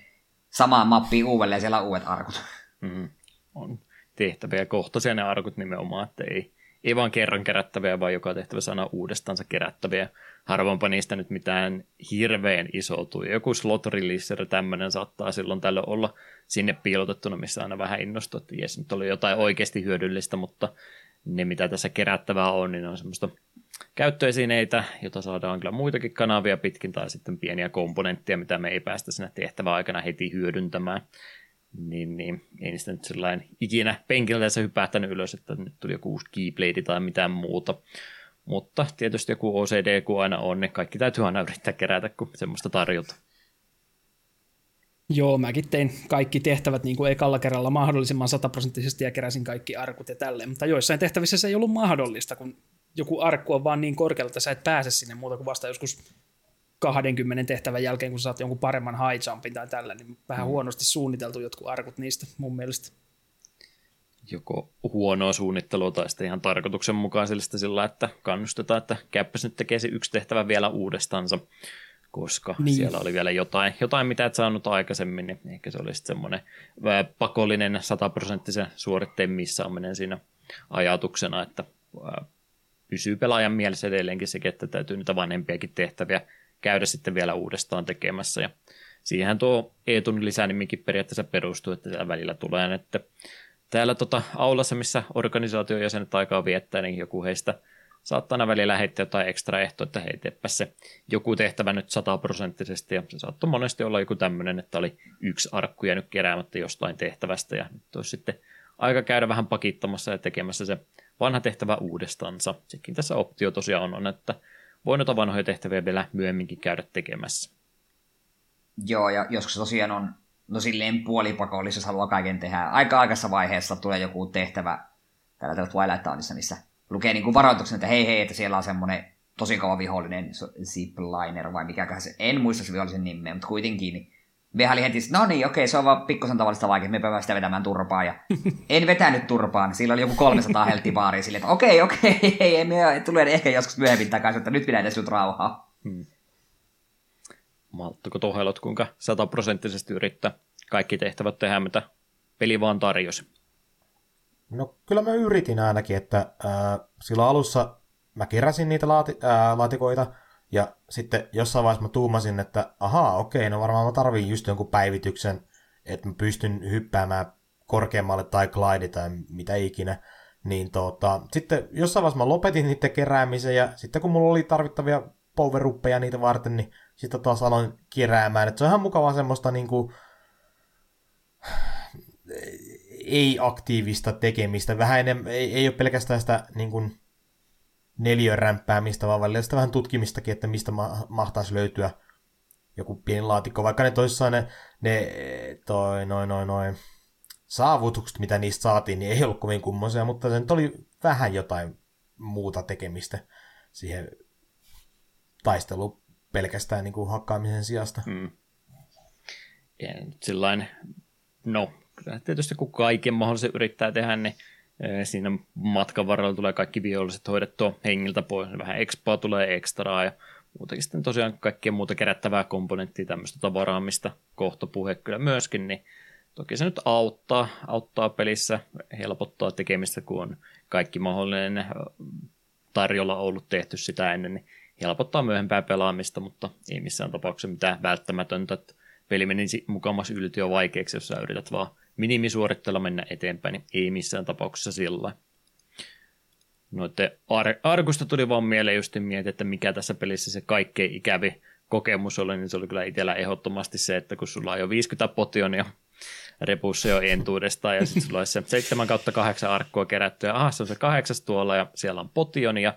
samaan mappiin uudelleen ja siellä on uudet arkut. Mm, on tehtäviä kohtaisia ne arkut nimenomaan, että ei, ei vaan kerran kerättäviä, vaan joka tehtävä sana uudestaansa kerättäviä. Harvoinpa niistä nyt mitään hirveän iso tuu. Joku slot releaser tämmöinen saattaa silloin tällöin olla sinne piilotettuna, missä aina vähän innostuu, että jes, nyt oli jotain oikeasti hyödyllistä, mutta ne mitä tässä kerättävää on, niin on semmoista käyttöesineitä, jota saadaan kyllä muitakin kanavia pitkin, tai sitten pieniä komponentteja, mitä me ei päästä sinne tehtävän aikana heti hyödyntämään. Niin, niin ei niistä nyt sellainen ikinä penkillä tässä hypähtänyt ylös, että nyt tuli joku uusi keyblade tai mitään muuta. Mutta tietysti joku OCD, kun aina on, niin kaikki täytyy aina yrittää kerätä, kun semmoista tarjota. Joo, mäkin tein kaikki tehtävät niin kuin ekalla kerralla mahdollisimman sataprosenttisesti ja keräsin kaikki arkut ja tälleen, mutta joissain tehtävissä se ei ollut mahdollista, kun joku arkku on vaan niin korkealla, että sä et pääse sinne muuta kuin vasta joskus 20 tehtävän jälkeen, kun saat jonkun paremman high jumpin tai tällä, niin vähän mm. huonosti suunniteltu jotkut arkut niistä mun mielestä. Joko huonoa suunnittelua tai sitten ihan tarkoituksenmukaisellista sillä, että kannustetaan, että käppäs nyt tekee se yksi tehtävä vielä uudestaansa, koska niin. siellä oli vielä jotain, jotain, mitä et saanut aikaisemmin, niin ehkä se oli sitten semmoinen pakollinen sataprosenttisen suoritteen missaaminen siinä ajatuksena, että pysyy pelaajan mielessä edelleenkin sekin, että täytyy niitä vanhempiakin tehtäviä käydä sitten vielä uudestaan tekemässä. Ja siihen tuo Eetun lisänimikin periaatteessa perustuu, että siellä välillä tulee, että täällä tota aulassa, missä organisaation jäsenet aikaa viettää, niin joku heistä saattaa aina välillä heittää jotain ekstra ehtoa, että hei, se joku tehtävä nyt sataprosenttisesti, ja se saattoi monesti olla joku tämmöinen, että oli yksi arkku jäänyt keräämättä jostain tehtävästä, ja nyt olisi sitten aika käydä vähän pakittamassa ja tekemässä se vanha tehtävä uudestaansa. Sekin tässä optio tosiaan on, että voi noita vanhoja tehtäviä vielä myöhemminkin käydä tekemässä. Joo, ja joskus tosiaan on no silleen puolipakollista, jos haluaa kaiken tehdä. Aika aikaisessa vaiheessa tulee joku tehtävä täällä, täällä Twilight Townissa, missä lukee niin kuin varoituksen, että hei hei, että siellä on semmoinen tosi kova vihollinen zipliner vai mikä se, en muista se vihollisen nimeä, mutta kuitenkin, niin Mehän oli heti, no niin, okei, se on vaan pikkusen tavallista vaikea, me päästään sitä vetämään turpaa. Ja en vetänyt turpaan, sillä oli joku 300 helttibaaria silleen, että okei, okei, ei, me tulee ehkä joskus myöhemmin takaisin, että nyt pidän edes nyt rauhaa. Malttuko tohelot, kuinka sataprosenttisesti yrittää kaikki tehtävät tehdä, mitä peli vaan tarjosi? No kyllä mä yritin ainakin, että äh, silloin alussa mä keräsin niitä laati, äh, laatikoita, ja sitten jossain vaiheessa mä tuumasin, että ahaa, okei, no varmaan mä tarviin just jonkun päivityksen, että mä pystyn hyppäämään korkeammalle tai glide tai mitä ikinä. Niin tota, sitten jossain vaiheessa mä lopetin niiden keräämisen ja sitten kun mulla oli tarvittavia power niitä varten, niin sitten taas aloin keräämään. Et se on ihan mukavaa semmoista niinku, ei-aktiivista tekemistä. Vähän enemmän, ei, ei ole pelkästään sitä niin kuin, neliörämpäämistä, vaan välillä sitä vähän tutkimistakin, että mistä ma- mahtaisi löytyä joku pieni laatikko, vaikka ne toissaan ne, ne toi, noin, noin, noin, saavutukset, mitä niistä saatiin, niin ei ollut kovin kummoisia, mutta se nyt oli vähän jotain muuta tekemistä siihen taisteluun pelkästään niin kuin hakkaamisen sijasta. Hmm. Ja sillain, no, tietysti kun kaiken mahdollisen yrittää tehdä, niin siinä matkan varrella tulee kaikki viholliset hoidettua hengiltä pois, vähän expoa tulee ekstraa ja muutenkin sitten tosiaan kaikkea muuta kerättävää komponenttia, tämmöistä tavaraa, mistä kohta puhe kyllä myöskin, niin toki se nyt auttaa, auttaa pelissä, helpottaa tekemistä, kun on kaikki mahdollinen tarjolla ollut tehty sitä ennen, niin helpottaa myöhempää pelaamista, mutta ei missään tapauksessa mitään välttämätöntä, että peli menisi mukamassa yltyä vaikeaksi, jos sä yrität vaan minimisuoritteella mennä eteenpäin, niin ei missään tapauksessa sillä. Noiden ar- arkusta tuli vaan mieleen just mietin, että mikä tässä pelissä se kaikkein ikävi kokemus oli, niin se oli kyllä itsellä ehdottomasti se, että kun sulla on jo 50 potionia repussa jo entuudestaan, ja sitten sulla olisi se 7 kautta 8 arkkua kerätty, ja aha, se on se kahdeksas tuolla, ja siellä on potioni, ja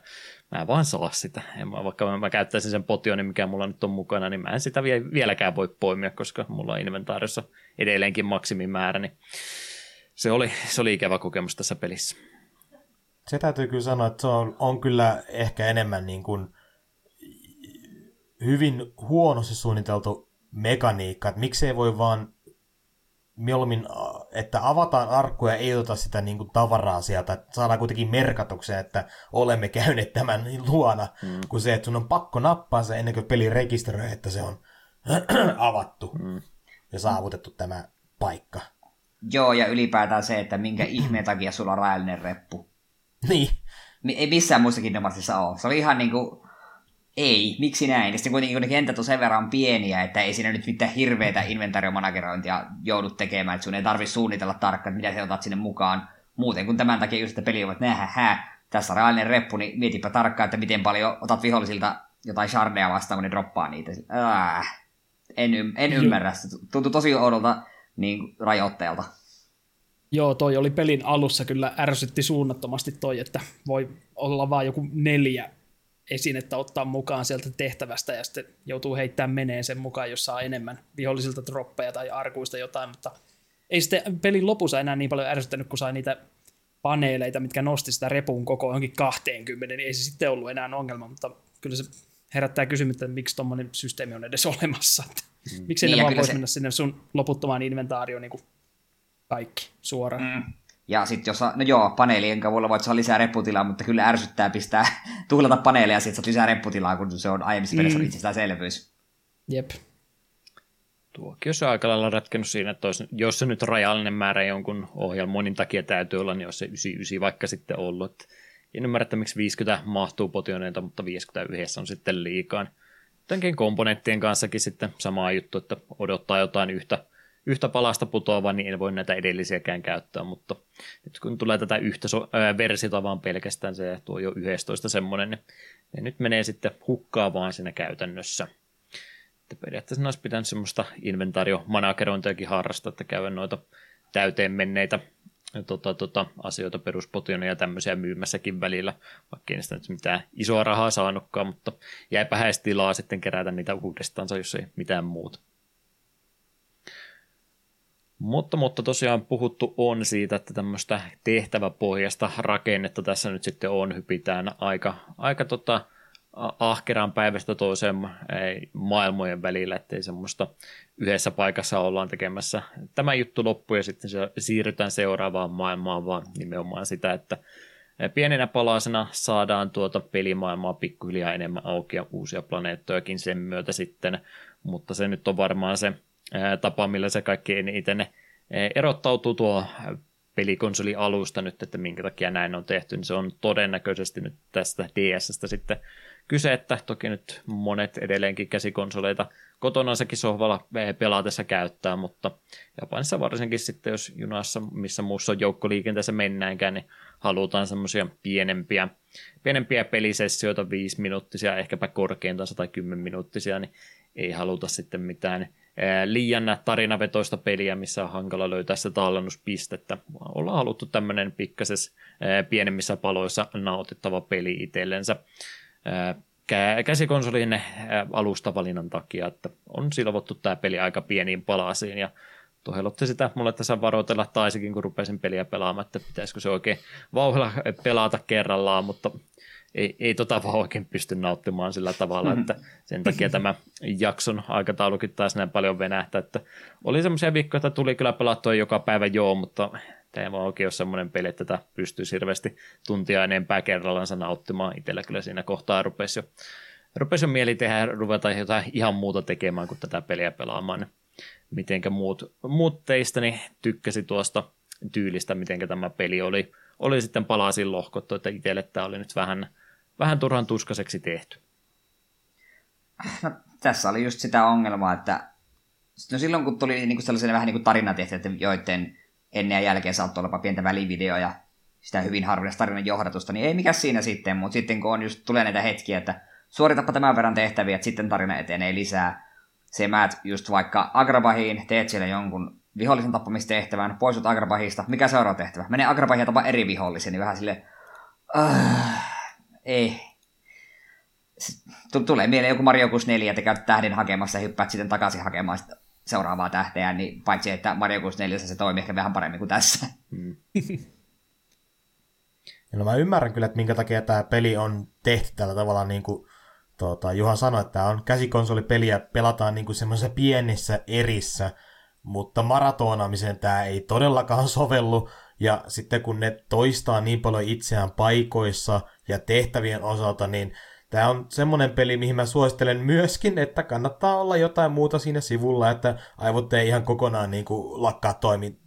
mä en vaan saa sitä. En mä, vaikka mä, mä käyttäisin sen potionin, mikä mulla nyt on mukana, niin mä en sitä vie, vieläkään voi poimia, koska mulla on inventaarissa edelleenkin maksimimäärä, niin se oli, se oli ikävä kokemus tässä pelissä. Se täytyy kyllä sanoa, että se on, on kyllä ehkä enemmän niin kuin hyvin huonosti suunniteltu mekaniikka, että miksei voi vaan mieluummin, että avataan arkku ja ei ota sitä niin kuin tavaraa sieltä, että saadaan kuitenkin merkatukseen, että olemme käyneet tämän luona, mm. kuin se, että sun on pakko nappaa se ennen kuin peli rekisteröi, että se on avattu mm. ja saavutettu tämä paikka. Joo, ja ylipäätään se, että minkä ihmeen takia sulla on rajallinen reppu. Niin. Ei missään muissakin Kingdomarsissa ole. Se oli ihan niinku ei, miksi näin? Ja sitten kuitenkin kun ne kentät on sen verran pieniä, että ei siinä nyt mitään hirveätä inventaariomanagerointia joudut tekemään, että sun ei tarvitse suunnitella tarkkaan, mitä sä otat sinne mukaan. Muuten kuin tämän takia just, että peli on, että hää, tässä on reaalinen reppu, niin mietipä tarkkaan, että miten paljon otat vihollisilta jotain shardeja vastaan, kun ne droppaa niitä. Äh, en, y- en ymmärrä, se tuntuu tosi oudolta niin rajoitteelta. Joo, toi oli pelin alussa kyllä ärsytti suunnattomasti toi, että voi olla vain joku neljä esinettä ottaa mukaan sieltä tehtävästä ja sitten joutuu heittämään meneen sen mukaan, jos saa enemmän vihollisilta droppeja tai arkuista jotain, mutta ei sitten pelin lopussa enää niin paljon ärsyttänyt, kun sai niitä paneeleita, mitkä nosti sitä repun koko johonkin 20, niin ei se sitten ollut enää ongelma, mutta kyllä se herättää kysymystä, että miksi tuommoinen systeemi on edes olemassa. Mm. Miksi niin, ne vaan voisi se... mennä sinne sun loputtomaan inventaarioon niin kuin kaikki suoraan. Mm. Ja sitten jos, no joo, paneelien avulla voit saada lisää repputilaa, mutta kyllä ärsyttää pistää tuhlata paneeleja, sitten saat lisää repputilaa, kun se on aiemmissa pelissä mm. itsestäänselvyys. Jep. Tuokin jos on aika lailla ratkennut siinä, että olisi, jos se nyt rajallinen määrä jonkun ohjelmoinnin takia täytyy olla, niin olisi se 99 vaikka sitten ollut. Että en ymmärrä, että miksi 50 mahtuu potioneita, mutta 51 on sitten liikaa. Jotenkin komponenttien kanssakin sitten sama juttu, että odottaa jotain yhtä yhtä palasta putoava, niin en voi näitä edellisiäkään käyttää, mutta nyt kun tulee tätä yhtä so- ää, versiota vaan pelkästään, se tuo jo 11 semmoinen, niin ne nyt menee sitten hukkaa vaan siinä käytännössä. Että periaatteessa olisi pitänyt semmoista inventaario-managerointiakin harrastaa, että käydä noita täyteen menneitä tota, tota, asioita peruspotionia ja tämmöisiä myymässäkin välillä, vaikka ei niistä nyt mitään isoa rahaa saanutkaan, mutta jäipä häistilaa sitten kerätä niitä uudestaan, jos ei mitään muuta. Mutta, mutta tosiaan puhuttu on siitä, että tämmöistä tehtäväpohjasta rakennetta tässä nyt sitten on, hypitään aika, aika tota, ahkeraan päivästä toiseen maailmojen välillä, ettei semmoista yhdessä paikassa ollaan tekemässä. Tämä juttu loppu ja sitten se siirrytään seuraavaan maailmaan, vaan nimenomaan sitä, että pienenä palasena saadaan tuota pelimaailmaa pikkuhiljaa enemmän auki ja uusia planeettojakin sen myötä sitten, mutta se nyt on varmaan se tapa, millä se kaikki eniten erottautuu tuo pelikonsoli alusta nyt, että minkä takia näin on tehty, niin se on todennäköisesti nyt tästä DSstä sitten kyse, että toki nyt monet edelleenkin käsikonsoleita kotonansakin sohvalla pelaatessa käyttää, mutta Japanissa varsinkin sitten, jos junassa missä muussa joukkoliikenteessä mennäänkään, niin halutaan semmoisia pienempiä, pienempiä pelisessioita, viisi minuuttisia, ehkäpä korkeintaan 110 minuuttisia, niin ei haluta sitten mitään liian tarinavetoista peliä, missä on hankala löytää sitä tallennuspistettä. Ollaan haluttu tämmöinen pikkases pienemmissä paloissa nautittava peli itsellensä käsikonsolin alustavalinnan takia, että on silvottu tämä peli aika pieniin palasiin ja tohelotti sitä mulle tässä varoitella taisikin, kun rupesin peliä pelaamaan, että pitäisikö se oikein vauhilla pelata kerrallaan, mutta ei, ei tota vaan oikein pysty nauttimaan sillä tavalla, mm-hmm. että sen takia tämä jakson aikataulukin taas näin paljon venähtää, että oli semmoisia viikkoja, että tuli kyllä pelattua joka päivä joo, mutta tämä ei vaan oikein ole semmoinen peli, että tätä pystyisi hirveästi tuntia enempää kerrallaan nauttimaan. Itsellä kyllä siinä kohtaa rupesi jo, rupesi jo mieli tehdä ruveta jotain ihan muuta tekemään kuin tätä peliä pelaamaan. Mitenkä muut, muut teistäni tykkäsi tuosta tyylistä, miten tämä peli oli, oli sitten palasin lohkottu, että itselle tämä oli nyt vähän, vähän turhan tuskaseksi tehty. No, tässä oli just sitä ongelmaa, että no silloin kun tuli niin kuin sellaisia vähän niin kuin tarinatehtäjät, joiden ennen ja jälkeen saattoi olla pientä välivideoja, sitä hyvin harvinaista tarinan johdatusta, niin ei mikä siinä sitten, mutta sitten kun on just, tulee näitä hetkiä, että suoritapa tämän verran tehtäviä, että sitten tarina etenee lisää, se määt just vaikka Agrabahiin, teet siellä jonkun vihollisen tappamistehtävän, poisut Agrabahista, mikä seuraava tehtävä? Mene Agrabahia tapa eri vihollisia, niin vähän sille, uh, ei. Tulee mieleen joku Mario 64, että käyt tähden hakemassa ja hyppäät sitten takaisin hakemaan sitä seuraavaa tähteä, niin paitsi että Mario 64 se toimii ehkä vähän paremmin kuin tässä. Mm. no mä ymmärrän kyllä, että minkä takia tämä peli on tehty tällä tavalla, niin kuin tuota, Juha sanoi, että tämä on käsikonsolipeli ja pelataan niin semmoisissa pienissä erissä, mutta maratonaamiseen tämä ei todellakaan sovellu, ja sitten kun ne toistaa niin paljon itseään paikoissa ja tehtävien osalta, niin Tämä on semmoinen peli, mihin mä suosittelen myöskin, että kannattaa olla jotain muuta siinä sivulla, että aivot ei ihan kokonaan niin kuin lakkaa toimi,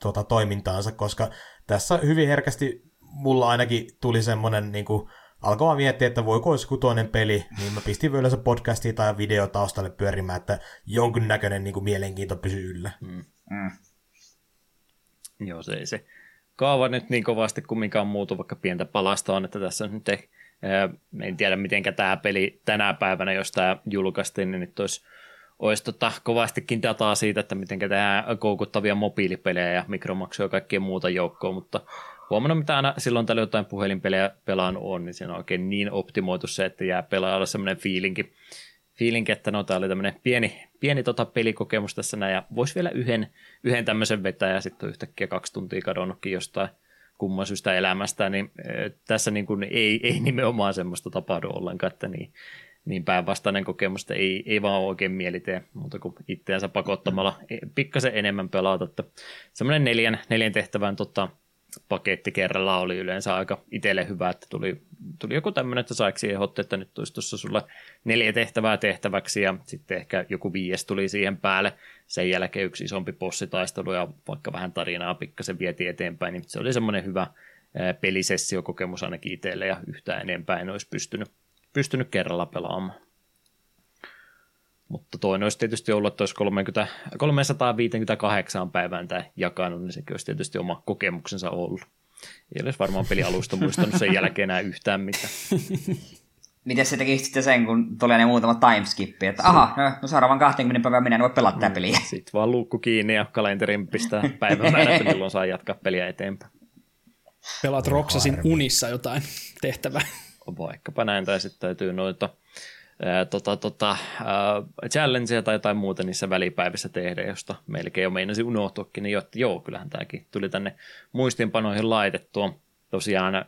tuota, toimintaansa, koska tässä hyvin herkästi mulla ainakin tuli semmoinen niin kuin, alkoi miettiä, että voiko olisi toinen peli, niin mä pistin yleensä podcastia tai video taustalle pyörimään, että jonkinnäköinen niin kuin, mielenkiinto pysyy yllä. Mm. Mm. Joo, se ei se kaava nyt niin kovasti kuin mikä muutu, vaikka pientä palasta on, että tässä nyt ei en tiedä, miten tämä peli tänä päivänä, jos tämä julkaistiin, niin nyt olisi, olisi tota, kovastikin dataa siitä, että miten tämä koukuttavia mobiilipelejä ja mikromaksuja ja kaikkea muuta joukkoa, mutta huomannut, mitä aina silloin tällä jotain puhelinpelejä pelaan on, niin se on oikein niin optimoitu se, että jää pelaajalle semmoinen fiilinki, fiilinki, että no tämä oli tämmöinen pieni, pieni tota pelikokemus tässä näin, ja voisi vielä yhden, yhden tämmöisen vetää, ja sitten yhtäkkiä kaksi tuntia kadonnutkin jostain kumman syystä elämästä, niin tässä niin kuin ei, ei nimenomaan semmoista tapahdu ollenkaan, että niin, niin päinvastainen kokemus, että ei, ei vaan oikein mieli tee muuta kuin itseänsä pakottamalla e, pikkasen enemmän pelata. Semmoinen neljän, neljän tehtävän tota, paketti kerralla oli yleensä aika itselle hyvä, että tuli, tuli joku tämmöinen, että saiko siihen hotte, että nyt tulisi tuossa sulla neljä tehtävää tehtäväksi ja sitten ehkä joku viies tuli siihen päälle. Sen jälkeen yksi isompi bossitaistelu ja vaikka vähän tarinaa pikkasen vietiin eteenpäin, niin se oli semmoinen hyvä pelisessiokokemus ainakin itselle ja yhtään enempää en olisi pystynyt, pystynyt kerralla pelaamaan. Mutta toinen olisi tietysti ollut, että olisi 30, 358 päivään tämä jakanut, niin sekin olisi tietysti oma kokemuksensa ollut. Ei olisi varmaan pelialusta muistanut sen jälkeen enää yhtään mitään. Miten se teki sitten sen, kun tulee ne muutamat timeskippi, että aha, no, no seuraavan 20 päivän minä en voi pelata tätä mm, peliä. Sitten vaan luukku kiinni ja kalenterin pistää päivämäärä, milloin saa jatkaa peliä eteenpäin. Pelaat Roksasin unissa jotain tehtävää. Vaikkapa näin, tai sitten täytyy noita ää, tota, tota, äh, challengeja tai jotain muuta niissä välipäivissä tehdä, josta melkein jo meinasi unohtuakin, niin jo, että joo, kyllähän tämäkin tuli tänne muistiinpanoihin laitettua. tosiaan,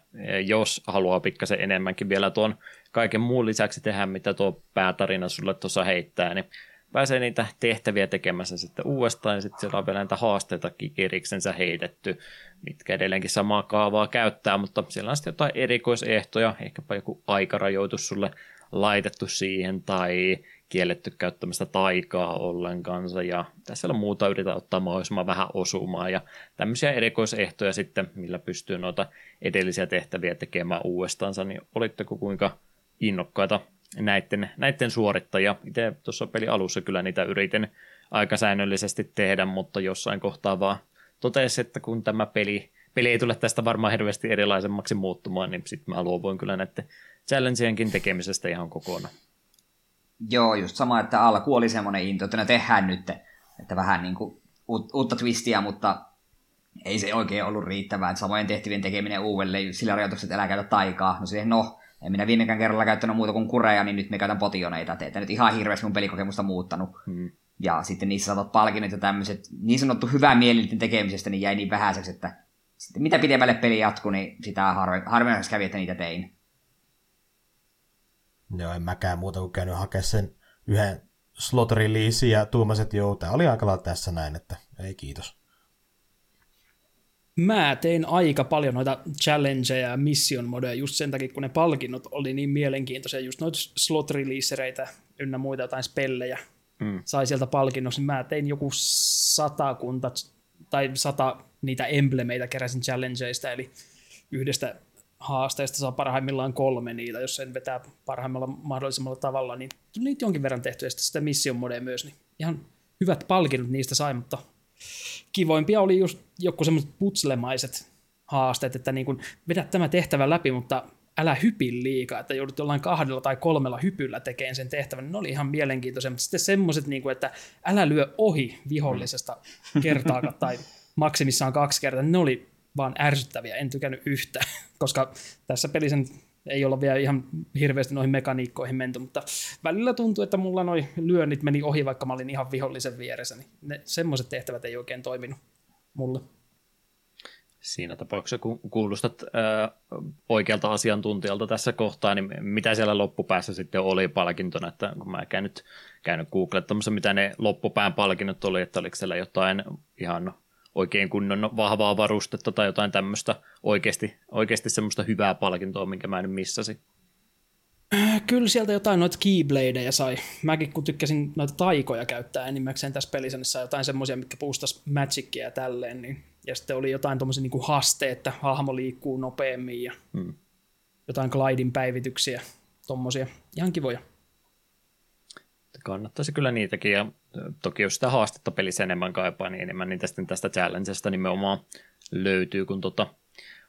jos haluaa pikkasen enemmänkin vielä tuon kaiken muun lisäksi tehdä, mitä tuo päätarina sulle tuossa heittää, niin pääsee niitä tehtäviä tekemässä sitten uudestaan, ja sitten siellä on vielä näitä haasteitakin eriksensä heitetty, mitkä edelleenkin samaa kaavaa käyttää, mutta siellä on sitten jotain erikoisehtoja, ehkäpä joku aikarajoitus sulle laitettu siihen, tai kielletty käyttämästä taikaa ollenkaan, ja tässä on muuta yritä ottaa mahdollisimman vähän osumaan, ja tämmöisiä erikoisehtoja sitten, millä pystyy noita edellisiä tehtäviä tekemään uudestaansa, niin olitteko kuinka innokkaita näiden, näiden suorittajia. Itse tuossa peli alussa kyllä niitä yritin aika säännöllisesti tehdä, mutta jossain kohtaa vaan totesi, että kun tämä peli, peli ei tule tästä varmaan hirveästi erilaisemmaksi muuttumaan, niin sitten mä luovuin kyllä näiden challengeienkin tekemisestä ihan kokonaan. Joo, just sama, että alku oli semmoinen into, että ne tehdään nyt, että vähän niin kuin uutta twistiä, mutta ei se oikein ollut riittävää. Että samojen tehtävien tekeminen uudelleen sillä rajoitukset, että älä käytä taikaa. No siihen, no, en minä viimekään kerralla käyttänyt muuta kuin kureja, niin nyt me käytän potioneita. Teitä nyt ihan hirveästi mun pelikokemusta muuttanut. Hmm. Ja sitten niissä saatat palkinnot ja tämmöiset niin sanottu hyvää mieli tekemisestä, niin jäi niin vähäiseksi, että sitten mitä pidemmälle peli jatkui, niin sitä harve, harvinaisesti kävi, että niitä tein. Joo, en mäkään muuta kuin käynyt hakemaan sen yhden slot release ja tuumaset, että joo, tämä oli aika lailla tässä näin, että ei kiitos. Mä tein aika paljon noita challengeja ja mission modeja just sen takia, kun ne palkinnot oli niin mielenkiintoisia, just noita slot releasereitä ynnä muita jotain spellejä mm. sai sieltä palkinnossa, niin mä tein joku satakunta tai sata niitä emblemeitä keräsin challengeista, eli yhdestä haasteesta saa parhaimmillaan kolme niitä, jos sen vetää parhaimmalla mahdollisemmalla tavalla, niin niitä jonkin verran tehty, ja sitten sitä mission modea myös, niin ihan hyvät palkinnot niistä sai, mutta kivoimpia oli just joku semmoiset putselemaiset haasteet, että niin kuin vedät tämä tehtävä läpi, mutta älä hypi liikaa, että joudut jollain kahdella tai kolmella hypyllä tekemään sen tehtävän, ne oli ihan mielenkiintoisia, mutta sitten semmoiset, niin kuin, että älä lyö ohi vihollisesta kertaakaan tai maksimissaan kaksi kertaa, ne oli vaan ärsyttäviä, en tykännyt yhtään, koska tässä pelissä ei olla vielä ihan hirveästi noihin mekaniikkoihin menty, mutta välillä tuntuu, että mulla noi lyönnit meni ohi, vaikka mä olin ihan vihollisen vieressä, niin ne, semmoiset tehtävät ei oikein toiminut mulle. Siinä tapauksessa, kun kuulostat ää, oikealta asiantuntijalta tässä kohtaa, niin mitä siellä loppupäässä sitten oli palkintona, että kun mä käynyt, käynyt googlettamassa, mitä ne loppupään palkinnot oli, että oliko siellä jotain ihan oikein kunnon vahvaa varustetta tai jotain tämmöistä oikeasti, oikeasti semmoista hyvää palkintoa, minkä mä nyt missasin. Äh, kyllä sieltä jotain noita keybladeja sai. Mäkin kun tykkäsin noita taikoja käyttää enimmäkseen tässä pelissä, niin sai jotain semmoisia, mitkä puustas magicia ja tälleen. Niin. Ja sitten oli jotain tommosia niin haasteita, että hahmo liikkuu nopeammin ja hmm. jotain glidin päivityksiä, tommosia. Ihan kivoja kannattaisi kyllä niitäkin, ja toki jos sitä haastetta pelissä enemmän kaipaa, niin enemmän niitä sitten tästä challengesta nimenomaan löytyy, kun tota,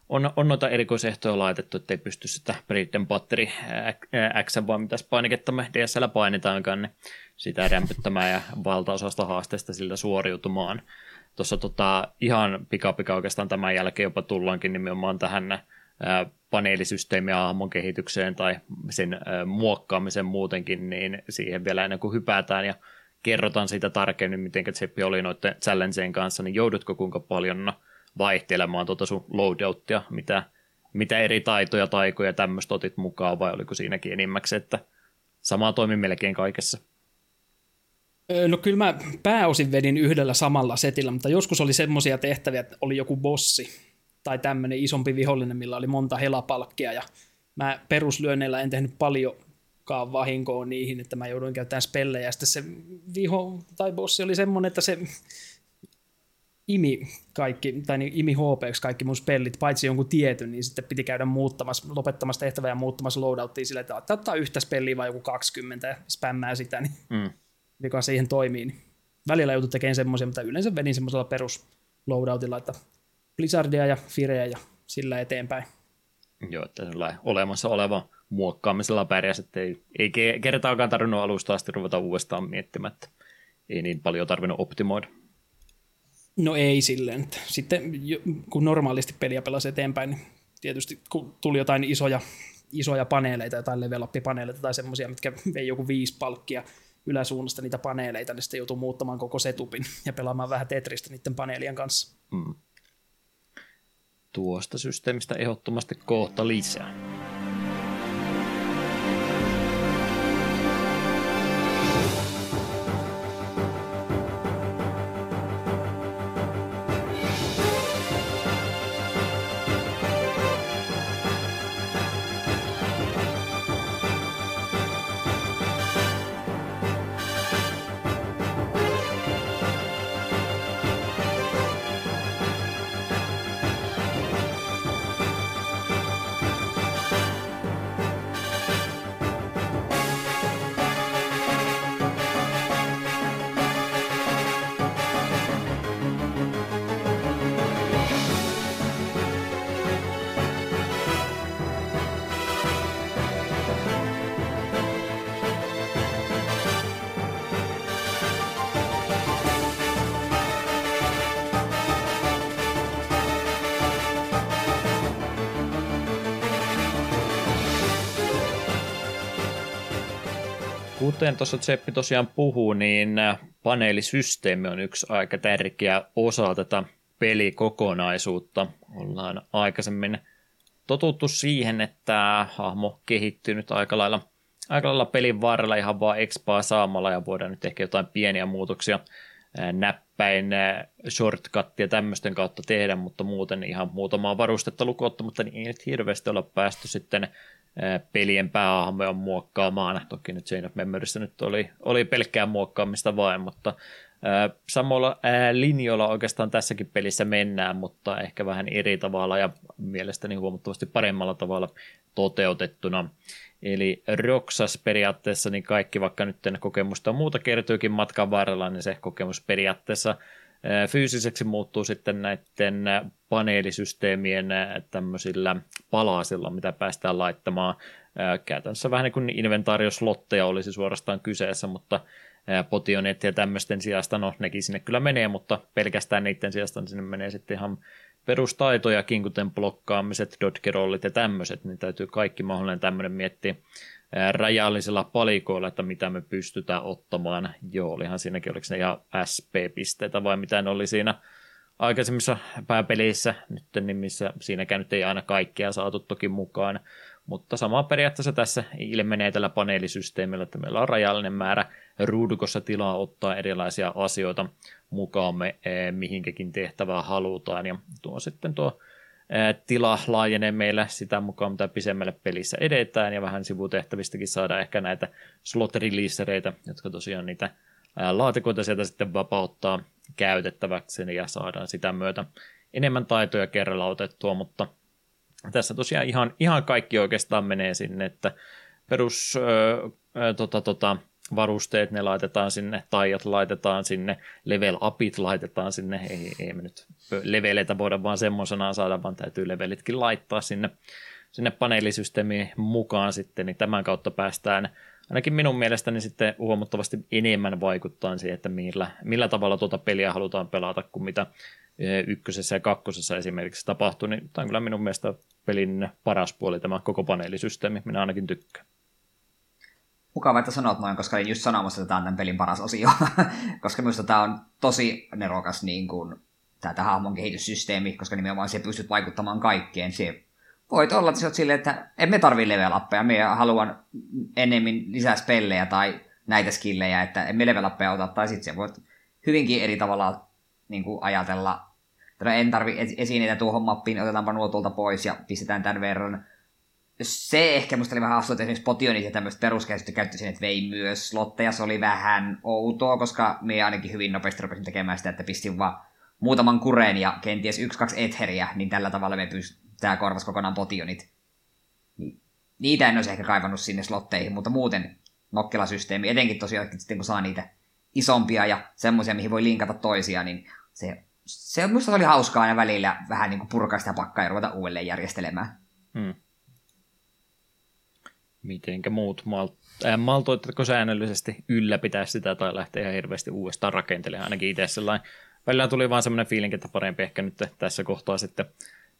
on, on noita erikoisehtoja laitettu, ettei pysty sitä Britten Batteri X, vaan mitäs painiketta me DSL painitaankaan, niin sitä rämpyttämään ja valtaosasta haasteesta sillä suoriutumaan. Tuossa tota, ihan pikapika oikeastaan tämän jälkeen jopa tullaankin nimenomaan tähän paneelisysteemi hahmon kehitykseen tai sen muokkaamisen muutenkin, niin siihen vielä ennen kuin hypätään ja kerrotaan siitä tarkemmin, miten Tseppi oli noiden challengeen kanssa, niin joudutko kuinka paljon vaihtelemaan tuota sun loadouttia, mitä, mitä eri taitoja, taikoja tämmöistä otit mukaan, vai oliko siinäkin enimmäkseen, että sama toimi melkein kaikessa? No kyllä mä pääosin vedin yhdellä samalla setillä, mutta joskus oli semmoisia tehtäviä, että oli joku bossi, tai tämmöinen isompi vihollinen, millä oli monta helapalkkia ja mä peruslyönneillä en tehnyt paljonkaan vahinkoa niihin, että mä jouduin käyttämään spellejä ja sitten se viho tai bossi oli semmoinen, että se imi kaikki, tai niin imi HP kaikki mun spellit, paitsi jonkun tietyn, niin sitten piti käydä muuttamassa, lopettamassa tehtävää ja muuttamassa loadouttia sillä, että ottaa yhtä spelliä vai joku 20 ja spämmää sitä, niin mm. mikä siihen toimii. Niin välillä joutui tekemään semmoisia, mutta yleensä vedin semmoisella perus loadoutilla, että Blizzardia ja Fireä ja sillä eteenpäin. Joo, että olemassa oleva muokkaamisella pärjäs, että ei, ei kertaakaan tarvinnut alusta asti ruveta uudestaan miettimään, että ei niin paljon tarvinnut optimoida. No ei silleen. Sitten kun normaalisti peliä pelasi eteenpäin, niin tietysti kun tuli jotain isoja, isoja paneeleita, jotain level paneeleita tai semmoisia, mitkä vei joku viisi palkkia yläsuunnasta niitä paneeleita, niin sitten joutuu muuttamaan koko setupin ja pelaamaan vähän Tetristä niiden paneelien kanssa. Mm tuosta systeemistä ehdottomasti kohta lisää. Kuten tuossa Tseppi tosiaan puhuu, niin äh, paneelisysteemi on yksi aika tärkeä osa tätä pelikokonaisuutta. Ollaan aikaisemmin totuttu siihen, että hahmo kehittyy nyt aika lailla, aika lailla pelin varrella ihan vaan expaa saamalla ja voidaan nyt ehkä jotain pieniä muutoksia äh, näppäin, äh, shortcuttia tämmöisten kautta tehdä, mutta muuten ihan muutamaa varustetta lukottamatta, niin ei nyt hirveästi olla päästy sitten pelien päähahmoja muokkaamaan. Toki nyt Chain of Memoryssä nyt oli, oli pelkkää muokkaamista vain, mutta samalla linjoilla oikeastaan tässäkin pelissä mennään, mutta ehkä vähän eri tavalla ja mielestäni huomattavasti paremmalla tavalla toteutettuna. Eli Roksas periaatteessa, niin kaikki vaikka nyt kokemusta muuta kertyykin matkan varrella, niin se kokemus periaatteessa fyysiseksi muuttuu sitten näiden paneelisysteemien tämmöisillä palasilla, mitä päästään laittamaan. Käytännössä vähän niin kuin inventaarioslotteja olisi suorastaan kyseessä, mutta potionet ja tämmöisten sijasta, no nekin sinne kyllä menee, mutta pelkästään niiden sijasta niin sinne menee sitten ihan perustaitojakin, kuten blokkaamiset, dodgerollit ja tämmöiset, niin täytyy kaikki mahdollinen tämmöinen miettiä rajallisilla palikoilla, että mitä me pystytään ottamaan. Joo, olihan siinäkin, oliko ne ihan SP-pisteitä vai mitä ne oli siinä aikaisemmissa pääpeleissä, nyt nimissä siinäkään nyt ei aina kaikkea saatu toki mukaan, mutta sama periaatteessa tässä ilmenee tällä paneelisysteemillä, että meillä on rajallinen määrä ruudukossa tilaa ottaa erilaisia asioita mukaamme, mihinkäkin tehtävää halutaan, ja tuo sitten tuo tila laajenee meillä sitä mukaan, mitä pisemmälle pelissä edetään, ja vähän sivutehtävistäkin saadaan ehkä näitä slot jotka tosiaan niitä laatikoita sieltä sitten vapauttaa käytettäväksi, ja saadaan sitä myötä enemmän taitoja kerralla otettua, mutta tässä tosiaan ihan, ihan kaikki oikeastaan menee sinne, että perus ö, tota, tota, varusteet, ne laitetaan sinne, taijat laitetaan sinne, level upit laitetaan sinne, ei, ei me nyt leveleitä voida vaan semmoisenaan saada, vaan täytyy levelitkin laittaa sinne, sinne paneelisysteemiin mukaan sitten, niin tämän kautta päästään ainakin minun mielestäni sitten huomattavasti enemmän vaikuttaa siihen, että millä, millä tavalla tuota peliä halutaan pelata kuin mitä ykkösessä ja kakkosessa esimerkiksi tapahtuu, niin tämä on kyllä minun mielestä pelin paras puoli tämä koko paneelisysteemi, minä ainakin tykkään. Mukava, että sanot noin, koska olin just sanomassa, että tämä on tämän pelin paras osio. koska minusta tämä on tosi nerokas niin kuin, tämä hahmon kehityssysteemi, koska nimenomaan se pystyt vaikuttamaan kaikkeen. Se voit olla, että silleen, että emme tarvii level uppeja, me haluan enemmän lisää spellejä tai näitä skillejä, että emme level uppeja ota, tai sitten se voit hyvinkin eri tavalla niin kuin ajatella, että en tarvi esineitä tuohon mappiin, otetaanpa nuo tuolta pois ja pistetään tämän verran se ehkä musta oli vähän että esimerkiksi Potionit ja tämmöistä peruskäsitystä käyttäisin, että vei myös slotteja. Se oli vähän outoa, koska me ainakin hyvin nopeasti rupesin tekemään sitä, että pistin vaan muutaman kureen ja kenties yksi, kaksi etheriä, niin tällä tavalla me pystytään korvas kokonaan Potionit. Niitä en olisi ehkä kaivannut sinne slotteihin, mutta muuten nokkelasysteemi, etenkin tosiaan sitten kun saa niitä isompia ja semmoisia, mihin voi linkata toisiaan, niin se, se musta oli hauskaa ja välillä vähän niin kuin purkaa sitä pakkaa ja ruveta uudelleen järjestelemään. Hmm mitenkä muut mal- äh, maltoitatko säännöllisesti ylläpitää sitä tai lähteä ihan hirveästi uudestaan rakentelemaan. Ainakin itse sellainen. Välillä tuli vaan semmoinen fiilinki, että parempi ehkä nyt tässä kohtaa sitten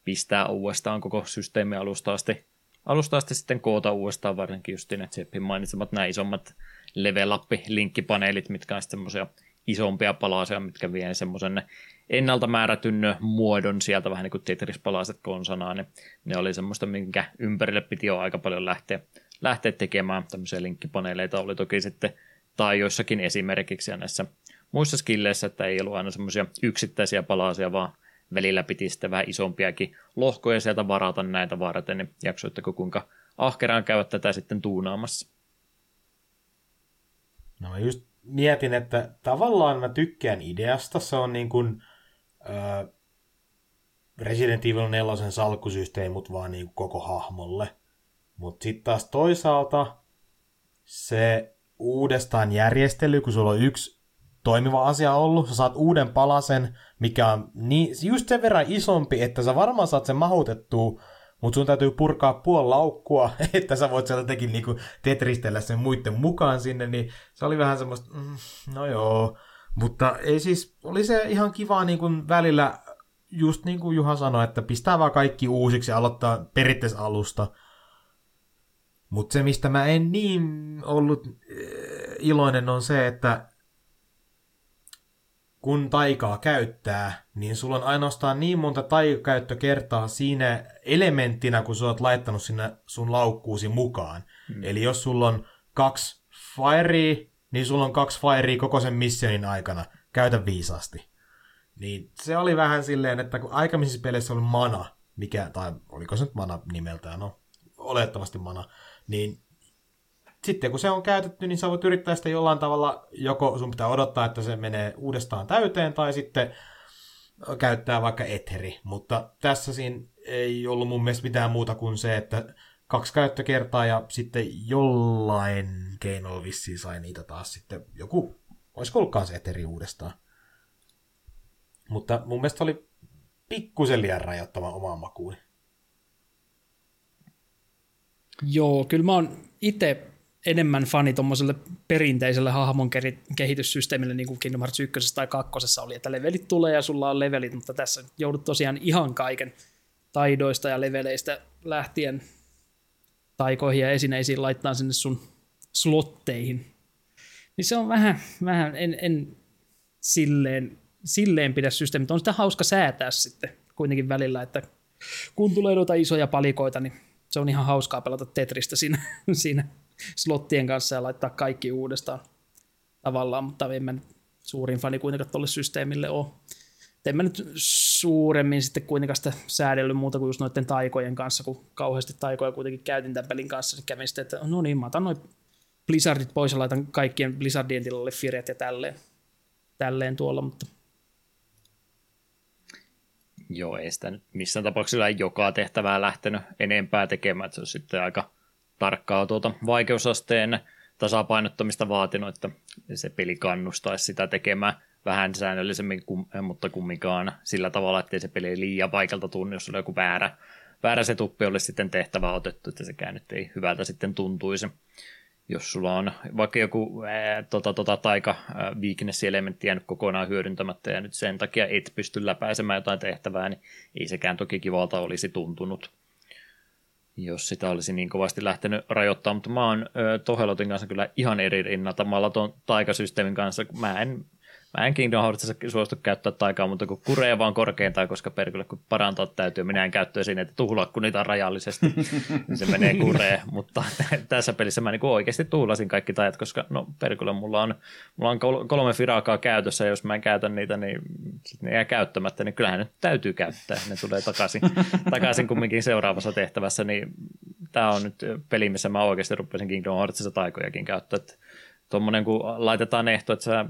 pistää uudestaan koko systeemi alusta asti, alusta asti sitten koota uudestaan, varsinkin just ne Zeppin mainitsemat nämä isommat level up linkkipaneelit, mitkä on semmoisia isompia palasia, mitkä vie semmoisen ennalta määrätyn muodon sieltä, vähän niin kuin Tetris-palaset konsonaa, niin ne oli semmoista, minkä ympärille piti jo aika paljon lähteä, lähteä tekemään. Tämmöisiä linkkipaneeleita oli toki sitten tai joissakin esimerkiksi ja näissä muissa skilleissä, että ei ollut aina semmoisia yksittäisiä palasia, vaan välillä piti sitten vähän isompiakin lohkoja sieltä varata näitä varten, niin jaksoitteko kuinka ahkeraan käydä tätä sitten tuunaamassa? No mä just mietin, että tavallaan mä tykkään ideasta, se on niin kuin äh, Resident Evil 4 salkkusysteemi, mutta vaan niin koko hahmolle. Mutta sitten taas toisaalta se uudestaan järjestely, kun sulla on yksi toimiva asia ollut, sä saat uuden palasen, mikä on niin, just sen verran isompi, että sä varmaan saat sen mahutettua, mutta sun täytyy purkaa puoli laukkua, että sä voit sieltä tekin niinku tetristellä sen muiden mukaan sinne, niin se oli vähän semmoista, mm, no joo, mutta ei siis, oli se ihan kiva niin välillä, just niin kuin Juha sanoi, että pistää vaan kaikki uusiksi ja aloittaa periaatteessa alusta. Mutta se, mistä mä en niin ollut eh, iloinen, on se, että kun taikaa käyttää, niin sulla on ainoastaan niin monta taikakäyttökertaa siinä elementtinä, kun sä oot laittanut sinne sun laukkuusi mukaan. Hmm. Eli jos sulla on kaksi firea, niin sulla on kaksi firea koko sen missionin aikana. Käytä viisaasti. Niin se oli vähän silleen, että kun aikaisemmissa peleissä oli mana, mikä, tai oliko se nyt mana nimeltään, no olettavasti mana, niin sitten kun se on käytetty, niin sä voit yrittää sitä jollain tavalla, joko sun pitää odottaa, että se menee uudestaan täyteen, tai sitten käyttää vaikka etheri. Mutta tässä siinä ei ollut mun mielestä mitään muuta kuin se, että kaksi käyttökertaa ja sitten jollain keinolla vissiin sai niitä taas sitten joku, olisiko ollutkaan se eteri uudestaan. Mutta mun mielestä oli pikkusen liian rajoittava omaan makuun. Joo, kyllä mä oon itse enemmän fani tuommoiselle perinteiselle hahmon kehityssysteemille, niin kuin Kingdom Hearts 1 tai 2 oli, että levelit tulee ja sulla on levelit, mutta tässä joudut tosiaan ihan kaiken taidoista ja leveleistä lähtien taikoihin ja esineisiin laittaa sinne sun slotteihin. Niin se on vähän, vähän en, en silleen, silleen pidä systeemit. On sitä hauska säätää sitten kuitenkin välillä, että kun tulee noita isoja palikoita, niin se on ihan hauskaa pelata Tetristä siinä, siinä slottien kanssa ja laittaa kaikki uudestaan tavallaan, mutta en mä suurin fani kuitenkaan tuolle systeemille ole. En mä nyt suuremmin sitten kuitenkaan sitä säädellyt muuta kuin just noiden taikojen kanssa, kun kauheasti taikoja kuitenkin käytin tämän pelin kanssa, niin kävin sitten, että no niin, mä otan noin Blizzardit pois ja laitan kaikkien Blizzardien tilalle Firet ja tälleen, tälleen tuolla, mutta Joo, ei sitä nyt missään tapauksessa joka tehtävää lähtenyt enempää tekemään, se on sitten aika tarkkaa tuota vaikeusasteen tasapainottamista vaatinut, että se peli kannustaisi sitä tekemään vähän säännöllisemmin, mutta kumminkaan sillä tavalla, ettei se peli liian paikalta tunnu, jos on joku väärä, väärä setuppi olisi sitten tehtävä otettu, että sekään nyt ei hyvältä sitten tuntuisi. Jos sulla on vaikka joku ää, tota, tota, taika weakness-elementti jäänyt kokonaan hyödyntämättä ja nyt sen takia et pysty läpäisemään jotain tehtävää, niin ei sekään toki kivalta olisi tuntunut jos sitä olisi niin kovasti lähtenyt rajoittaa, mutta mä oon Tohelotin kanssa kyllä ihan eri rinnalta. Mä tuon taikasysteemin kanssa, mä en Mä en Kingdom Heartsissa suostu käyttää taikaa, mutta kun kuree vaan korkeintaan, koska perkele kun parantaa täytyy, minä en käyttöä siinä, että tuhlaa kun niitä on rajallisesti, niin se menee kuree. Mutta tässä pelissä mä niin oikeasti tuhlasin kaikki tajat, koska no perkele mulla on, mulla on kolme firakaa käytössä, ja jos mä en käytä niitä, niin ne jää käyttämättä, niin kyllähän ne täytyy käyttää. Ne tulee takaisin, takaisin kumminkin seuraavassa tehtävässä, niin tämä on nyt peli, missä mä oikeasti rupesin Kingdom Heartsissa taikojakin käyttää, että tuommoinen, kun laitetaan ehto, että sä,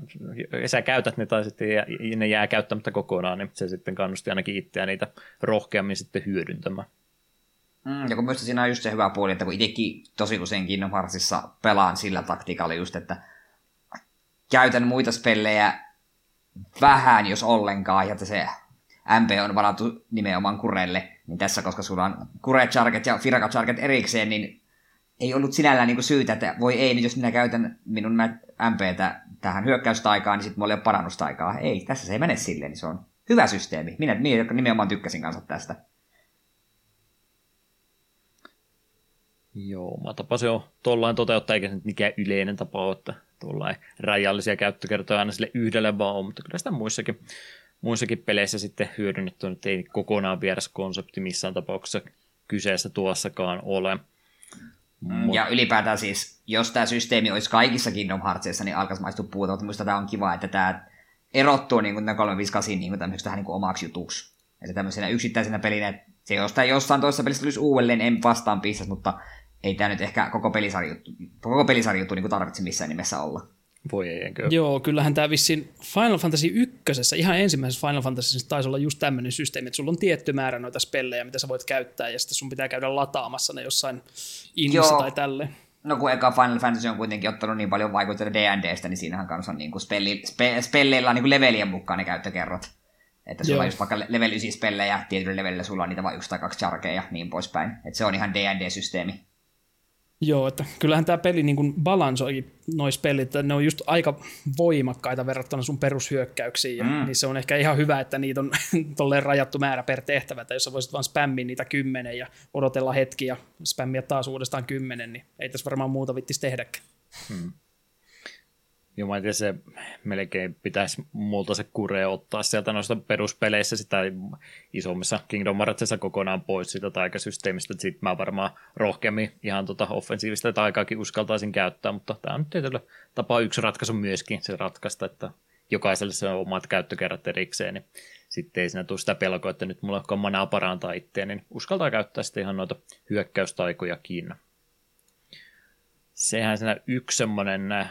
sä käytät ne tai sitten ne jää käyttämättä kokonaan, niin se sitten kannusti ainakin itseä niitä rohkeammin sitten hyödyntämään. Mm, ja kun myös siinä on just se hyvä puoli, että kun itsekin tosi usein Kingdom pelaan sillä taktiikalla just, että käytän muita spellejä vähän, jos ollenkaan, ja että se MP on varattu nimenomaan kurelle, niin tässä, koska sulla on kure charget ja firaka charget erikseen, niin ei ollut sinällään niin syytä, että voi ei, niin jos minä käytän minun MPtä tähän hyökkäystaikaan, niin sitten mulla ei ole parannustaikaa. Ei, tässä se ei mene silleen, niin se on hyvä systeemi. Minä, minä nimenomaan tykkäsin kanssa tästä. Joo, mä tapasin jo tuollain toteuttaa, eikä se nyt mikään yleinen tapa ole, että tuollain rajallisia käyttökertoja aina sille yhdelle vaan on, mutta kyllä sitä muissakin, muissakin peleissä sitten hyödynnetty, että ei kokonaan vieras konsepti missään tapauksessa kyseessä tuossakaan ole. Mm, ja ylipäätään siis, jos tämä systeemi olisi kaikissa Kingdom Heartsissa, niin alkaisi maistua puuta, mutta minusta tämä on kiva, että tämä erottuu niin kuin 358 niin tähän niin omaksi jutuksi. Että tämmöisenä yksittäisenä pelinä, että se jostain jossain toisessa pelissä tulisi uudelleen, en vastaan pistäisi, mutta ei tämä nyt ehkä koko pelisarja, koko pelisarja juttu niin tarvitse missään nimessä olla. Voi ei, enkö? Joo, kyllähän tämä vissiin Final Fantasy 1, ihan ensimmäisessä Final Fantasyssa taisi olla just tämmöinen systeemi, että sulla on tietty määrä noita spellejä, mitä sä voit käyttää, ja sitten sun pitää käydä lataamassa ne jossain innissä tai tälle. No kun eka Final Fantasy on kuitenkin ottanut niin paljon vaikutteita D&Dstä, niin siinähän kanssa on niin kuin spelli, spe, spelleillä on niin kuin levelien mukaan ne käyttökerrot. Että sulla Joo. on just vaikka level 9 spellejä, tietyllä levelillä sulla on niitä vain yksi tai kaksi charkeja ja niin poispäin. Että se on ihan D&D-systeemi. Joo, että kyllähän tämä peli niin kuin balansoikin nois pelit, että ne on just aika voimakkaita verrattuna sun perushyökkäyksiin, ja mm. niin se on ehkä ihan hyvä, että niitä on tolleen rajattu määrä per tehtävä, että jos sä voisit vaan spämmiä niitä kymmenen ja odotella hetki ja spämmiä taas uudestaan kymmenen, niin ei tässä varmaan muuta vittis tehdäkään. Hmm. Mä se melkein pitäisi multa se kure ottaa sieltä noista peruspeleissä sitä isommissa Kingdom Heartsissa kokonaan pois siitä taikasysteemistä, sitten mä varmaan rohkeammin ihan tota offensiivista taikaakin uskaltaisin käyttää, mutta tämä on tietyllä tapaa yksi ratkaisu myöskin se ratkaista, että jokaiselle se on omat käyttökerrat erikseen, niin sitten ei siinä tule sitä pelkoa, että nyt mulla on manaa parantaa itseä, niin uskaltaa käyttää sitten ihan noita hyökkäystaikojakin sehän siinä yksi semmoinen, ää,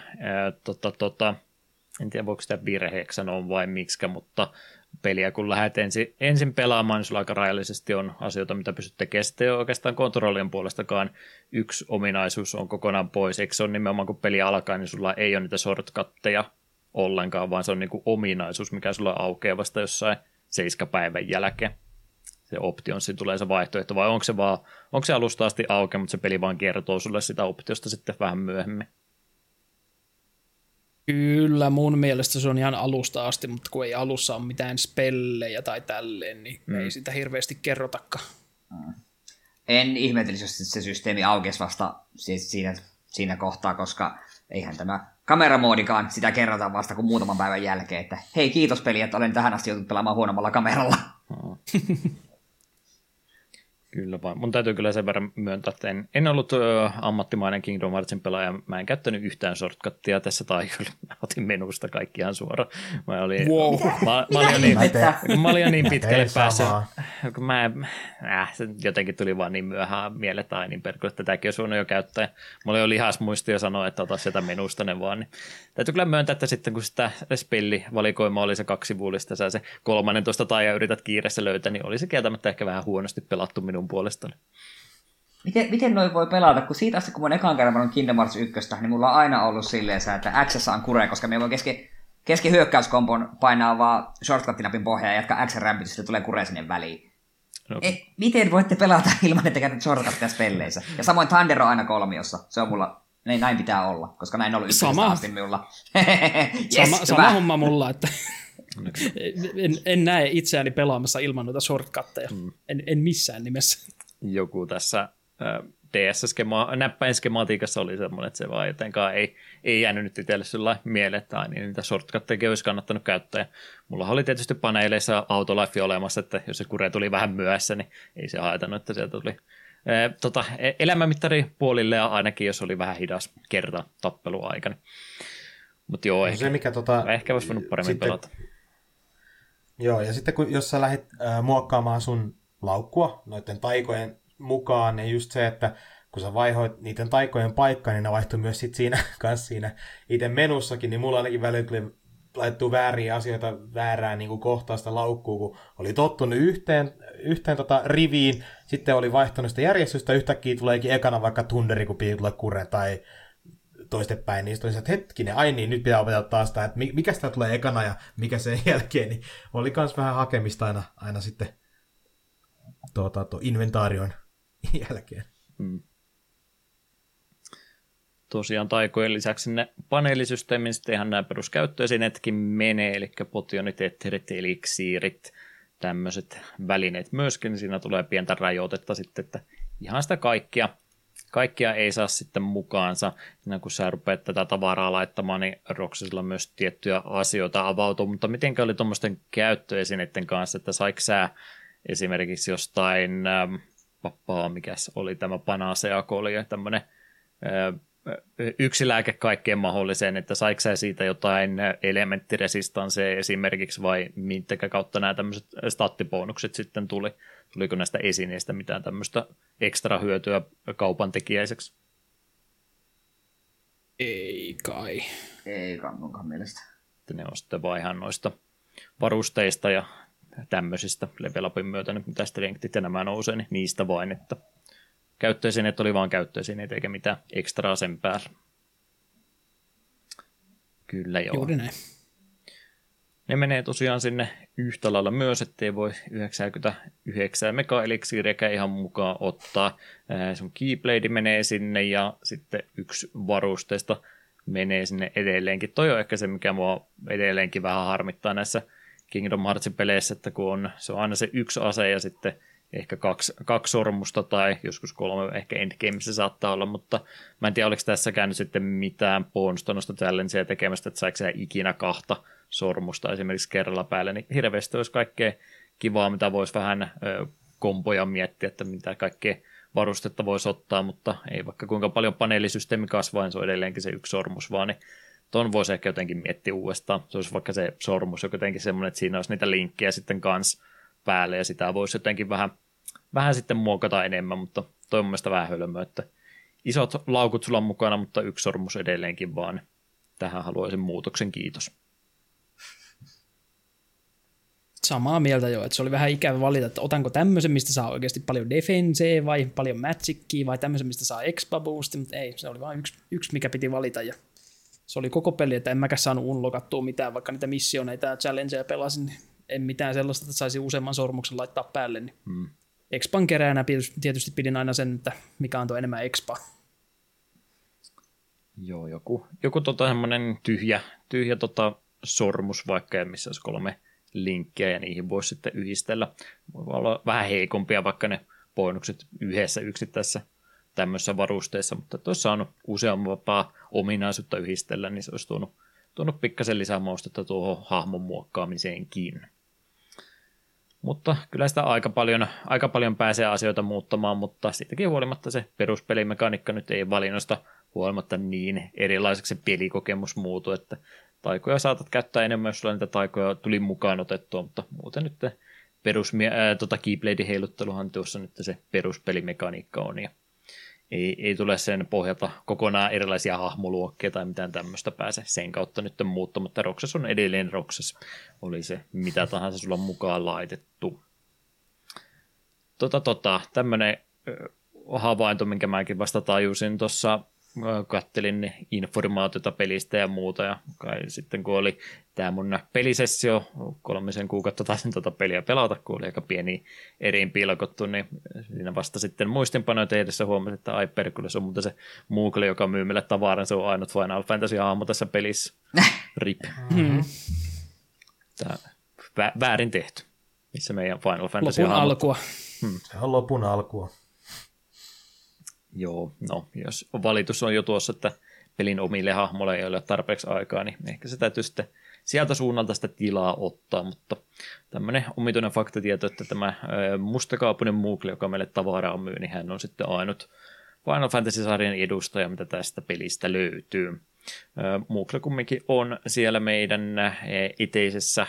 tota, tota, en tiedä voiko sitä virheeksi sanoa vai miksi, mutta peliä kun lähdet ensin, ensin pelaamaan, niin sulla aika rajallisesti on asioita, mitä pystyt tekemään. Sitten oikeastaan kontrollien puolestakaan yksi ominaisuus on kokonaan pois. Eikö se ole nimenomaan, kun peli alkaa, niin sulla ei ole niitä shortcutteja ollenkaan, vaan se on niin kuin ominaisuus, mikä sulla aukeaa vasta jossain seiskapäivän jälkeen se optionsi tulee se vaihtoehto, vai onko se, vaan, onko se alusta asti auki, mutta se peli vaan kertoo sulle sitä optiosta sitten vähän myöhemmin? Kyllä, mun mielestä se on ihan alusta asti, mutta kun ei alussa ole mitään spellejä tai tälleen, niin mm. ei sitä hirveästi kerrotakaan. Mm. En ihmetelisi, jos se systeemi aukesi vasta siinä, siinä kohtaa, koska eihän tämä kameramoodikaan sitä kerrota vasta kuin muutaman päivän jälkeen, että hei kiitos peli, että olen tähän asti joutunut pelaamaan huonommalla kameralla. Mm. Kyllä vaan. Mun täytyy kyllä sen verran myöntää, että en, en ollut ö, ammattimainen Kingdom Heartsin pelaaja. Mä en käyttänyt yhtään shortcuttia tässä tai kyllä mä otin menusta kaikki ihan suoraan. Mä olin, wow. mä, mä, mä, olin niin, mä olin niin pitkälle päässyt. Kun mä, äh, se jotenkin tuli vaan niin myöhään mieleen tai niin perkele, että tämäkin olisi voinut jo käyttää. Mulla oli lihasmuisti ja sanoa, että ota sieltä menusta ne vaan. Niin. Täytyy kyllä myöntää, että sitten kun sitä spellivalikoima oli se kaksi vuolista, sä se kolmannen tuosta tai yrität kiireessä löytää, niin oli se kieltämättä ehkä vähän huonosti pelattu minun puolestani. Miten, miten noin voi pelata, kun siitä asti kun mun ekan kerran on Kingdom Hearts 1, niin mulla on aina ollut silleen, että X on kure, koska me voi keski, keski hyökkäyskompon painaa vaan shortcut-napin pohjaa ja jatkaa X-rämpytystä tulee kure sinne väliin. No. E, miten voitte pelata ilman, että käytät shortcuttia pelleissä? Ja samoin Thunder on aina kolmiossa. Se on mulla, näin, näin pitää olla, koska näin on ollut sama. asti minulla. yes, sama, sama homma mulla, että en, en näe itseäni pelaamassa ilman noita shortcutteja. Mm. En, en missään nimessä. Joku tässä äh, DS-skema, näppäin skematiikassa oli semmoinen, että se vaan jotenkaan ei, ei jäänyt nyt itselle sillä mieleen, että niin niitä shortcutteja olisi kannattanut käyttää. mulla oli tietysti paneeleissa autolife olemassa, että jos se kure tuli vähän myöhässä, niin ei se haitannut, että sieltä tuli e, tota, e, elämänmittari puolille ja ainakin jos oli vähän hidas kerta tappeluaikana. Mutta joo, no ehkä, se, mikä tota, ehkä olisi voinut paremmin sitten, pelata. Joo, ja sitten kun, jos sä lähdet äh, muokkaamaan sun laukkua noiden taikojen mukaan, niin just se, että kun sä vaihoit niiden taikojen paikkaa, niin ne vaihtui myös sit siinä, kans siinä itse menussakin, niin mulla ainakin välillä tuli laittuu vääriä asioita väärään niin kohtaa sitä laukkuu, kun oli tottunut yhteen, yhteen tota riviin, sitten oli vaihtanut sitä järjestystä, yhtäkkiä tuleekin ekana vaikka tunderi, kun tulee kure, tai toistepäin, niin sitten että hetkinen, ai niin, nyt pitää opetella taas sitä, että mikä sitä tulee ekana ja mikä sen jälkeen, niin oli myös vähän hakemista aina, aina sitten tuota, tuo inventaarion jälkeen. Hmm. Tosiaan taikojen lisäksi ne paneelisysteemin ihan nämä peruskäyttöesinetkin menee, eli potionit, etterit, eliksiirit, tämmöiset välineet myöskin, siinä tulee pientä rajoitetta sitten, että ihan sitä kaikkia kaikkia ei saa sitten mukaansa. Ja kun sä rupeat tätä tavaraa laittamaan, niin Roksisilla myös tiettyjä asioita avautuu, mutta miten oli tuommoisten käyttöesineiden kanssa, että saiko sä esimerkiksi jostain, ähm, pappaa, mikä oli tämä Panaseakoli ja tämmöinen yksi lääke kaikkeen mahdolliseen, että saiko sä siitä jotain elementtiresistansseja esimerkiksi vai minkä kautta nämä tämmöiset stattibonukset sitten tuli? Tuliko näistä esineistä mitään tämmöistä ekstra hyötyä kaupan tekijäiseksi? Ei kai. Ei kai munkaan mielestä. Ne on sitten vaan ihan noista varusteista ja tämmöisistä level upin myötä, nyt mitä strengthit ja nämä nousee, niin niistä vain, että käyttöesineet oli vaan käyttöesineet eikä mitään ekstraa sen päällä. Kyllä joo. Juuri näin. Ne menee tosiaan sinne yhtä lailla myös, ettei voi 99 mega-eliksiiriäkään ihan mukaan ottaa. Sun Keyblade menee sinne ja sitten yksi varusteista menee sinne edelleenkin. Toi on ehkä se, mikä mua edelleenkin vähän harmittaa näissä Kingdom Heartsin peleissä, että kun on, se on aina se yksi ase ja sitten ehkä kaksi, kaksi sormusta tai joskus kolme, ehkä endgameissa saattaa olla, mutta mä en tiedä, oliko tässä käynyt sitten mitään ponstonosta challengea tekemästä, että saiko ikinä kahta sormusta esimerkiksi kerralla päälle, niin hirveästi olisi kaikkea kivaa, mitä voisi vähän ö, kompoja miettiä, että mitä kaikkea varustetta voisi ottaa, mutta ei vaikka kuinka paljon paneelisysteemi kasvaa, niin se on edelleenkin se yksi sormus vaan, niin ton voisi ehkä jotenkin miettiä uudestaan. Se olisi vaikka se sormus, jotenkin semmoinen, että siinä olisi niitä linkkejä sitten kanssa päälle ja sitä voisi jotenkin vähän, vähän sitten muokata enemmän, mutta toi on mielestäni vähän hölmö, että isot laukut sulla on mukana, mutta yksi sormus edelleenkin vaan. Tähän haluaisin muutoksen, kiitos. Samaa mieltä jo, että se oli vähän ikävä valita, että otanko tämmöisen, mistä saa oikeasti paljon defensee vai paljon magicia vai tämmöisen, mistä saa expa boosti, mutta ei, se oli vain yksi, yksi, mikä piti valita ja se oli koko peli, että en mäkään saanut unlokattua mitään, vaikka niitä missioneita ja challengeja pelasin, niin en mitään sellaista, että saisi useamman sormuksen laittaa päälle. Niin hmm. Expan keräänä tietysti pidin aina sen, että mikä antoi enemmän expa. Joo, joku, joku tota semmoinen tyhjä, tyhjä tota sormus vaikka, missä olisi kolme linkkiä ja niihin voisi sitten yhdistellä. Voi olla vähän heikompia vaikka ne bonukset yhdessä yksittäisessä tämmöisessä varusteessa, mutta tuossa on useampaa ominaisuutta yhdistellä, niin se olisi tuonut, tuonut pikkasen lisää maustetta tuohon hahmon muokkaamiseenkin. Mutta kyllä sitä aika paljon, aika paljon pääsee asioita muuttamaan, mutta siitäkin huolimatta se peruspelimekaniikka nyt ei valinnosta huolimatta niin erilaiseksi se pelikokemus muutu, että taikoja saatat käyttää enemmän, jos sulla niitä taikoja tuli mukaan otettua, mutta muuten nyt perus, ää, tota Keyblade heilutteluhan tuossa nyt se peruspelimekaniikka on, ja ei, ei tule sen pohjalta kokonaan erilaisia hahmoluokkia tai mitään tämmöistä pääse sen kautta nyt muuttu, mutta Roxas on edelleen Roxas, oli se mitä tahansa sulla mukaan laitettu. Tota, tota, tämmöinen havainto, minkä mäkin vasta tajusin tuossa kattelin informaatiota pelistä ja muuta, ja kai sitten kun oli tämä mun pelisessio, kolmisen kuukautta taisin tuota peliä pelata, kun oli aika pieni eriin pilkottu, niin siinä vasta sitten muistinpanoja tehdessä huomasin, että ai perkule, se on muuten se Moogle, joka myy meille tavaran, se on ainut Final Fantasy-hahmo tässä pelissä. Rip. Hmm. Tämä vä- väärin tehty. Missä meidän Final Fantasy Lopun alkua. Hmm. Se on lopun alkua. Joo, no jos valitus on jo tuossa, että pelin omille hahmoille ei ole tarpeeksi aikaa, niin ehkä se täytyy sitten sieltä suunnalta sitä tilaa ottaa, mutta tämmöinen omituinen faktatieto, että tämä mustakaapunen Moogle, joka meille tavaraa myy, niin hän on sitten ainut Final Fantasy-sarjan edustaja, mitä tästä pelistä löytyy. Moogle kumminkin on siellä meidän iteisessä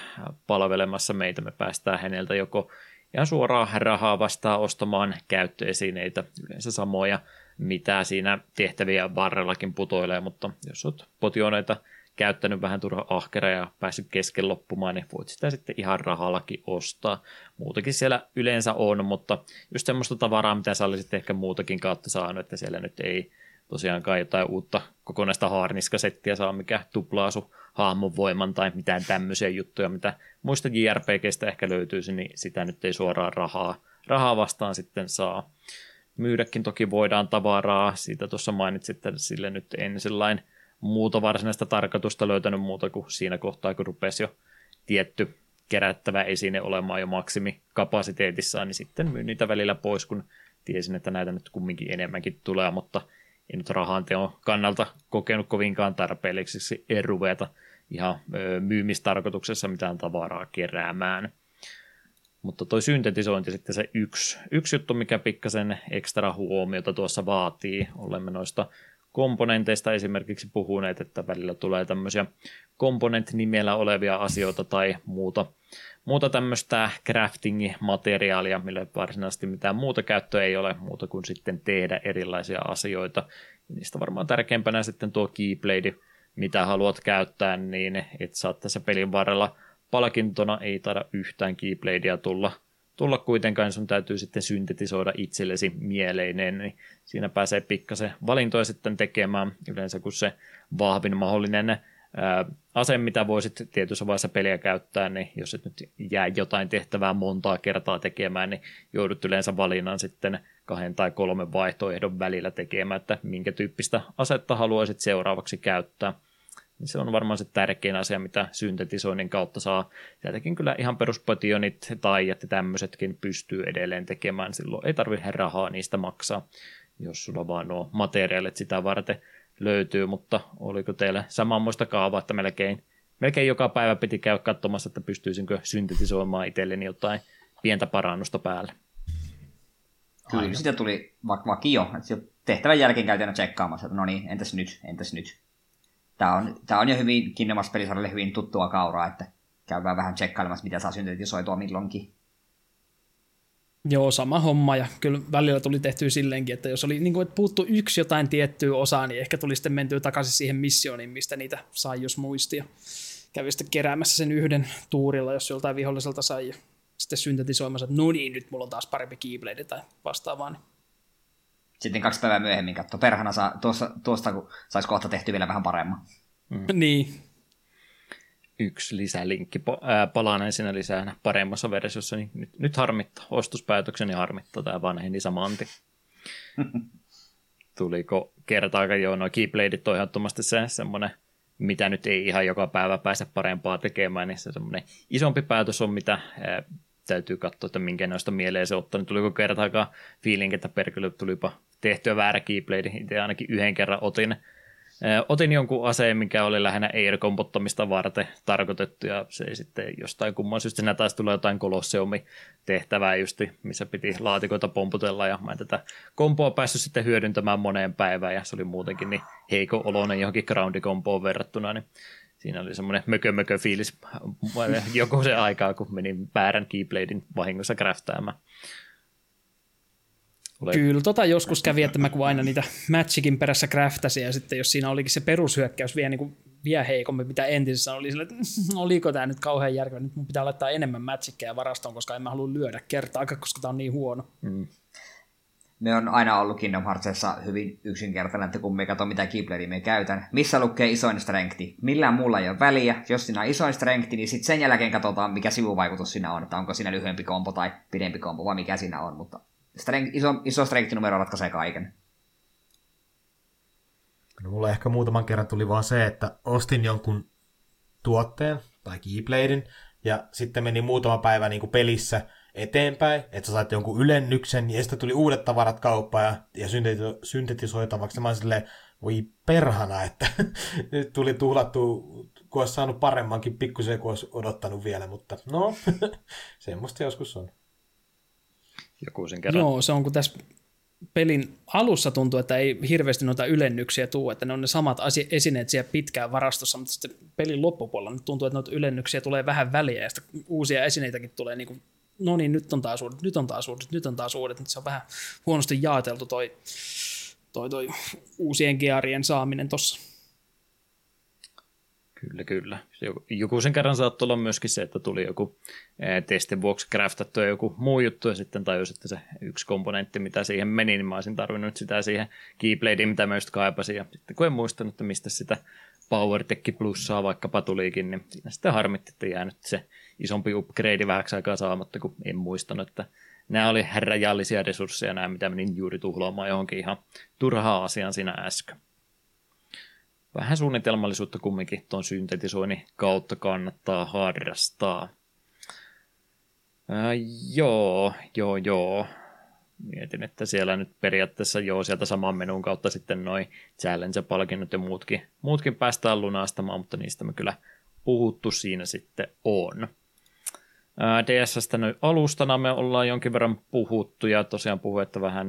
palvelemassa meitä. Me päästään häneltä joko ihan suoraan rahaa vastaan ostamaan käyttöesineitä, yleensä samoja, mitä siinä tehtäviä varrellakin putoilee, mutta jos olet potioneita käyttänyt vähän turha ahkera ja päässyt kesken loppumaan, niin voit sitä sitten ihan rahallakin ostaa. Muutakin siellä yleensä on, mutta just semmoista tavaraa, mitä sä olisit ehkä muutakin kautta saanut, että siellä nyt ei tosiaankaan jotain uutta kokonaista haarniskasettiä saa, mikä tuplaa sun hahmon voiman tai mitään tämmöisiä juttuja, mitä muista JRPGistä ehkä löytyisi, niin sitä nyt ei suoraan rahaa, rahaa vastaan sitten saa. Myydäkin toki voidaan tavaraa, siitä tuossa mainitsit, että sille nyt en sellainen muuta varsinaista tarkoitusta löytänyt muuta kuin siinä kohtaa, kun rupesi jo tietty kerättävä esine olemaan jo maksimikapasiteetissaan, niin sitten myy niitä välillä pois, kun tiesin, että näitä nyt kumminkin enemmänkin tulee, mutta en nyt rahanteon kannalta kokenut kovinkaan tarpeelliseksi ruveta ihan myymistarkoituksessa mitään tavaraa keräämään. Mutta toi syntetisointi sitten se yksi, yksi juttu, mikä pikkasen ekstra huomiota tuossa vaatii. Olemme noista komponenteista esimerkiksi puhuneet, että välillä tulee tämmöisiä komponent-nimellä olevia asioita tai muuta, muuta tämmöistä crafting-materiaalia, millä varsinaisesti mitään muuta käyttöä ei ole, muuta kuin sitten tehdä erilaisia asioita. Niistä varmaan tärkeimpänä sitten tuo Keyblade, mitä haluat käyttää, niin et saa tässä pelin varrella palkintona ei taida yhtään Keybladea tulla, tulla kuitenkaan, sun täytyy sitten syntetisoida itsellesi mieleinen, niin siinä pääsee pikkasen valintoja sitten tekemään, yleensä kun se vahvin mahdollinen ase, mitä voisit tietyssä vaiheessa peliä käyttää, niin jos et nyt jää jotain tehtävää montaa kertaa tekemään, niin joudut yleensä valinnan sitten kahden tai kolmen vaihtoehdon välillä tekemään, että minkä tyyppistä asetta haluaisit seuraavaksi käyttää niin se on varmaan se tärkein asia, mitä syntetisoinnin kautta saa. Sieltäkin kyllä ihan peruspotionit tai että tämmöisetkin pystyy edelleen tekemään. Silloin ei tarvitse rahaa niistä maksaa, jos sulla vaan nuo materiaalit sitä varten löytyy, mutta oliko teillä samanmoista kaavaa, että melkein, melkein joka päivä piti käydä katsomassa, että pystyisinkö syntetisoimaan itselleni jotain pientä parannusta päälle. Kyllä, sitä tuli vakio. Tehtävän jälkeen käytiin tsekkaamassa, että no niin, entäs nyt, entäs nyt tämä on, tämä on jo hyvin Kingdom pelisarjalle hyvin tuttua kauraa, että käydään vähän tsekkailemassa, mitä saa syntetisoitua milloinkin. Joo, sama homma ja kyllä välillä tuli tehty silleenkin, että jos oli niin kuin, että puuttu yksi jotain tiettyä osaa, niin ehkä tuli sitten mentyä takaisin siihen missiooniin, mistä niitä sai jos muistia. Kävi sitten keräämässä sen yhden tuurilla, jos joltain viholliselta sai ja sitten syntetisoimassa, että no niin, nyt mulla on taas parempi Keyblade tai vastaavaa. Niin sitten kaksi päivää myöhemmin katso, perhana saa, tuosta, tuosta kun saisi kohta tehty vielä vähän paremmin. Mm. Niin. Yksi lisälinkki palaan siinä lisää paremmassa versiossa, niin nyt, nyt harmittaa. Ostospäätökseni harmittaa tämä vanheni samanti. Tuliko kertaakaan jo noin Keybladeit on ehdottomasti se semmoinen, mitä nyt ei ihan joka päivä pääse parempaa tekemään, niin se semmoinen isompi päätös on, mitä täytyy katsoa, että minkä noista mieleen se ottaa. Niin tuliko kertaakaan fiilinki, että perkele tulipa tehtyä väärä Keyblade. Itse ainakin yhden kerran otin, otin jonkun aseen, mikä oli lähinnä air-kompottamista varten tarkoitettu, ja se ei sitten jostain kumman syystä siinä taisi tulla jotain kolosseumi tehtävää justi, missä piti laatikoita pomputella, ja mä en tätä kompoa päässyt sitten hyödyntämään moneen päivään, ja se oli muutenkin niin heiko oloinen johonkin groundi-kompoon verrattuna, niin siinä oli semmoinen mökö mökö fiilis joko se aikaa, kun menin väärän Keybladein vahingossa kräftäämään. Ole... Kyllä, tota joskus kävi, että mä kun aina niitä Magicin perässä craftasin, ja sitten jos siinä olikin se perushyökkäys vielä, niin kuin, vielä heikommin, mitä entisessä oli, sille, että mm, oliko tämä nyt kauhean järkevä, nyt mun pitää laittaa enemmän Magicia varastoon, koska en mä halua lyödä kertaa, koska tämä on niin huono. Mm. Me on aina ollut Kingdom Heartsissa hyvin yksinkertainen, että kun me katso mitä Keybladea me käytän. Missä lukee isoin strengthi? Millään muulla ei ole väliä. Jos siinä on isoin strengthi, niin sitten sen jälkeen katsotaan, mikä sivuvaikutus siinä on, että onko siinä lyhyempi kompo tai pidempi kompo, vai mikä siinä on, mutta strength, iso, iso strength-numero ratkaisee kaiken. No, mulle ehkä muutaman kerran tuli vaan se, että ostin jonkun tuotteen tai Keybladein, ja sitten meni muutama päivä niin kuin pelissä eteenpäin, että sä sait jonkun ylennyksen, ja sitten tuli uudet tavarat kauppaan ja, ja synteti- syntetisoitavaksi. Mä silleen, voi perhana, että nyt tuli tuhlattu, kun olisi saanut paremmankin pikkusen, kuin olisi odottanut vielä, mutta no, semmoista joskus on joku sen kerran. Joo, se on kun tässä pelin alussa tuntuu, että ei hirveästi noita ylennyksiä tuu, että ne on ne samat esineet siellä pitkään varastossa, mutta sitten pelin loppupuolella nyt tuntuu, että noita ylennyksiä tulee vähän väliä ja sitten uusia esineitäkin tulee niin kuin, no niin, nyt on taas uudet, nyt on taas uudet, nyt on taas uudet, se on vähän huonosti jaoteltu toi, toi, toi uusien gearien saaminen tuossa. Kyllä, kyllä. Joku sen kerran saattoi olla myöskin se, että tuli joku testin vuoksi craftattu joku muu juttu, ja sitten tajus, että se yksi komponentti, mitä siihen meni, niin mä olisin tarvinnut sitä siihen Keybladeen, mitä mä just kaipasin, ja sitten kun en muistanut, että mistä sitä PowerTech plussaa vaikkapa tulikin, niin siinä sitten harmitti, että jäänyt se isompi upgrade vähäksi aikaa saamatta, kun en muistanut, että nämä oli rajallisia resursseja, nämä mitä menin juuri tuhlaamaan johonkin ihan turhaa asian siinä äsken vähän suunnitelmallisuutta kumminkin tuon syntetisoinnin kautta kannattaa harrastaa. Ää, joo, joo, joo. mietin, että siellä nyt periaatteessa joo sieltä saman menun kautta sitten noin challenge-palkinnot ja muutkin, muutkin päästään lunastamaan, mutta niistä me kyllä puhuttu siinä sitten on. DSstä nyt alustana me ollaan jonkin verran puhuttu ja tosiaan puhuu, että vähän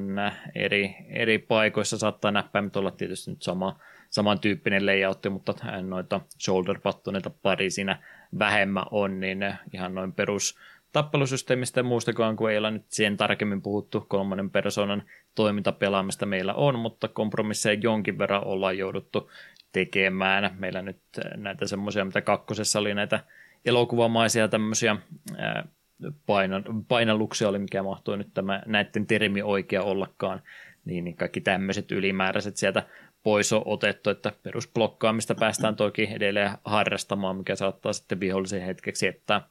eri, eri paikoissa saattaa näppäimet olla tietysti nyt sama, samantyyppinen layoutti, mutta noita shoulder buttoneita pari siinä vähemmän on, niin ihan noin perus tappelusysteemistä ja muustakaan, kun ei ole nyt siihen tarkemmin puhuttu kolmannen persoonan toimintapelaamista meillä on, mutta kompromisseja jonkin verran ollaan jouduttu tekemään. Meillä nyt näitä semmoisia, mitä kakkosessa oli näitä elokuvamaisia tämmöisiä paina, painalluksia oli, mikä mahtui nyt tämä näiden termi oikea ollakaan, niin, niin kaikki tämmöiset ylimääräiset sieltä pois on otettu, että perusblokkaamista päästään toki edelleen harrastamaan, mikä saattaa sitten vihollisen hetkeksi jättää,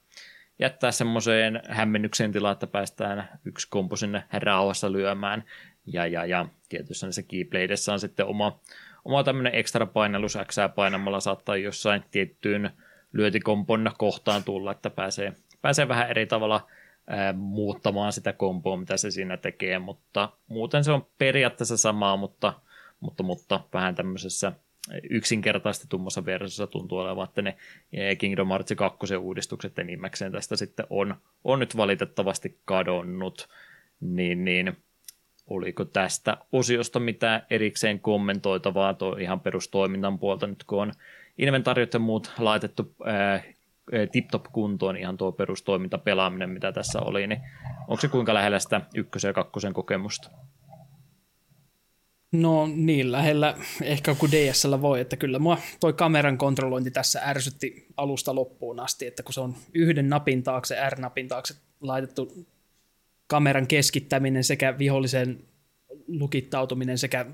jättää semmoiseen hämmennyksen tilaa, että päästään yksi kompo sinne rauhassa lyömään, ja, ja, ja tietysti näissä keybladeissa on sitten oma, oma tämmöinen ekstra painallus X painamalla saattaa jossain tiettyyn lyötikompon kohtaan tulla, että pääsee, pääsee vähän eri tavalla ää, muuttamaan sitä kompoa, mitä se siinä tekee, mutta muuten se on periaatteessa samaa, mutta, mutta, mutta vähän tämmöisessä yksinkertaistetummassa versiossa tuntuu olevan, että ne Kingdom Hearts 2 uudistukset enimmäkseen tästä sitten on, on nyt valitettavasti kadonnut, niin, niin oliko tästä osiosta mitään erikseen kommentoitavaa, tuo ihan perustoiminnan puolta nyt kun on inventaariot ja muut laitettu tip-top kuntoon ihan tuo perustoiminta pelaaminen, mitä tässä oli, niin onko se kuinka lähellä sitä ykkösen ja kakkosen kokemusta? No niin lähellä ehkä kuin DSL voi, että kyllä mua toi kameran kontrollointi tässä ärsytti alusta loppuun asti, että kun se on yhden napin taakse, R-napin taakse laitettu kameran keskittäminen sekä vihollisen lukittautuminen sekä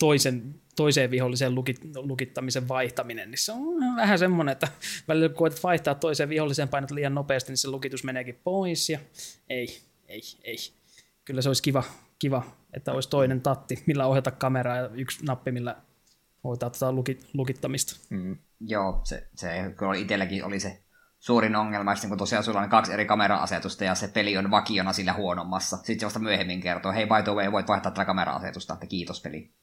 toisen, toiseen viholliseen lukit, lukittamisen vaihtaminen, niin se on vähän semmoinen, että välillä kun koetat vaihtaa toiseen viholliseen painot liian nopeasti, niin se lukitus meneekin pois ja ei, ei, ei. Kyllä se olisi kiva, kiva että olisi toinen tatti, millä ohjata kameraa ja yksi nappi, millä hoitaa tätä lukit, lukittamista. Mm. Joo, se, se kyllä itselläkin oli se suurin ongelma, kun tosiaan sulla on kaksi eri kamera-asetusta ja se peli on vakiona sillä huonommassa. Sitten se vasta myöhemmin kertoo, hei by the way, voit vaihtaa tätä kamera-asetusta, että kiitos peli.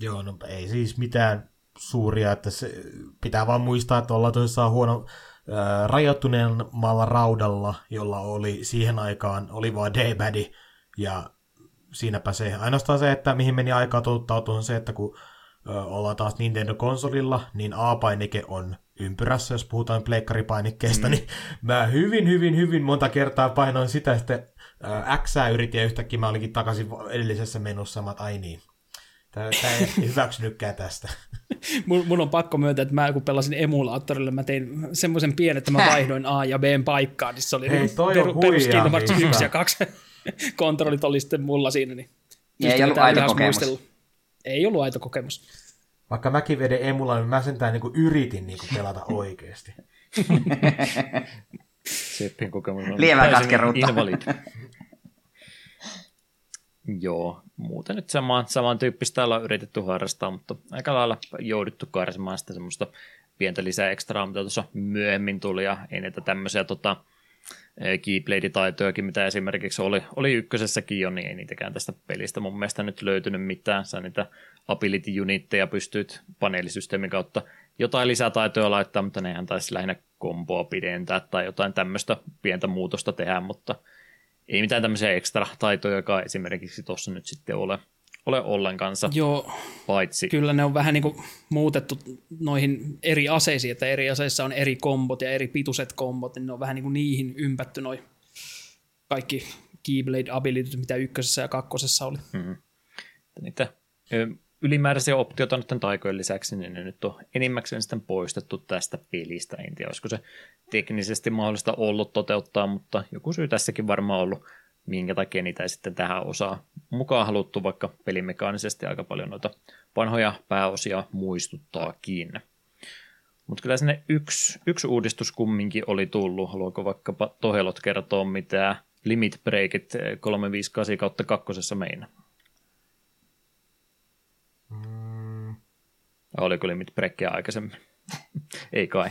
Joo, no ei siis mitään suuria, että se pitää vaan muistaa, että ollaan tosissaan huono rajoittuneemmalla raudalla, jolla oli siihen aikaan oli vaan d ja siinäpä se. Ainoastaan se, että mihin meni aikaa totuttautua on se, että kun ö, ollaan taas Nintendo-konsolilla, niin A-painike on ympyrässä, jos puhutaan pleikkaripainikkeesta, mm. niin mä hyvin, hyvin, hyvin monta kertaa painoin sitä, että X yritin ja yhtäkkiä mä olinkin takaisin edellisessä menussa, että ai niin, Tämä ei hyväksynytkään tästä. mun, mun, on pakko myöntää, että mä kun pelasin emulaattorille, mä tein semmoisen pienen, että mä vaihdoin A ja B paikkaan, niin se oli Hei, toi peru, perus Kingdom 1 ja 2 kontrollit oli sitten mulla siinä. Niin ei ollut aito kokemus. Muistella. Ei ollut aito kokemus. Vaikka mäkin vedin emulla, niin mä sentään niin yritin niin pelata oikeasti. Seppin kokemus on Lievää katkeruutta. Joo, muuten nyt samaan, samantyyppistä ollaan yritetty harrastaa, mutta aika lailla jouduttu karsimaan sitä semmoista pientä lisää ekstraa, mitä tuossa myöhemmin tuli, ja ei näitä tämmöisiä tota, keyblade-taitojakin, mitä esimerkiksi oli, oli ykkösessäkin jo, niin ei niitäkään tästä pelistä mun mielestä nyt löytynyt mitään. Sä niitä ability unitteja pystyt paneelisysteemin kautta jotain lisätaitoja laittaa, mutta nehän taisi lähinnä komboa pidentää tai jotain tämmöistä pientä muutosta tehdä, mutta – ei mitään tämmöisiä ekstra taitoja, joka esimerkiksi tuossa nyt sitten ole, ole ollenkaan. Joo, paitsi. kyllä ne on vähän niin kuin muutettu noihin eri aseisiin, että eri aseissa on eri kombot ja eri pituiset kombot, niin ne on vähän niin kuin niihin ympätty noin kaikki Keyblade abilityt, mitä ykkösessä ja kakkosessa oli. Mm-hmm. Niitä ylimääräisiä optioita nyt taikojen lisäksi, niin ne nyt on enimmäkseen sitten poistettu tästä pelistä. En tiedä, olisiko se teknisesti mahdollista ollut toteuttaa, mutta joku syy tässäkin varmaan ollut, minkä takia niitä ei sitten tähän osaa mukaan haluttu, vaikka pelimekaanisesti aika paljon noita vanhoja pääosia muistuttaakin. Mutta kyllä sinne yksi, yksi uudistus kumminkin oli tullut. Haluaako vaikkapa Tohelot kertoa, mitä Limit Breakit 358 kautta kakkosessa meinaa? Oliko limit breakia aikaisemmin? Ei kai.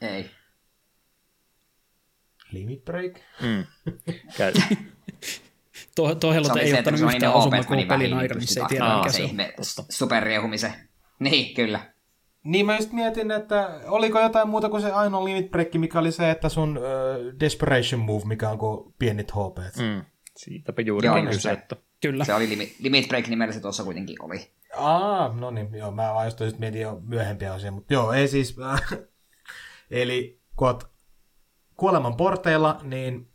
Ei. Limit break. Mm. Käy. To, Tohelot Se oli ei ottanut yhtään niin meni pelin vähin, aikana, niin missä ei tiedä mikä se on. superriehumisen. Niin, kyllä. Niin mä just mietin, että oliko jotain muuta kuin se ainoa limit break, mikä oli se, että sun uh, desperation move, mikä on kuin pienit HP. Mm. Siitäpä juuri Joo, on just kyse, se. että Kyllä. Se oli limit, limit break nimellä se tuossa kuitenkin oli. Aa, no niin, joo, mä just mietin jo myöhempiä osia, mutta joo, ei siis, äh, eli kun oot kuoleman porteilla, niin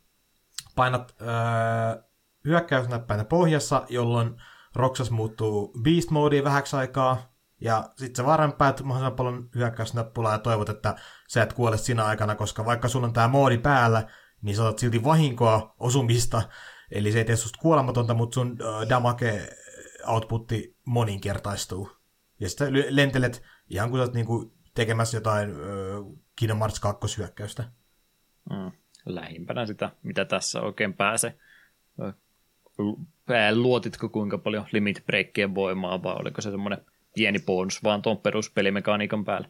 painat äh, hyökkäysnäppäintä pohjassa, jolloin Roxas muuttuu beast modeen vähäksi aikaa, ja sitten sä vaan rämpäät mahdollisimman paljon hyökkäysnappulaa ja toivot, että sä et kuole siinä aikana, koska vaikka sulla on tää moodi päällä, niin sä otat silti vahinkoa osumista, eli se ei tee susta kuolematonta, mutta sun äh, damage outputti moninkertaistuu. Ja sitten lentelet ihan kuin sä oot niinku tekemässä jotain äh, Kingdom Hearts 2 hyökkäystä. mm. lähimpänä sitä, mitä tässä oikein pääsee. Luotitko kuinka paljon limit breakkien voimaa, vai oliko se semmoinen pieni bonus vaan tuon peruspelimekaniikan päälle?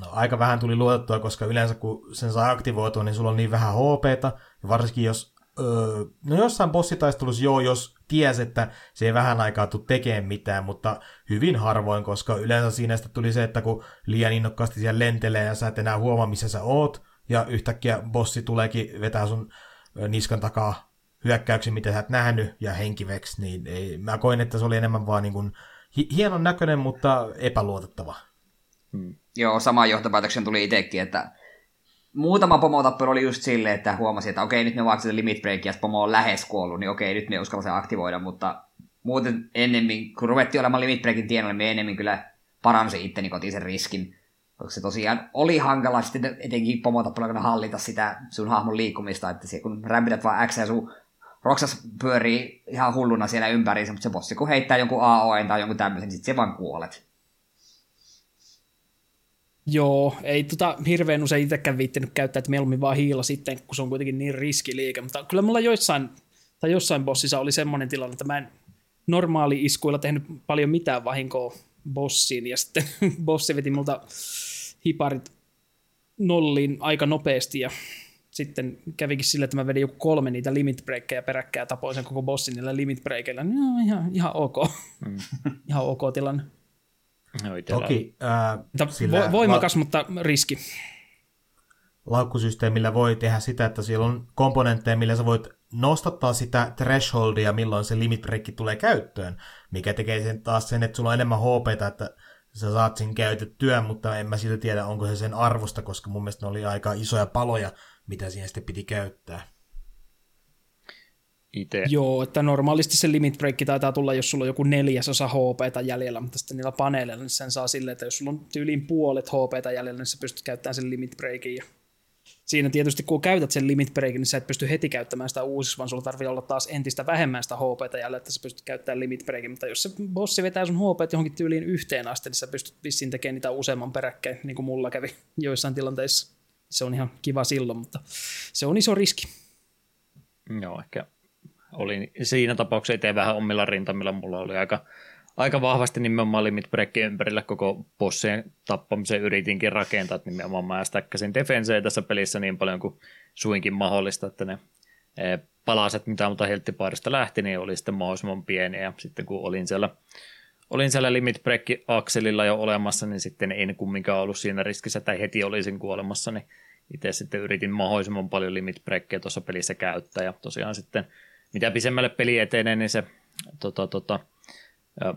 No, aika vähän tuli luotettua, koska yleensä kun sen saa aktivoitua, niin sulla on niin vähän HPta, ja varsinkin jos, öö, no jossain bossitaistelussa joo, jos ties, että se ei vähän aikaa tule tekemään mitään, mutta hyvin harvoin, koska yleensä siinä tuli se, että kun liian innokkaasti siellä lentelee ja sä et enää huomaa, missä sä oot, ja yhtäkkiä bossi tuleekin vetää sun niskan takaa hyökkäyksen, mitä sä et nähnyt, ja henkiveksi, niin ei, mä koin, että se oli enemmän vaan niin kuin, hi- hienon näköinen, mutta epäluotettava. Joo, sama johtopäätöksen tuli itsekin, että muutama pomotappelu oli just silleen, että huomasi, että okei, nyt me vaan sitä limit break, ja pomo on lähes kuollut, niin okei, nyt me uskalla sen aktivoida, mutta muuten ennemmin, kun ruvettiin olemaan limit breakin tienoilla, me ennemmin kyllä paransi itteni kotiin sen riskin, koska se tosiaan oli hankala sitten etenkin pomotappelulla hallita sitä sun hahmon liikkumista, että se, kun rämpität vaan X ja sun Roksas pyörii ihan hulluna siellä ympäriinsä, mutta se bossi kun heittää jonkun AOE tai jonkun tämmöisen, niin sit se vaan kuolet. Joo, ei tota hirveän usein itsekään viittinyt käyttää, että mieluummin vaan hiila sitten, kun se on kuitenkin niin riskiliike, mutta kyllä mulla joissain, tai jossain bossissa oli semmoinen tilanne, että mä en normaali iskuilla tehnyt paljon mitään vahinkoa bossiin, ja sitten bossi veti multa hiparit nolliin aika nopeasti, ja sitten kävikin sille, että mä vedin joku kolme niitä limit breakkejä peräkkäin ja tapoin sen koko bossin niillä limit breakeillä. Niin joo, ihan, ihan ok. Mm. ihan ok tilanne. Itellä Toki ää, sillä vo- voimakas, mutta riski. laukkusysteemillä voi tehdä sitä, että siellä on komponentteja, millä sä voit nostattaa sitä thresholdia, milloin se limit tulee käyttöön, mikä tekee sen taas sen, että sulla on enemmän HPtä, että sä saat sen käytettyä, mutta en mä silti tiedä, onko se sen arvosta, koska mun mielestä ne oli aika isoja paloja, mitä siihen sitten piti käyttää. Itse Joo, että normaalisti se limit break taitaa tulla, jos sulla on joku neljäsosa HPtä jäljellä, mutta sitten niillä paneeleilla niin sen saa silleen, että jos sulla on tyyliin puolet HPtä jäljellä, niin sä pystyt käyttämään sen limit breakin. Ja siinä tietysti, kun käytät sen limit breakin, niin sä et pysty heti käyttämään sitä uusiksi, vaan sulla tarvii olla taas entistä vähemmän sitä HPtä jäljellä, että sä pystyt käyttämään limit breakin. Mutta jos se bossi vetää sun HP johonkin tyyliin yhteen asti, niin sä pystyt vissiin tekemään niitä useamman peräkkäin, niin kuin mulla kävi joissain tilanteissa. Se on ihan kiva silloin, mutta se on iso riski. Joo, ehkä olin siinä tapauksessa itse vähän omilla rintamilla. Mulla oli aika, aika vahvasti nimenomaan limit breakin ympärillä koko bossien tappamisen yritinkin rakentaa, että nimenomaan mä stäkkäsin defenseä tässä pelissä niin paljon kuin suinkin mahdollista, että ne eh, palaset, mitä multa helttipaarista lähti, niin oli sitten mahdollisimman pieniä. Ja sitten kun olin siellä, olin siellä limit break akselilla jo olemassa, niin sitten en kumminkaan ollut siinä riskissä, että heti olisin kuolemassa, niin itse sitten yritin mahdollisimman paljon limit breakkejä tuossa pelissä käyttää. Ja tosiaan sitten mitä pisemmälle peli etenee, niin se tota, tota,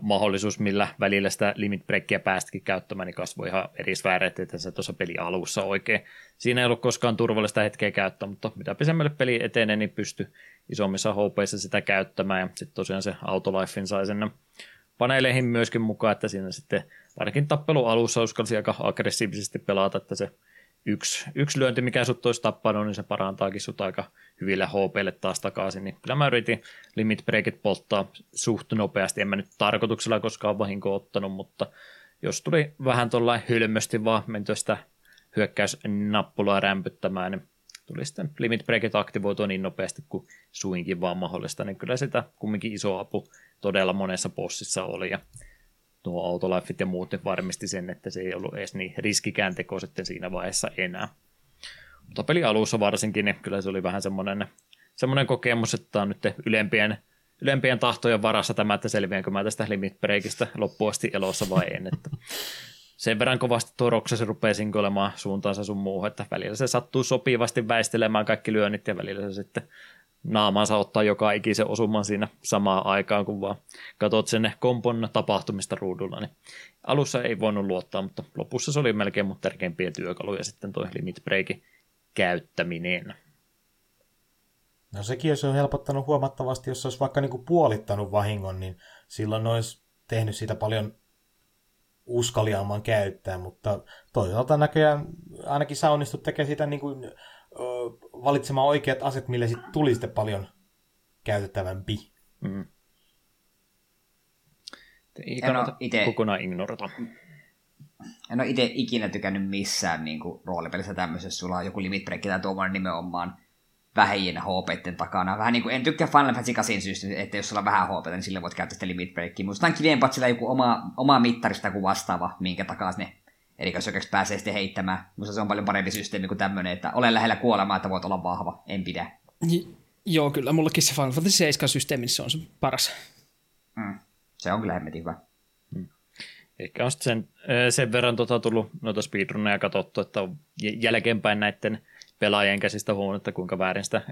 mahdollisuus, millä välillä sitä limit breakkiä päästikin käyttämään, niin kasvoi ihan eri sfääreet, että se tuossa peli alussa oikein. Siinä ei ollut koskaan turvallista hetkeä käyttää, mutta mitä pisemmälle peli etenee, niin pysty isommissa HPissa sitä käyttämään. Ja sitten tosiaan se Autolifein sai sen paneeleihin myöskin mukaan, että siinä sitten ainakin tappelu alussa uskalsi aika aggressiivisesti pelata, että se yksi, yksi lyönti, mikä sut olisi tappanut, niin se parantaakin sut aika hyville HPlle taas takaisin. Niin kyllä mä yritin limit breakit polttaa suht nopeasti. En mä nyt tarkoituksella koskaan vahinko ottanut, mutta jos tuli vähän tuollain hylmösti vaan mentyä sitä hyökkäysnappulaa rämpyttämään, niin tuli sitten limit breakit aktivoitua niin nopeasti kuin suinkin vaan mahdollista, niin kyllä sitä kumminkin iso apu todella monessa bossissa oli. Ja nuo autolifeit ja muut varmisti sen, että se ei ollut edes niin riskikään teko sitten siinä vaiheessa enää. Mutta peli alussa varsinkin, niin kyllä se oli vähän semmoinen, semmoinen kokemus, että on nyt ylempien, ylempien tahtojen varassa tämä, että selviänkö mä tästä limit breakista loppuun asti elossa vai en. Että sen verran kovasti tuo Roksasi rupeaa sinkoilemaan suuntaansa sun muuhun, että välillä se sattuu sopivasti väistelemään kaikki lyönnit ja välillä se sitten naamaansa ottaa joka ikisen osuman siinä samaan aikaan, kun vaan katsot sen kompon tapahtumista ruudulla. Niin alussa ei voinut luottaa, mutta lopussa se oli melkein mun tärkeimpiä työkaluja sitten tuo limit breakin käyttäminen. No sekin olisi helpottanut huomattavasti, jos olisi vaikka niinku puolittanut vahingon, niin silloin olisi tehnyt siitä paljon uskaliaamman käyttää, mutta toisaalta näköjään ainakin sä onnistut tekemään sitä niin kuin, valitsemaan oikeat aset, millä sitten tuli sitten paljon käytettävämpi. Mm. Ei kannata ite... kokonaan ignorata. En ole itse ikinä tykännyt missään niin kuin, roolipelissä tämmöisessä, sulla on joku limit break tai tuommoinen nimenomaan vähien HP takana. Vähän niin kuin, en tykkää Final Fantasy 8 syystä, että jos sulla on vähän HP, niin sille voit käyttää sitä limit breakia. Että sillä joku oma, oma mittarista kuin vastaava, minkä takaa ne erikoisyökäksi pääsee sitten heittämään. Musta se on paljon parempi systeemi kuin tämmöinen, että ole lähellä kuolemaa, että voit olla vahva. En pidä. J- joo, kyllä. Mullekin se Final Fantasy 7 systeemi se on se paras. Mm. Se on kyllä hemmetin hyvä. Mm. Ehkä on sen, sen verran tota tullut noita speedrunneja katsottu, että on jälkeenpäin näiden pelaajien käsistä huomannut, että kuinka väärin sitä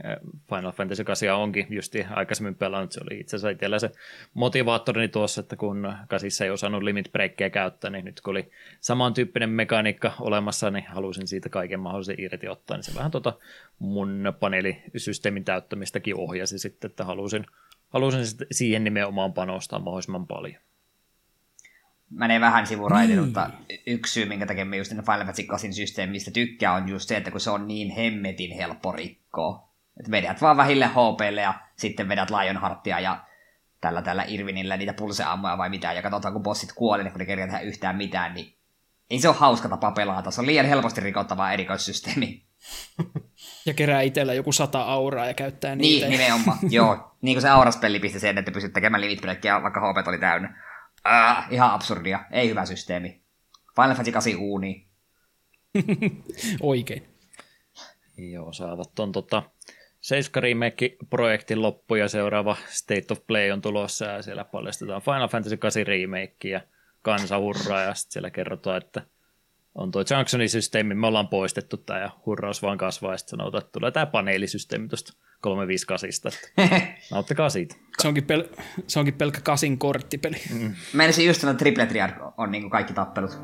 Final Fantasy 8 onkin justi aikaisemmin pelannut. Se oli itse asiassa itsellä se motivaattorini tuossa, että kun kasissa ei osannut limit breakkejä käyttää, niin nyt kun oli samantyyppinen mekaniikka olemassa, niin halusin siitä kaiken mahdollisen irti ottaa, niin se vähän tota mun paneelisysteemin täyttämistäkin ohjasi sitten, että halusin, halusin siihen nimenomaan panostaa mahdollisimman paljon menee vähän sivuraidin, niin. mutta yksi syy, minkä takia me just Final Fantasy 8 systeemistä tykkää, on just se, että kun se on niin hemmetin helppo rikkoa. Että vedät vaan vähille HPlle ja sitten vedät Lionheartia ja tällä tällä Irvinillä niitä pulseammoja vai mitään, ja katsotaan kun bossit kuolee, kun ne kerää tehdä yhtään mitään, niin ei se ole hauska tapa pelata. Se on liian helposti rikottava erikoissysteemi. Ja kerää itsellä joku sata auraa ja käyttää niitä. Niin, nimenomaan. Joo. Niin kuin se auraspeli pisti sen, että pystyt tekemään limit vaikka HP oli täynnä. Äh, ihan absurdia. Ei hyvä systeemi. Final Fantasy 8 uuni. Oikein. Joo, saavat ton tota, 7 remake-projektin loppu ja seuraava State of Play on tulossa ja siellä paljastetaan Final Fantasy 8 remake ja kansa hurraa ja sitten siellä kerrotaan, että on tuo Junctionin systeemi, me ollaan poistettu tämä ja hurraus vaan kasvaa ja sitten sanotaan, että tulee tämä paneelisysteemi tuosta 358. Nauttakaa siitä. Se onkin, pel- se onkin pelkkä kasin korttipeli. Mm. Meinasin just sanoa, että Triple Triad on niin kaikki tappelut.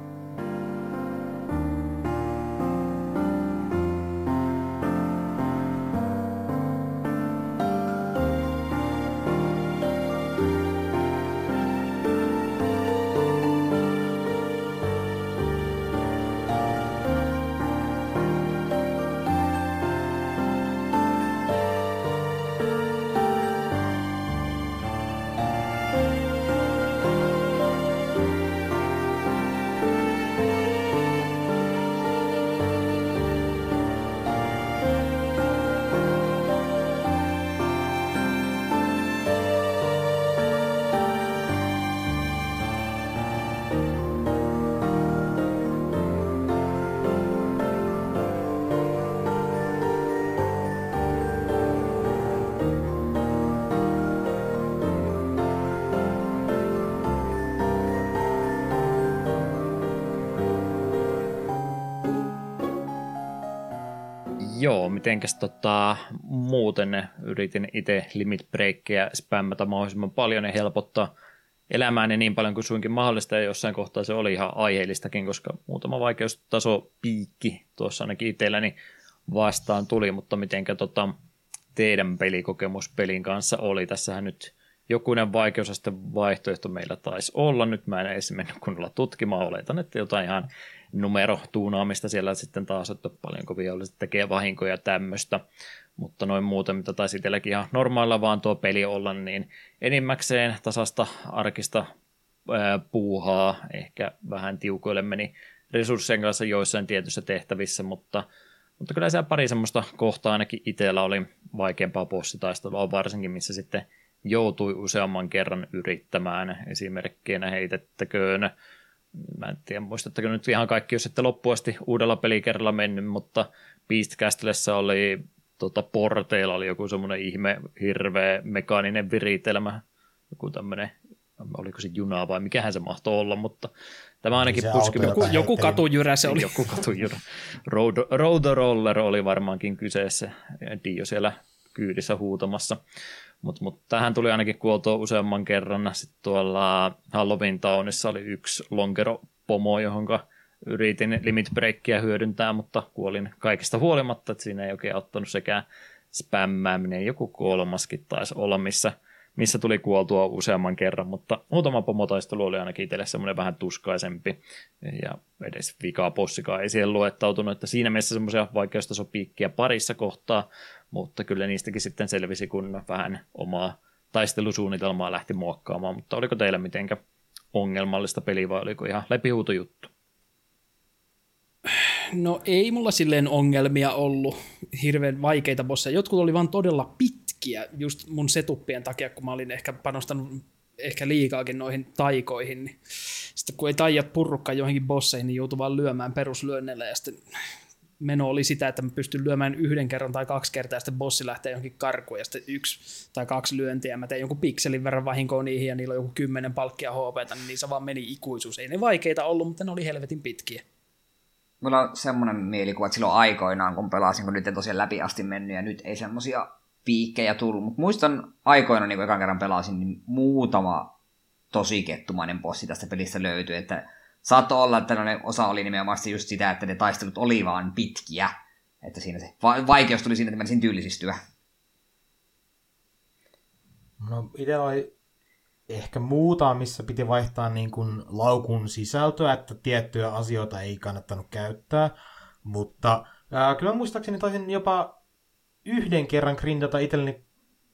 Mitenkäs tota, muuten yritin itse limit breakkejä spämmätä mahdollisimman paljon ja helpottaa elämääni niin paljon kuin suinkin mahdollista ja jossain kohtaa se oli ihan aiheellistakin, koska muutama vaikeustaso piikki tuossa ainakin itselläni vastaan tuli, mutta mitenkä tota, teidän pelikokemus pelin kanssa oli. Tässähän nyt jokunen vaikeusaste vaihtoehto meillä taisi olla. Nyt mä en edes mennyt kunnolla tutkimaan. Oletan, että jotain ihan numerotuunaamista siellä sitten taas, että paljonko viholliset tekee vahinkoja tämmöistä. Mutta noin muuten, mitä taisi itselläkin ihan normaalilla vaan tuo peli olla, niin enimmäkseen tasasta arkista puuhaa, ehkä vähän tiukoille meni resurssien kanssa joissain tietyissä tehtävissä, mutta, mutta kyllä siellä pari semmoista kohtaa ainakin itsellä oli vaikeampaa bossitaistelua, varsinkin missä sitten joutui useamman kerran yrittämään. Esimerkkeinä heitettäköön Mä en tiedä, muistatteko nyt ihan kaikki, jos ette loppuasti uudella pelikerralla mennyt, mutta Beastcastlessa oli tota, porteilla oli joku semmoinen ihme, hirveä mekaaninen viritelmä, joku tämmöinen, oliko se junaa vai mikähän se mahtoi olla, mutta tämä ainakin Se puski. Joku, joku katujyrä se oli. Joku katujyrä. Road, Road Roller oli varmaankin kyseessä. Dio siellä kyydissä huutamassa. Mutta mut, tähän tuli ainakin kuoltua useamman kerran. Sitten tuolla Halloween Townissa oli yksi lonkero-pomo, johonka yritin limit breakkiä hyödyntää, mutta kuolin kaikista huolimatta, että siinä ei oikein auttanut sekään spämmääminen. Joku kolmaskin taisi olla, missä, missä tuli kuoltua useamman kerran, mutta muutama pomotaistelu oli ainakin itselle semmoinen vähän tuskaisempi. Ja edes vikaa bossikaan ei siihen luettautunut, että siinä mielessä semmoisia vaikeustasopiikkiä parissa kohtaa, mutta kyllä niistäkin sitten selvisi, kun vähän omaa taistelusuunnitelmaa lähti muokkaamaan, mutta oliko teillä mitenkä ongelmallista peliä vai oliko ihan läpihuutojuttu? No ei mulla silleen ongelmia ollut, hirveän vaikeita bosseja. Jotkut oli vaan todella pitkiä just mun setuppien takia, kun mä olin ehkä panostanut ehkä liikaakin noihin taikoihin. Niin sitten kun ei taijat purrukkaan johonkin bosseihin, niin joutuu vaan lyömään peruslyönneillä ja sitten meno oli sitä, että mä pystyn lyömään yhden kerran tai kaksi kertaa ja sitten bossi lähtee johonkin karkuun ja sitten yksi tai kaksi lyöntiä mä tein jonkun pikselin verran vahinkoa niihin ja niillä on joku kymmenen palkkia HPtä, niin niissä vaan meni ikuisuus. Ei ne vaikeita ollut, mutta ne oli helvetin pitkiä. Mulla on semmoinen mielikuva, että silloin aikoinaan, kun pelasin, kun nyt en tosiaan läpi asti mennyt, ja nyt ei semmosia piikkejä tullut. Mutta muistan aikoina, niin kun ekan kerran pelasin, niin muutama tosi kettumainen bossi tästä pelistä löytyi. Että saattoi olla, että ne osa oli nimenomaan just sitä, että ne taistelut oli vaan pitkiä. Että siinä se va- vaikeus tuli siinä, että menisin tyylisistyä. No itsellä oli ehkä muuta, missä piti vaihtaa niin kuin laukun sisältöä, että tiettyjä asioita ei kannattanut käyttää, mutta ää, kyllä muistaakseni taisin jopa yhden kerran grindata itselleni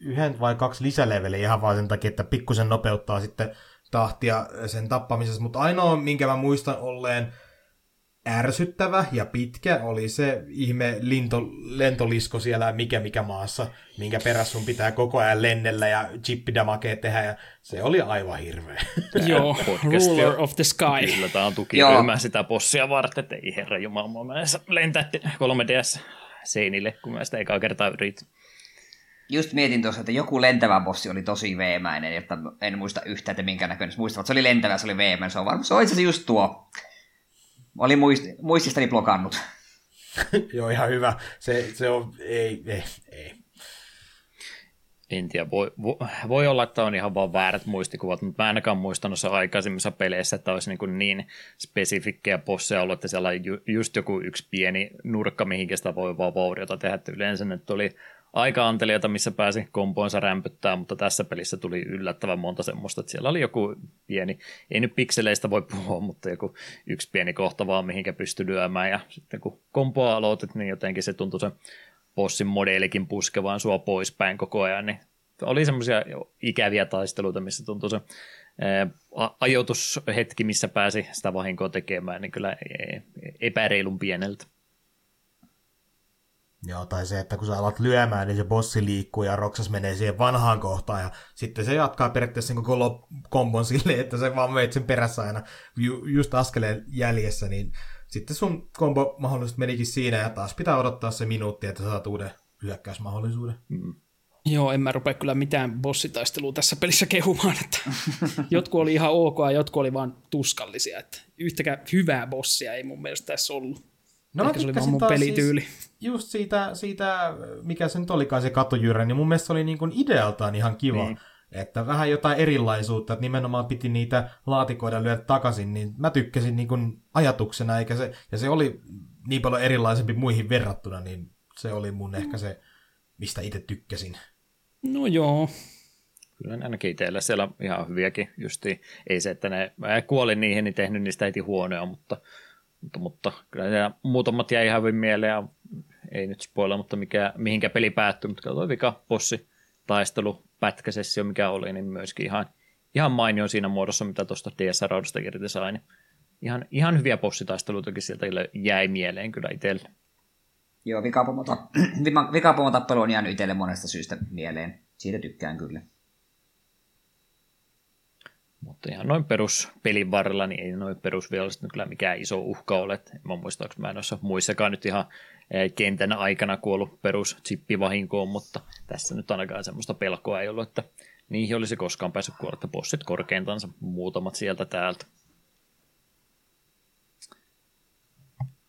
yhden vai kaksi lisäleveliä ihan vaan sen takia, että pikkusen nopeuttaa sitten tahtia sen tappamisessa, mutta ainoa, minkä mä muistan olleen ärsyttävä ja pitkä oli se ihme linto, lentolisko siellä mikä mikä maassa, minkä perässä sun pitää koko ajan lennellä ja chippidamakea tehdä ja se oli aivan hirveä. Joo, Podcast Ruler of the Sky. Kyllä, tämä on tukiryhmä sitä bossia varten, että ei herra jumala, mä lentää 3DS seinille, kun mä sitä ekaa kertaa yritin. Just mietin tuossa, että joku lentävä bossi oli tosi veemäinen, että en muista yhtään, että minkä näköinen. Muistan, että se oli lentävä, se oli veemäinen. Se on varmaan, se on itse asiassa just tuo. Oli muist, muististani blokannut. Joo, ihan hyvä. Se, se on, ei, ei, ei. En tiedä, voi, voi, olla, että on ihan vaan väärät muistikuvat, mutta mä ainakaan muistanut se aikaisemmissa peleissä, että olisi niin, niin spesifikkejä bosseja ollut, että siellä on ju, just joku yksi pieni nurkka, mihinkä sitä voi vaan vauriota tehdä. Että yleensä nyt oli aika antelijoita, missä pääsi kompoonsa rämpyttää, mutta tässä pelissä tuli yllättävän monta semmoista, että siellä oli joku pieni, ei nyt pikseleistä voi puhua, mutta joku yksi pieni kohta vaan, mihinkä pystyi lyömään, ja sitten kun kompoa aloitit, niin jotenkin se tuntui se bossin modelikin puskevaan sua poispäin koko ajan, niin oli semmoisia ikäviä taisteluita, missä tuntui se ajoitushetki, missä pääsi sitä vahinkoa tekemään, niin kyllä e- epäreilun pieneltä. Joo, tai se, että kun sä alat lyömään, niin se bossi liikkuu ja Roksas menee siihen vanhaan kohtaan ja sitten se jatkaa periaatteessa sen koko kombon silleen, että se vaan meet sen perässä aina ju- just askeleen jäljessä, niin sitten sun kombo mahdollisesti menikin siinä ja taas pitää odottaa se minuutti, että saat uuden hyökkäysmahdollisuuden. Joo, en mä rupea kyllä mitään bossitaistelua tässä pelissä kehumaan, että jotkut oli ihan ok ja jotkut oli vaan tuskallisia, että yhtäkään hyvää bossia ei mun mielestä tässä ollut. No mä Ehkä se oli vaan mun taas pelityyli. Siis just siitä, siitä, mikä se nyt olikaan se katujyrä, niin mun mielestä se oli niin kuin idealtaan ihan kiva. Niin. Että vähän jotain erilaisuutta, että nimenomaan piti niitä laatikoida lyödä takaisin, niin mä tykkäsin niin kuin ajatuksena, eikä se, ja se oli niin paljon erilaisempi muihin verrattuna, niin se oli mun ehkä se, mistä itse tykkäsin. No joo, Kyllä ainakin itsellä siellä ihan hyviäkin justi. Ei se, että ne mä kuolin niihin, niin tehnyt niistä heti huonoja, mutta, mutta, mutta kyllä siellä muutamat jäi ihan hyvin mieleen ja ei nyt spoilla, mutta mikä, mihinkä peli päättyi, mutta toi vika bossi taistelu pätkäsessio, mikä oli, niin myöskin ihan, ihan mainio siinä muodossa, mitä tuosta DSR-raudasta irti sai. Niin ihan, ihan hyviä bossitaisteluitakin sieltä jäi mieleen kyllä itselle. Joo, vikapomotappelu on jäänyt itselle monesta syystä mieleen. Siitä tykkään kyllä. Mutta ihan noin peruspelin varrella, niin ei noin perusviholliset nyt kyllä mikään iso uhka ole. Et mä muistaakseni mä en muissakaan nyt ihan kentän aikana kuollut perus chippivahinkoon, mutta tässä nyt ainakaan semmoista pelkoa ei ollut, että niihin olisi koskaan päässyt kuolla, että bossit korkeintansa muutamat sieltä täältä.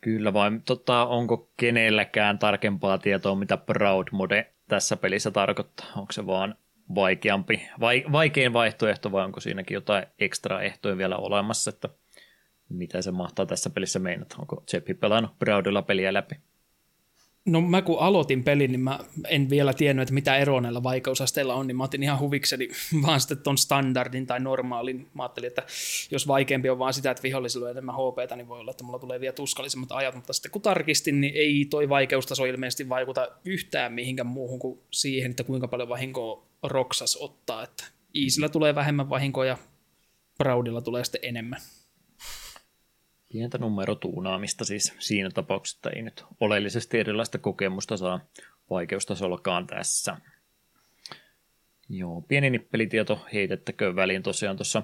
Kyllä vai tota, onko kenelläkään tarkempaa tietoa, mitä Proud Mode tässä pelissä tarkoittaa? Onko se vaan vaikeampi, vai, vaikein vaihtoehto vai onko siinäkin jotain ekstra ehtoja vielä olemassa, että mitä se mahtaa tässä pelissä meinata? Onko Seppi pelannut Proudilla peliä läpi? No mä kun aloitin pelin, niin mä en vielä tiennyt, että mitä eroa näillä vaikeusasteilla on, niin mä otin ihan huvikseni vaan sitten ton standardin tai normaalin. Mä ajattelin, että jos vaikeampi on vaan sitä, että vihollisilla on enemmän HPtä, niin voi olla, että mulla tulee vielä tuskallisemmat ajat, mutta sitten kun tarkistin, niin ei toi vaikeustaso ilmeisesti vaikuta yhtään mihinkään muuhun kuin siihen, että kuinka paljon vahinkoa Roksas ottaa, että Iisillä tulee vähemmän vahinkoa ja Proudilla tulee sitten enemmän. Pientä numerotuunaamista siis siinä tapauksessa ei nyt oleellisesti erilaista kokemusta saa vaikeustasollakaan tässä. Joo, pieni nippelitieto heitettäkö väliin tosiaan tuossa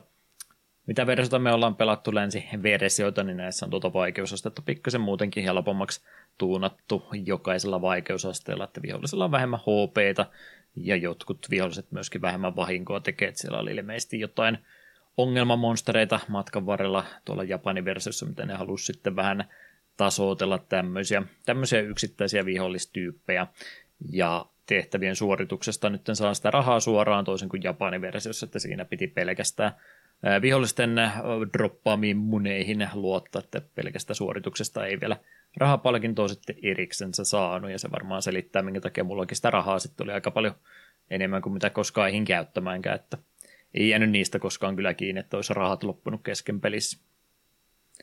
mitä versiota me ollaan pelattu länsiversioita, niin näissä on tuota vaikeusastetta pikkasen muutenkin helpommaksi tuunattu jokaisella vaikeusasteella, että vihollisella on vähemmän HPtä ja jotkut viholliset myöskin vähemmän vahinkoa tekee, että siellä oli ilmeisesti jotain ongelmamonstereita matkan varrella tuolla Japanin versiossa, mitä ne halusi sitten vähän tasoitella tämmöisiä, tämmöisiä yksittäisiä vihollistyyppejä. Ja tehtävien suorituksesta nyt saa sitä rahaa suoraan toisin kuin Japanin versiossa, että siinä piti pelkästään vihollisten droppaamiin muneihin luottaa, että pelkästä suorituksesta ei vielä rahapalkintoa sitten eriksensä saanut, ja se varmaan selittää, minkä takia mullakin sitä rahaa sitten oli aika paljon enemmän kuin mitä koskaan eihin käyttämäänkään, että ei jäänyt niistä koskaan kyllä kiinni, että olisi rahat loppunut kesken pelissä.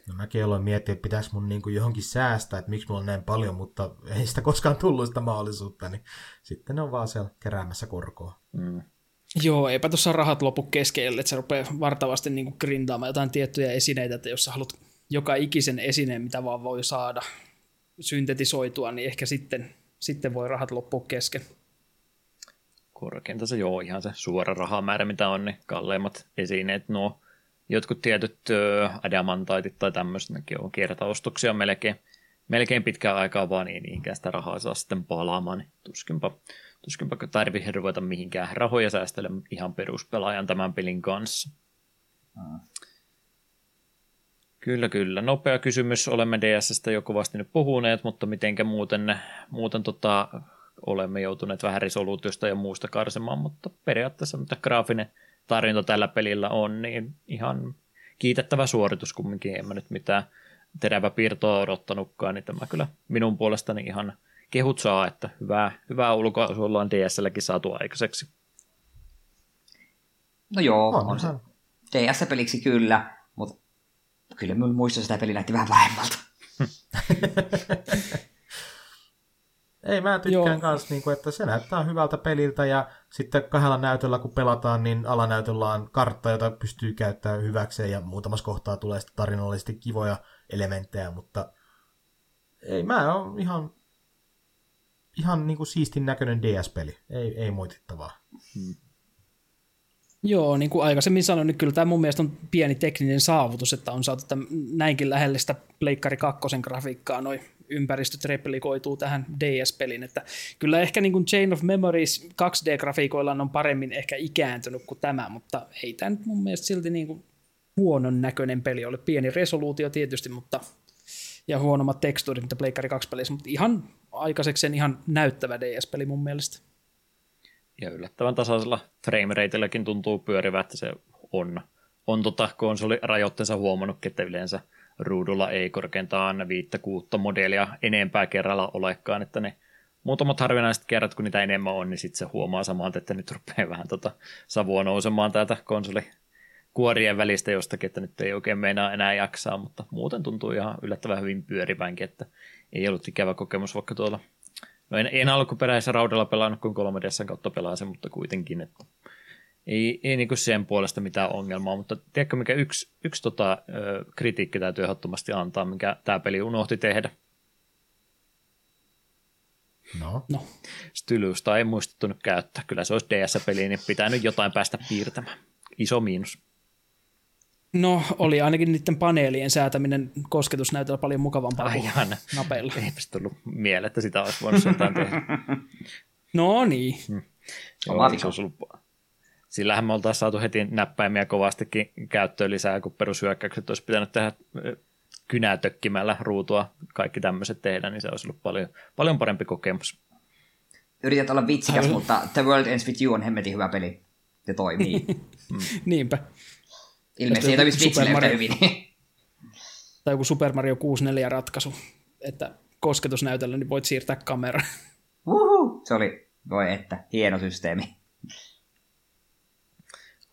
No mäkin aloin miettiä, että pitäisi mun niin kuin johonkin säästää, että miksi mulla on näin paljon, mutta ei sitä koskaan tullut sitä mahdollisuutta, niin sitten ne on vaan siellä keräämässä korkoa. Mm. Joo, eipä tuossa rahat lopu kesken, että se rupeaa vartavasti niin grindaamaan jotain tiettyjä esineitä, että jos sä haluat joka ikisen esineen, mitä vaan voi saada syntetisoitua, niin ehkä sitten, sitten voi rahat loppua kesken korkeinta se joo, ihan se suora rahamäärä, mitä on, niin kalleimmat esineet, nuo jotkut tietyt ö, adamantaitit tai tämmöiset, nekin on kertaostoksia melkein, melkein pitkään aikaa vaan niin niinkään sitä rahaa saa sitten palaamaan, niin tuskinpa, tuskinpa tarvitse ruveta mihinkään rahoja säästelemään ihan peruspelaajan tämän pelin kanssa. Hmm. Kyllä, kyllä. Nopea kysymys. Olemme DSstä jo kovasti nyt puhuneet, mutta mitenkä muuten, muuten tota, olemme joutuneet vähän resoluutiosta ja muusta karsemaan, mutta periaatteessa mitä graafinen tarjonta tällä pelillä on, niin ihan kiitettävä suoritus kumminkin. En mä nyt mitään terävä piirtoa odottanutkaan, niin tämä kyllä minun puolestani ihan kehut saa, että hyvää, hyvää ulkoa ollaan DSLläkin saatu aikaiseksi. No joo, on, on se DS-peliksi kyllä, mutta kyllä minun muista sitä peli näytti vähän vähemmältä. Ei, mä tykkään kanssa, niin kuin, että se näyttää hyvältä peliltä ja sitten kahdella näytöllä kun pelataan, niin alanäytöllä on kartta, jota pystyy käyttämään hyväkseen ja muutamassa kohtaa tulee sitten tarinallisesti kivoja elementtejä, mutta ei, mä oon ihan, ihan niin kuin siistin näköinen DS-peli, ei, ei moitittavaa. Hmm. Joo, niin kuin aikaisemmin sanoin, niin kyllä tämä mun mielestä on pieni tekninen saavutus, että on saatu näinkin lähelle sitä Pleikkari 2 grafiikkaa noin ympäristöt replikoituu tähän DS-pelin, että kyllä ehkä niin kuin Chain of Memories 2D-grafiikoilla on paremmin ehkä ikääntynyt kuin tämä, mutta ei tämä nyt mun mielestä silti niin kuin huonon näköinen peli ole. Pieni resoluutio tietysti, mutta ja huonommat tekstuurit, mitä Pleikkari 2 pelissä, mutta ihan aikaiseksi ihan näyttävä DS-peli mun mielestä. Ja yllättävän tasaisella framerateilläkin tuntuu pyörivä, että se on, on tota konsolirajoitteensa huomannut, että yleensä – ruudulla ei korkeintaan viittä kuutta modelia enempää kerralla olekaan, että ne muutamat harvinaiset kerrat, kun niitä enemmän on, niin sitten se huomaa samalta, että nyt rupeaa vähän tota savua nousemaan täältä konsoli kuorien välistä jostakin, että nyt ei oikein meinaa enää jaksaa, mutta muuten tuntuu ihan yllättävän hyvin pyörivänkin, että ei ollut ikävä kokemus vaikka tuolla. No en, en alkuperäisessä raudalla pelannut, kun 3 ds kautta pelasin, mutta kuitenkin, että ei, ei niin sen puolesta mitään ongelmaa, mutta tiedätkö mikä yksi, yksi tota, ö, kritiikki täytyy ehdottomasti antaa, mikä tämä peli unohti tehdä? No. no. Stylusta ei muistettu nyt käyttää. Kyllä se olisi DS-peli, niin pitää nyt jotain päästä piirtämään. Iso miinus. No, oli ainakin niiden paneelien säätäminen kosketusnäytöllä paljon mukavampaa Ai kuin napeilla. Eipäs tullut mieleen, että sitä olisi voinut jotain tehdä. No niin. Oma Joo, se olisi ollut... Sillähän me oltaisiin saatu heti näppäimiä kovastikin käyttöön lisää, kun perushyökkäykset olisi pitänyt tehdä kynää tökkimällä ruutua, kaikki tämmöiset tehdä, niin se olisi ollut paljon, paljon parempi kokemus. Yrität olla vitsikäs, Ai- mutta The World Ends With You on hemmetin hyvä peli. Se toimii. Niinpä. Ilmeisesti ei toimisi yhtä Mario- hyvin. Tai joku Super Mario 64 ratkaisu, että kosketusnäytöllä niin voit siirtää kameran. Uhu, se oli, voi että, hieno systeemi.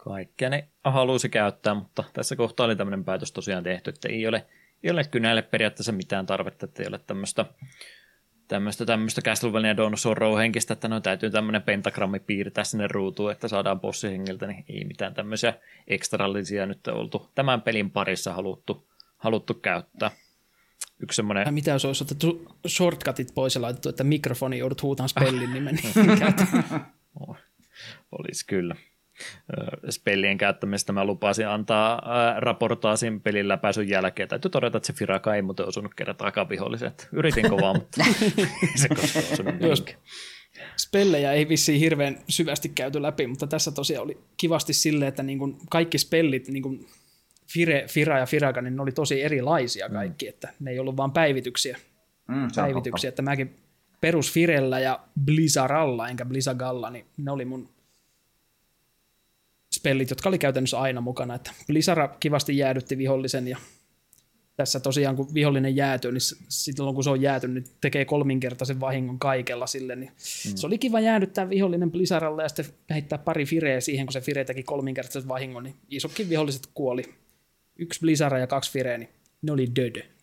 Kaikkea ne halusi käyttää, mutta tässä kohtaa oli tämmöinen päätös tosiaan tehty, että ei ole, ei ole kynälle periaatteessa mitään tarvetta, että ei ole tämmöistä tämmöistä, tämmöistä Castlevania Dawn of Sorrow henkistä, että no täytyy tämmöinen pentagrammi piirtää sinne ruutuun, että saadaan bossi hengiltä, niin ei mitään tämmöisiä ekstrallisia nyt oltu tämän pelin parissa haluttu, haluttu käyttää. Yksi semmoinen Tai mitä jos olisi otettu shortcutit pois ja laitettu, että mikrofoni joudut huutamaan spellin nimen. niin Olisi kyllä. Spellien käyttämistä mä lupasin antaa raportaasin pelin läpäisyn jälkeen. Täytyy todeta, että se Firaka ei muuten osunut kertaakaan vihollisen. Että Yritin kovaa, mutta se koskaan osunut Jos- mihinkään. Spellejä ei vissiin hirveän syvästi käyty läpi, mutta tässä tosiaan oli kivasti silleen, että niin kuin kaikki spellit, niin kuin Fire, Fira ja Firaka, niin ne oli tosi erilaisia kaikki, mm. että ne ei ollut vain päivityksiä. Mm, päivityksiä, että mäkin perus Firellä ja Blizzaralla, enkä Blizzagalla, niin ne oli mun spellit, jotka oli käytännössä aina mukana, että Blizzara kivasti jäädytti vihollisen ja tässä tosiaan kun vihollinen jäätyy, niin silloin kun se on jääty, niin tekee kolminkertaisen vahingon kaikella sille, niin mm. se oli kiva jäädyttää vihollinen Blizzaralle ja sitten heittää pari Fireä siihen, kun se Fire teki kolminkertaisen vahingon, niin isokin viholliset kuoli. Yksi Blizzara ja kaksi Fireä, niin ne oli dödö.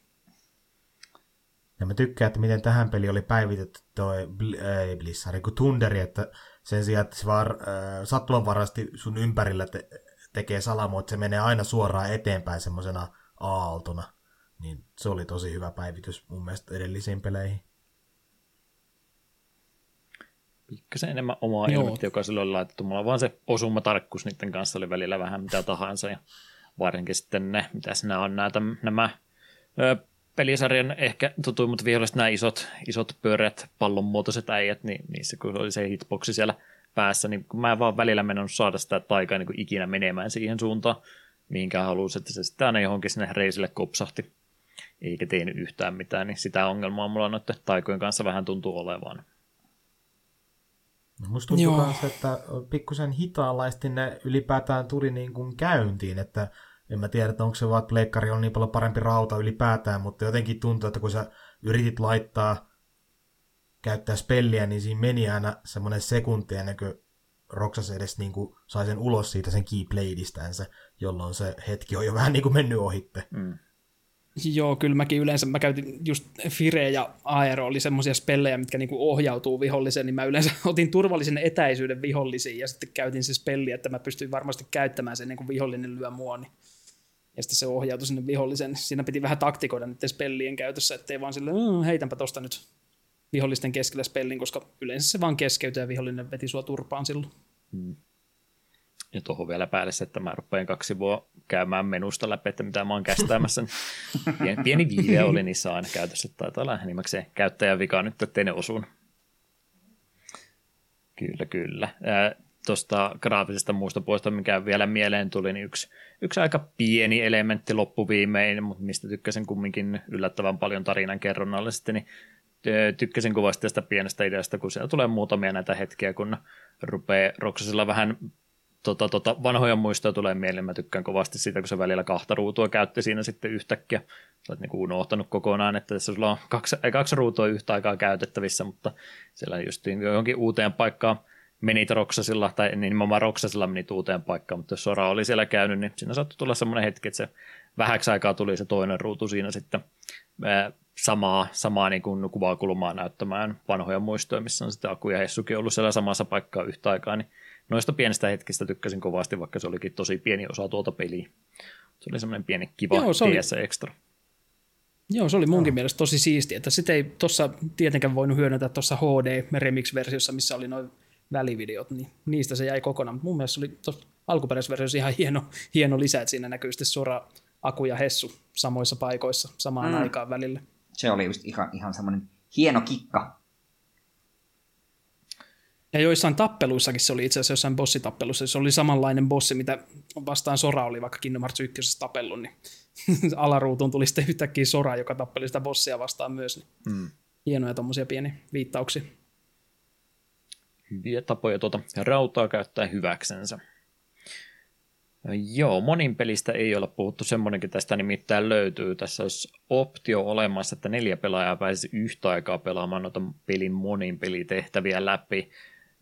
Ja mä tykkään, että miten tähän peliin oli päivitetty toi Bl- ei Blizzard, kun Tunderi, että sen sijaan, että se vaan äh, sattumanvaraisesti sun ympärillä te- tekee salamo, että se menee aina suoraan eteenpäin semmoisena aaltona. Niin se oli tosi hyvä päivitys mun mielestä edellisiin peleihin. Pikkasen enemmän omaa Joo. ilmettä, joka sille oli laitettu. Mulla vaan se osumatarkkuus niiden kanssa oli välillä vähän mitä tahansa. Ja varsinkin sitten ne, mitä nämä on nämä, täm- nämä ö, pelisarjan ehkä tutuimmat viholliset, nämä isot, isot pyöreät pallonmuotoiset äijät, niin niissä kun oli se hitboxi siellä päässä, niin kun mä en vaan välillä mennyt saada sitä taikaa niin ikinä menemään siihen suuntaan, mihinkään halusi, että se sitten aina johonkin sinne reisille kopsahti, eikä tehnyt yhtään mitään, niin sitä ongelmaa mulla noiden taikojen kanssa vähän tuntuu olevan. No musta tuntuu myös, että pikkusen hitaanlaisesti ne ylipäätään tuli niin kuin käyntiin, että en mä tiedä, että onko se vaan, että pleikkari on niin paljon parempi rauta ylipäätään, mutta jotenkin tuntuu, että kun sä yritit laittaa, käyttää spelliä, niin siinä meni aina semmoinen sekunti ennen kuin Roksas edes niin kuin sai sen ulos siitä sen keybladeistänsä, jolloin se hetki on jo vähän niin kuin mennyt ohitte. Mm. Joo, kyllä mäkin yleensä, mä käytin just Fire ja Aero oli semmoisia spellejä, mitkä niinku ohjautuu viholliseen, niin mä yleensä otin turvallisen etäisyyden vihollisiin ja sitten käytin se spelli, että mä pystyin varmasti käyttämään sen ennen kuin vihollinen lyö mua, niin ja sitten se ohjautui sinne viholliseen. Siinä piti vähän taktikoida niiden spellien käytössä, ettei vaan sille "Mm, heitänpä tosta nyt vihollisten keskellä spellin, koska yleensä se vaan keskeytyy ja vihollinen veti sua turpaan silloin. Ja tuohon vielä päälle se, että mä rupean kaksi sivua käymään menusta läpi, että mitä mä oon kästäämässä. niin Pieni, pieni viive oli niissä aina käytössä. Taitaa olla enimmäkseen käyttäjän vika nyt, ettei ne osun. Kyllä, kyllä. Tuosta graafisesta muusta puolesta, mikä vielä mieleen tuli, niin yksi, yksi aika pieni elementti loppuviimein, mutta mistä tykkäsin kumminkin yllättävän paljon tarinan kerronnallisesti, niin ö, tykkäsin kovasti tästä pienestä ideasta, kun siellä tulee muutamia näitä hetkiä, kun rupeaa Roksasilla vähän tota, tota, vanhoja muistoja tulee mieleen. Mä tykkään kovasti siitä, kun se välillä kahta ruutua käytti siinä sitten yhtäkkiä. Sä oot niinku unohtanut kokonaan, että tässä sulla on kaksi, ei, kaksi ruutua yhtä aikaa käytettävissä, mutta siellä just johonkin uuteen paikkaan menit Roksasilla, tai nimenomaan Roksasilla menit uuteen paikkaan, mutta jos Sora oli siellä käynyt, niin siinä saattoi tulla semmoinen hetki, että se vähäksi aikaa tuli se toinen ruutu siinä sitten ää, samaa, samaa niin kuin kuvakulmaa näyttämään vanhoja muistoja, missä on sitten Aku ja Hessukin ollut siellä samassa paikkaa yhtä aikaa, niin noista pienistä hetkistä tykkäsin kovasti, vaikka se olikin tosi pieni osa tuota peliä. Se oli semmoinen pieni kiva Joo, se oli- extra. Joo, se oli munkin no. mielestä tosi siistiä, että sitä ei tuossa tietenkään voinut hyödyntää tuossa HD Remix-versiossa, missä oli noin välivideot, niin niistä se jäi kokonaan. Mutta mun mielestä se oli tuossa alkuperäisversiossa ihan hieno, hieno lisä, että siinä näkyy sitten Sora, Aku ja Hessu samoissa paikoissa samaan mm. aikaan välillä. Se oli just ihan, ihan semmoinen hieno kikka. Ja joissain tappeluissakin se oli itse asiassa jossain bossitappelussa, se oli samanlainen bossi, mitä vastaan Sora oli vaikka Kingdom Hearts 1 tapellut, niin alaruutuun tuli sitten yhtäkkiä Sora, joka tappeli sitä bossia vastaan myös. Niin hmm. Hienoja tuommoisia pieniä viittauksia. Hyviä tapoja tuota rautaa käyttää hyväksensä. Joo, monin pelistä ei olla puhuttu, semmoinenkin tästä nimittäin löytyy. Tässä olisi optio olemassa, että neljä pelaajaa pääsisi yhtä aikaa pelaamaan noita pelin monin pelitehtäviä läpi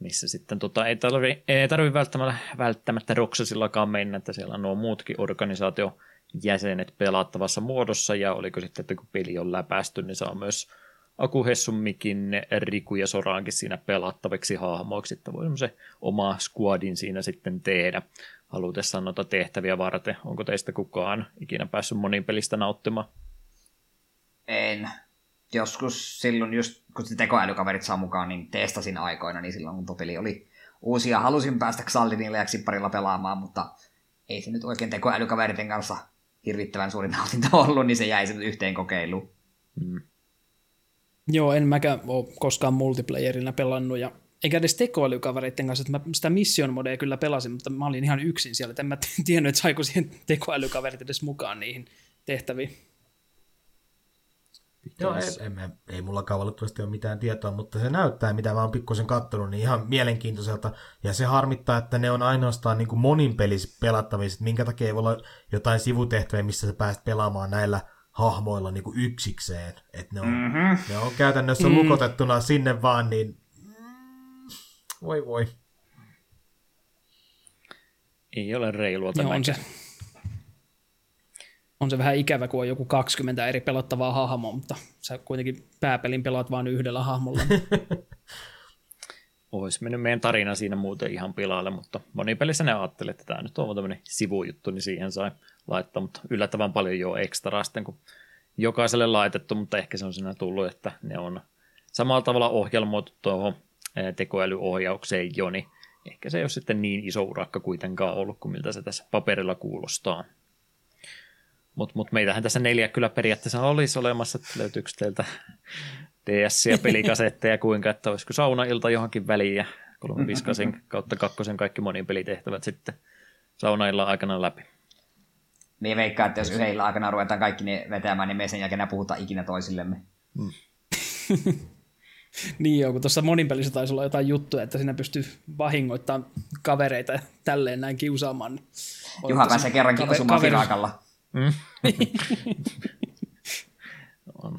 missä sitten tota, ei tarvi, ei tarvi välttämättä, välttämättä Roksasillakaan mennä, että siellä on nuo muutkin organisaatio jäsenet pelattavassa muodossa, ja oliko sitten, että kun peli on läpästy, niin saa myös Aku Hessummikin, Riku ja Soraankin siinä pelattaviksi hahmoiksi, että voi se oma squadin siinä sitten tehdä halutessaan noita tehtäviä varten. Onko teistä kukaan ikinä päässyt monin pelistä nauttimaan? En joskus silloin just, kun se tekoälykaverit saa mukaan, niin testasin aikoina, niin silloin kun peli oli uusia, halusin päästä Xaldinille ja Xipparilla pelaamaan, mutta ei se nyt oikein tekoälykaveriten kanssa hirvittävän suuri nautinto ollut, niin se jäi sen yhteen kokeiluun. Mm. Joo, en mäkään ole koskaan multiplayerina pelannut, ja eikä edes tekoälykavereiden kanssa, että mä sitä mission modea kyllä pelasin, mutta mä olin ihan yksin siellä, että en mä tiennyt, että saiko siihen tekoälykaverit edes mukaan niihin tehtäviin. Joo, ei, ei, ei mulla valitettavasti ole mitään tietoa, mutta se näyttää, mitä mä oon pikkusen kattonut, niin ihan mielenkiintoiselta. Ja se harmittaa, että ne on ainoastaan niin kuin monin pelis pelattavissa, minkä takia ei voi olla jotain sivutehtäviä, missä sä pääset pelaamaan näillä hahmoilla niin kuin yksikseen. Että ne on, mm-hmm. ne on käytännössä mm. lukotettuna sinne vaan, niin voi voi. Ei ole reilua tämä. on se on se vähän ikävä, kun on joku 20 eri pelottavaa hahmoa, mutta sä kuitenkin pääpelin pelaat vain yhdellä hahmolla. Olisi mennyt meidän tarina siinä muuten ihan pilalle, mutta monipelissä ne ajatteli, että tämä nyt on tämmöinen sivujuttu, niin siihen sai laittaa, mutta yllättävän paljon jo ekstra sitten, kun jokaiselle laitettu, mutta ehkä se on siinä tullut, että ne on samalla tavalla ohjelmoitu tuohon tekoälyohjaukseen jo, niin ehkä se ei ole sitten niin iso urakka kuitenkaan ollut kuin miltä se tässä paperilla kuulostaa. Mutta mut meitähän tässä neljä kyllä periaatteessa olisi olemassa, että löytyykö teiltä DS- ja pelikasetteja kuinka, että olisiko saunailta johonkin väliin ja kolme viskasin kautta kakkosen kaikki monin pelitehtävät sitten saunailla aikana läpi. Niin veikkaa, että jos yhdellä aikana ruvetaan kaikki ne vetämään, niin me sen jälkeen puhutaan ikinä toisillemme. Mm. niin joo, kun tuossa moninpelissä taisi olla jotain juttuja, että siinä pystyy vahingoittamaan kavereita ja tälleen näin kiusaamaan. Juha pääsee kerrankin kaver- osumaan kaveri... Mm. no,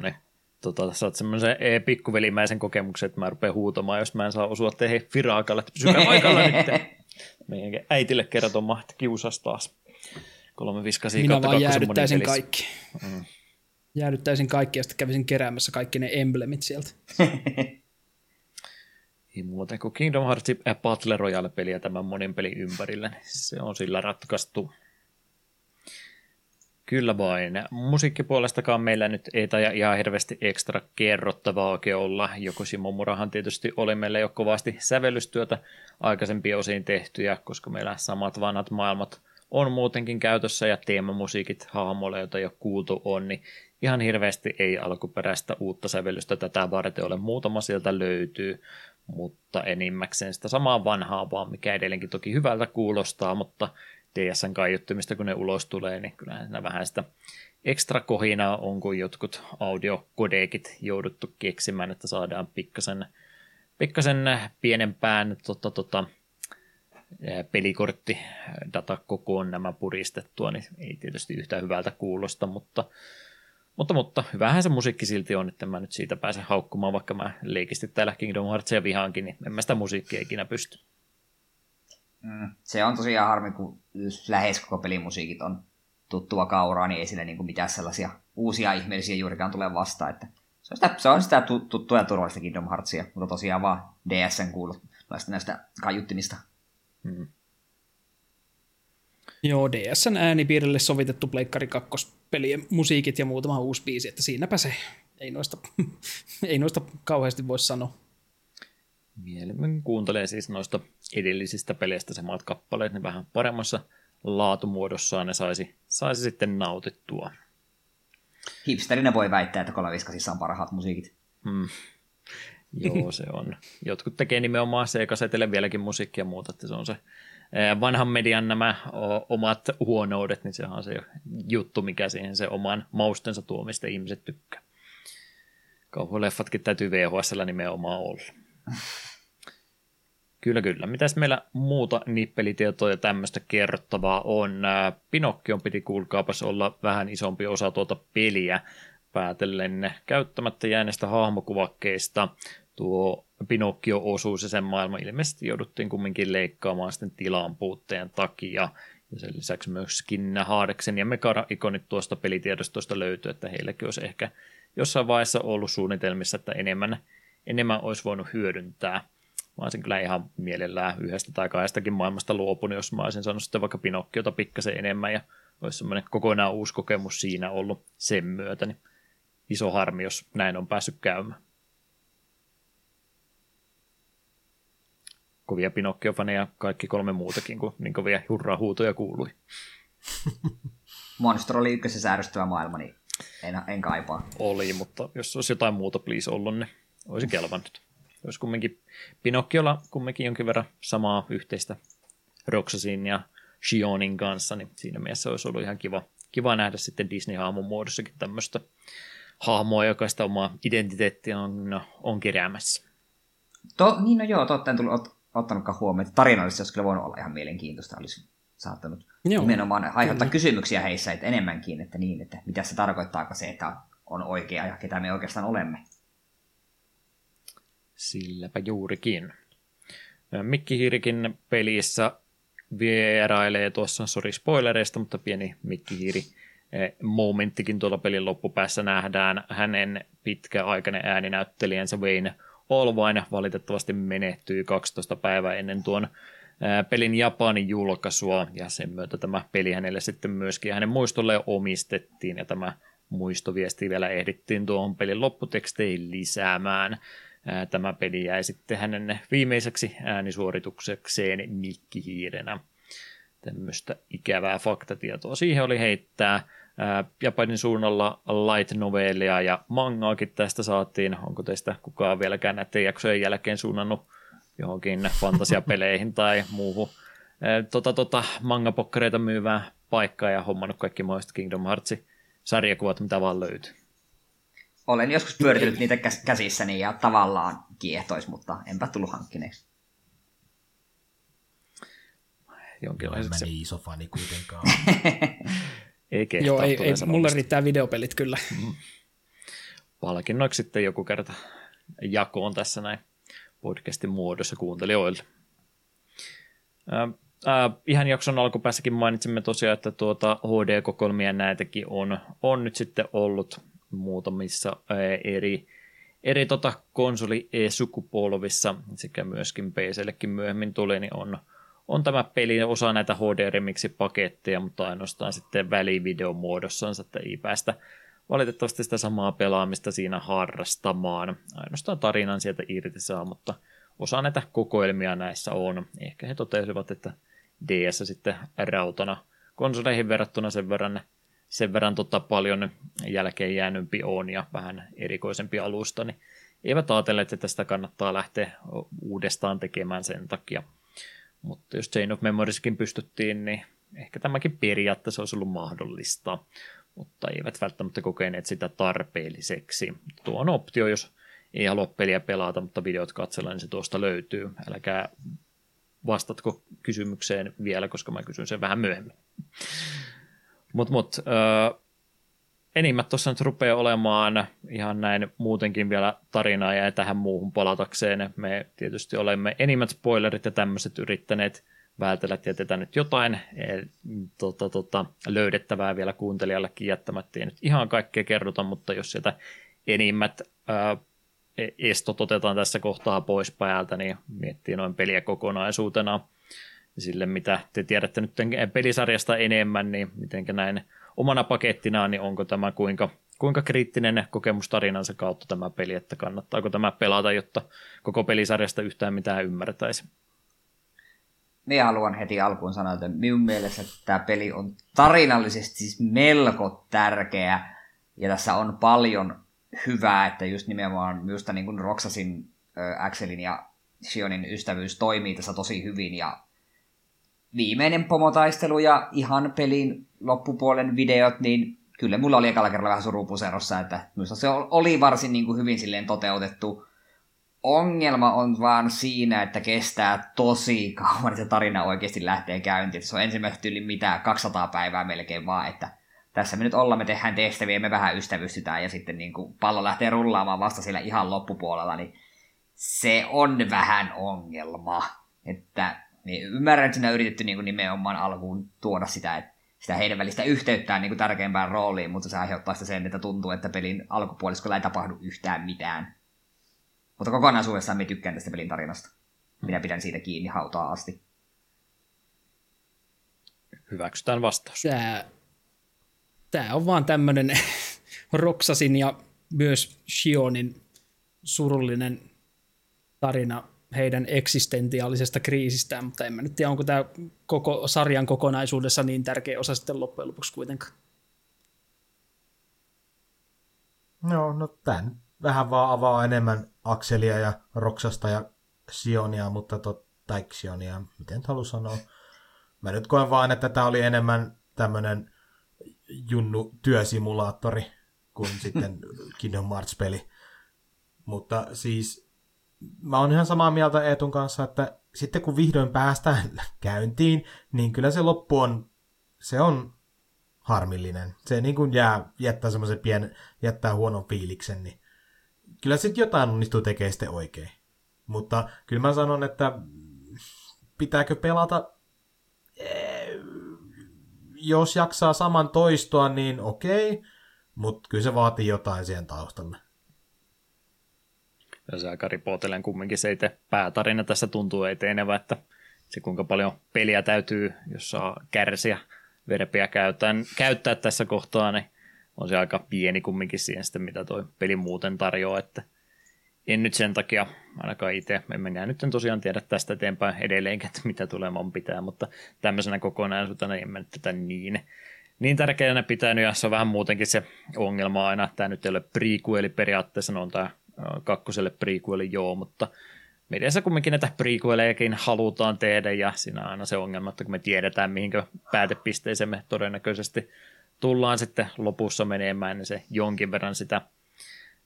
tota, saat semmoisen e, pikkuvelimäisen kokemuksen, että mä rupean huutamaan, jos mä en saa osua tehdä firaakalle, että pysykää paikalla nyt. Meidän äitille kertomaan, että kiusas taas. Kolme viskasia Minä vaan jäädyttäisin kaikki. Mm. Jäädyttäisin kaikki ja sitten kävisin keräämässä kaikki ne emblemit sieltä. Ei muuten kuin Kingdom Hearts ja Battle Royale-peliä tämän monin pelin ympärillä, niin se on sillä ratkaistu. Kyllä vain. Musiikkipuolestakaan meillä nyt ei taida ihan hirveästi ekstra kerrottavaa olla. Joku Simo Murahan tietysti oli meillä jo kovasti sävellystyötä aikaisempi osiin tehtyjä, koska meillä samat vanhat maailmat on muutenkin käytössä ja teemamusiikit hahmoille, joita jo kuultu on, niin ihan hirveästi ei alkuperäistä uutta sävellystä tätä varten ole. Muutama sieltä löytyy, mutta enimmäkseen sitä samaa vanhaa vaan, mikä edelleenkin toki hyvältä kuulostaa, mutta DSN kaiuttimista, kun ne ulos tulee, niin kyllä siinä vähän sitä ekstra kohinaa on, kun jotkut audiokodekit jouduttu keksimään, että saadaan pikkasen, pikkasen pienempään tota, tota, pelikortti datakokoon nämä puristettua, niin ei tietysti yhtä hyvältä kuulosta, mutta, mutta, mutta hyvähän se musiikki silti on, että mä nyt siitä pääsen haukkumaan, vaikka mä leikisti täällä Kingdom Heartsia vihaankin, niin en mä sitä musiikkia ikinä pysty. Mm, se on tosiaan harmi, kun lähes koko pelimusiikit on tuttua kauraa, niin ei sille niin kuin mitään sellaisia uusia ihmeellisiä juurikaan tule vastaan. Että se on sitä, se on sitä tuttua ja turvallista Kingdom Heartsia, mutta tosiaan vaan DSN kuuluu näistä, näistä kaiuttimista. Mm. Joo, DSN äänipiirille sovitettu Pleikkari 2 pelien musiikit ja muutama uusi biisi, että siinäpä se. Ei noista, ei noista kauheasti voi sanoa. Mieluummin kuuntelee siis noista edellisistä peleistä samat kappaleet, niin vähän paremmassa laatumuodossaan ne saisi, saisi sitten nautittua. Hipsterinä voi väittää, että Kolaviskasissa on parhaat musiikit. Hmm. Joo, se on. Jotkut tekee nimenomaan C-kasetelle vieläkin musiikkia ja muuta, että se on se vanhan median nämä omat huonoudet, niin sehän on se juttu, mikä siihen se oman maustensa tuo, mistä ihmiset tykkää. Kauhuleffatkin täytyy VHSllä nimenomaan olla. Kyllä, kyllä. Mitäs meillä muuta nippelitietoa ja tämmöistä kerrottavaa on? Pinokkion piti kuulkaapas olla vähän isompi osa tuota peliä päätellen käyttämättä jääneistä hahmokuvakkeista. Tuo Pinokkio-osuus ja sen maailma ilmeisesti jouduttiin kumminkin leikkaamaan sitten tilan puutteen takia. Ja sen lisäksi myöskin Haadeksen ja Mekara-ikonit tuosta pelitiedostosta löytyy, että heilläkin olisi ehkä jossain vaiheessa ollut suunnitelmissa, että enemmän, enemmän olisi voinut hyödyntää. Mä olisin kyllä ihan mielellään yhdestä tai kahdestakin maailmasta luopunut, jos mä olisin sanonut sitten vaikka Pinokkiota pikkasen enemmän ja olisi semmoinen kokonaan uusi kokemus siinä ollut sen myötä. Niin iso harmi, jos näin on päässyt käymään. kovia Pinocchio-faneja kaikki kolme muutakin, kun niin kovia hurraa-huutoja kuului. Monster oli ykkösessä ärsyttävä maailma, niin en, en kaipaa. Oli, mutta jos olisi jotain muuta please ollut, niin olisi kelvannut. Olisi kumminkin Pinokkiolla kumminkin jonkin verran samaa yhteistä Roxasin ja Shionin kanssa, niin siinä mielessä olisi ollut ihan kiva, kiva nähdä sitten Disney-hahmon muodossakin tämmöistä hahmoa, joka sitä omaa identiteettiä on, on keräämässä. To, niin no joo, totta en tullut ottanutkaan huomioon, että tarinallisesti olisi kyllä voinut olla ihan mielenkiintoista, olisi saattanut Joo. nimenomaan aiheuttaa kyllä. kysymyksiä heissä että enemmänkin, että niin, että mitä se tarkoittaa se, että on oikea ja ketä me oikeastaan olemme. Silläpä juurikin. Mikki Hiirikin pelissä vierailee tuossa, sori spoilereista, mutta pieni Mikki Hiiri momenttikin tuolla pelin loppupäässä nähdään hänen pitkäaikainen ääninäyttelijänsä Wayne Olvain valitettavasti menehtyi 12 päivää ennen tuon pelin Japanin julkaisua, ja sen myötä tämä peli hänelle sitten myöskin hänen muistolle omistettiin, ja tämä muistoviesti vielä ehdittiin tuohon pelin lopputeksteihin lisäämään. Tämä peli jäi sitten hänen viimeiseksi äänisuorituksekseen mikkihiirenä. Tämmöistä ikävää faktatietoa siihen oli heittää. Japanin suunnalla light novellia ja mangaakin tästä saatiin. Onko teistä kukaan vieläkään näiden jaksojen jälkeen suunnannut johonkin fantasiapeleihin tai muuhun tota, tota, mangapokkareita myyvää paikkaa ja hommannut kaikki mahdolliset Kingdom Heartsin sarjakuvat, mitä vaan löytyy. Olen joskus pyöritellyt niitä käsissäni ja tavallaan kiehtois, mutta enpä tullut hankkineeksi. Jonkinlaiseksi. Mä niin iso fani kuitenkaan. Ei kehtaa Joo, ei, ei mulle riittää videopelit kyllä. Mm. Palkinnoiksi sitten joku kerta jakoon tässä näin podcastin muodossa kuuntelijoille. Äh, äh, ihan jakson alkupäässäkin mainitsimme tosiaan, että tuota HD-kokoelmia näitäkin on, on nyt sitten ollut muutamissa eri, eri tota konsoli-sukupolvissa sekä myöskin PCllekin myöhemmin tuli, niin on, on tämä peli osa näitä HD-remixi-paketteja, mutta ainoastaan sitten välivideon muodossansa, että ei päästä valitettavasti sitä samaa pelaamista siinä harrastamaan. Ainoastaan tarinan sieltä irti saa, mutta osa näitä kokoelmia näissä on. Ehkä he totesivat, että DS sitten rautana konsoleihin verrattuna sen verran, sen verran tota paljon jälkeen jäännympi on ja vähän erikoisempi alusta, niin eivät ajatelleet, että tästä kannattaa lähteä uudestaan tekemään sen takia. Mutta jos Chain of Memorieskin pystyttiin, niin ehkä tämäkin periaatteessa olisi ollut mahdollista, mutta eivät välttämättä kokeneet sitä tarpeelliseksi. Tuo on optio, jos ei halua peliä pelata, mutta videot katsella, niin se tuosta löytyy. Älkää vastatko kysymykseen vielä, koska mä kysyn sen vähän myöhemmin. Mutta mut, mut enimmät tuossa nyt rupeaa olemaan ihan näin muutenkin vielä tarinaa ja tähän muuhun palatakseen. Me tietysti olemme enimmät spoilerit ja tämmöiset yrittäneet vältellä, että jätetään nyt jotain e, tota, tota, löydettävää vielä kuuntelijallekin jättämättä. Ei nyt ihan kaikkea kerrota, mutta jos sieltä enimmät ää, e, estot otetaan tässä kohtaa pois päältä, niin miettii noin peliä kokonaisuutena sille, mitä te tiedätte nyt pelisarjasta enemmän, niin miten näin omana pakettinaan, niin onko tämä kuinka kuinka kriittinen kokemus tarinansa kautta tämä peli, että kannattaako tämä pelata, jotta koko pelisarjasta yhtään mitään ymmärtäisi? Minä haluan heti alkuun sanoa, että minun mielestä tämä peli on tarinallisesti siis melko tärkeä, ja tässä on paljon hyvää, että just nimenomaan minusta niin kuin Roxasin, Axelin ja Shionin ystävyys toimii tässä tosi hyvin, ja viimeinen pomotaistelu ja ihan pelin loppupuolen videot, niin kyllä mulla oli ekalla kerralla vähän surupuserossa, että minusta se oli varsin niin kuin hyvin silleen toteutettu. Ongelma on vaan siinä, että kestää tosi kauan, että se tarina oikeasti lähtee käyntiin. Se on ensimmäistä yli mitä 200 päivää melkein vaan, että tässä me nyt ollaan, me tehdään tehtäviä, me vähän ystävystytään ja sitten niin kuin pallo lähtee rullaamaan vasta siellä ihan loppupuolella, niin se on vähän ongelma. Että niin ymmärrän, että siinä on yritetty niin kuin nimenomaan alkuun tuoda sitä, että sitä heidän välistä yhteyttää niin kuin tärkeimpään rooliin, mutta se aiheuttaa sitä sen, että tuntuu, että pelin alkupuoliskolla ei tapahdu yhtään mitään. Mutta kokonaisuudessaan me tykkään tästä pelin tarinasta. Minä pidän siitä kiinni hautaa asti. Hyväksytään vastaus. Tämä, tämä on vaan tämmöinen Roxasin ja myös Shionin surullinen tarina heidän eksistentiaalisesta kriisistään, mutta en mä nyt tiedä, onko tämä koko sarjan kokonaisuudessa niin tärkeä osa sitten loppujen lopuksi kuitenkaan. No, no tämän vähän vaan avaa enemmän Akselia ja Roksasta ja Sionia, mutta tot, tai Xionia, miten haluan sanoa. Mä nyt koen vaan, että tämä oli enemmän tämmöinen junnu työsimulaattori kuin sitten Kingdom Hearts-peli. Mutta siis mä oon ihan samaa mieltä Eetun kanssa, että sitten kun vihdoin päästään käyntiin, niin kyllä se loppu on, se on harmillinen. Se niin kuin jää, jättää semmoisen pien, jättää huonon fiiliksen, niin kyllä sitten jotain onnistuu tekemään sitten oikein. Mutta kyllä mä sanon, että pitääkö pelata, eh, jos jaksaa saman toistoa, niin okei, mutta kyllä se vaatii jotain siihen taustalle. Ja se aika ripotelen kumminkin se itse päätarina tässä tuntuu etenevä, että se kuinka paljon peliä täytyy, jos saa kärsiä verpiä käyttää, käyttää tässä kohtaa, niin on se aika pieni kumminkin siihen sitten, mitä toi peli muuten tarjoaa, että en nyt sen takia ainakaan itse, en minä nyt en tosiaan tiedä tästä eteenpäin edelleenkin, että mitä tulemaan pitää, mutta tämmöisenä kokonaisuutena en mä nyt tätä niin, niin tärkeänä pitänyt, ja se on vähän muutenkin se ongelma aina, tämä nyt ei ole prequeli periaatteessa, no on tämä kakkoselle prequeli joo, mutta mediassa kumminkin näitä prequelejakin halutaan tehdä, ja siinä on aina se ongelma, että kun me tiedetään, mihinkä päätepisteeseen me todennäköisesti tullaan sitten lopussa menemään, niin se jonkin verran sitä,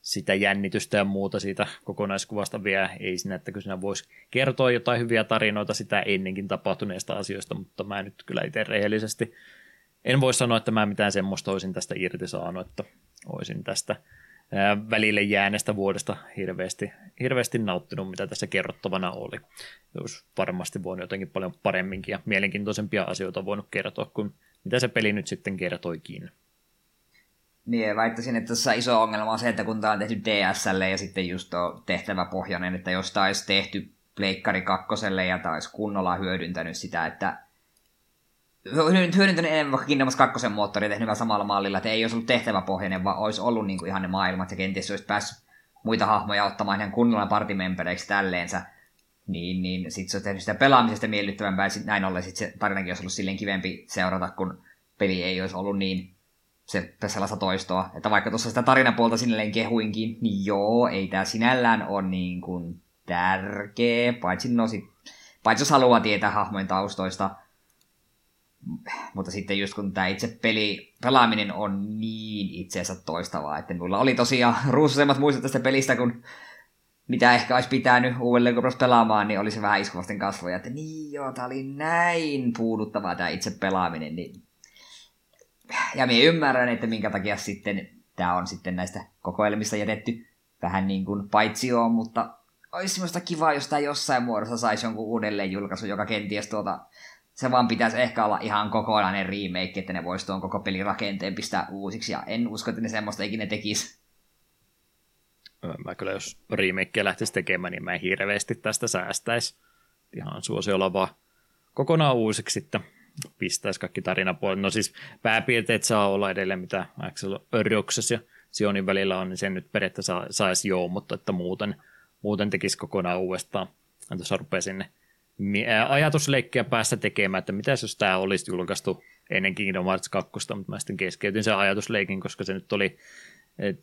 sitä jännitystä ja muuta siitä kokonaiskuvasta vielä ei siinä, että kun siinä voisi kertoa jotain hyviä tarinoita sitä ennenkin tapahtuneista asioista, mutta mä nyt kyllä itse rehellisesti en voi sanoa, että mä mitään semmoista olisin tästä irti saanut, että olisin tästä välille jääneestä vuodesta hirveästi, hirveästi nauttinut, mitä tässä kerrottavana oli. Olisi varmasti voinut jotenkin paljon paremminkin ja mielenkiintoisempia asioita voinut kertoa kuin mitä se peli nyt sitten kertoikin. Niin, väittäisin, että tässä iso ongelma on se, että kun tämä on tehty DSL ja sitten just tuo tehtäväpohjainen, että jos tämä olisi tehty Pleikkari kakkoselle ja olisi kunnolla hyödyntänyt sitä, että hyödyntänyt vaikka Kingdom 2 moottoria tehnyt samalla mallilla, että ei olisi ollut tehtäväpohjainen, vaan olisi ollut niin kuin ihan ne maailmat ja kenties olisi päässyt muita hahmoja ottamaan ihan kunnolla partimempereiksi tälleensä, niin, niin sitten se on tehnyt sitä pelaamisesta miellyttävämpää, ja näin ollen sit se tarinakin olisi ollut silleen kivempi seurata, kun peli ei olisi ollut niin se sellaista toistoa. Että vaikka tuossa sitä tarinapuolta sinälleen kehuinkin, niin joo, ei tämä sinällään ole niin kuin tärkeä, paitsi, no sit, paitsi jos haluaa tietää hahmojen taustoista, mutta sitten just kun tämä itse peli, pelaaminen on niin itseensä toistavaa, että mulla oli tosiaan ruusuisemmat muistot tästä pelistä, kun mitä ehkä olisi pitänyt uudelleen kun pelaamaan, niin oli se vähän iskuvasten kasvoja, että niin joo, tämä oli näin puuduttavaa tämä itse pelaaminen, niin ja minä ymmärrän, että minkä takia sitten tämä on sitten näistä kokoelmista jätetty vähän niin kuin paitsioon, mutta olisi semmoista kivaa, jos tämä jossain muodossa saisi jonkun uudelleen julkaisu, joka kenties tuota se vaan pitäisi ehkä olla ihan kokonainen remake, että ne voisi tuon koko pelin rakenteen pistää uusiksi, ja en usko, että ne semmoista ikinä tekisi. Mä kyllä, jos remake lähtisi tekemään, niin mä en hirveästi tästä säästäisi. Ihan suosiolla vaan kokonaan uusiksi sitten pistäisi kaikki tarinapuolet. No siis pääpiirteet saa olla edelleen mitä Axel Roxas ja Sionin välillä on, niin sen nyt periaatteessa saisi joo, mutta että muuten, muuten tekisi kokonaan uudestaan. Tuossa rupeaa sinne ajatusleikkiä päästä tekemään, että mitä jos tämä olisi julkaistu ennen Kingdom Hearts 2, mutta mä sitten keskeytin sen ajatusleikin, koska se nyt oli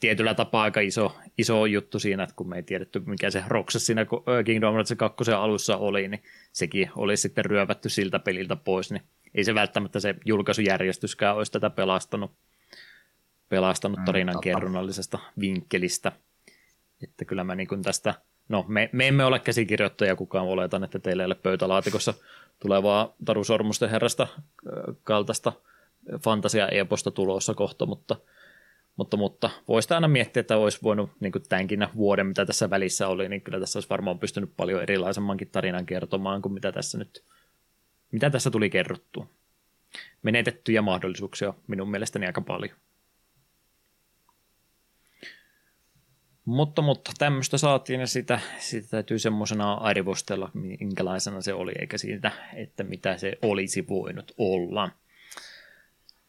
tietyllä tapaa aika iso, iso juttu siinä, että kun me ei tiedetty, mikä se Roxas siinä Kingdom Hearts 2 alussa oli, niin sekin oli sitten ryövätty siltä peliltä pois, niin ei se välttämättä se julkaisujärjestyskään olisi tätä pelastanut, pelastanut mm, tarinan kerronnallisesta vinkkelistä. Että kyllä mä niin tästä, no me, me emme ole käsikirjoittajia, kukaan oletan, että teillä ei ole pöytälaatikossa tulevaa Taru Sormusten herrasta kaltaista fantasia-eposta tulossa kohta, mutta – mutta, mutta voisi aina miettiä, että olisi voinut niin tämänkin vuoden, mitä tässä välissä oli, niin kyllä tässä olisi varmaan pystynyt paljon erilaisemmankin tarinan kertomaan kuin mitä tässä nyt, mitä tässä tuli kerrottua. Menetettyjä mahdollisuuksia minun mielestäni aika paljon. Mutta, mutta tämmöistä saatiin ja sitä, sitä täytyy semmoisena arvostella, minkälaisena se oli, eikä siitä, että mitä se olisi voinut olla.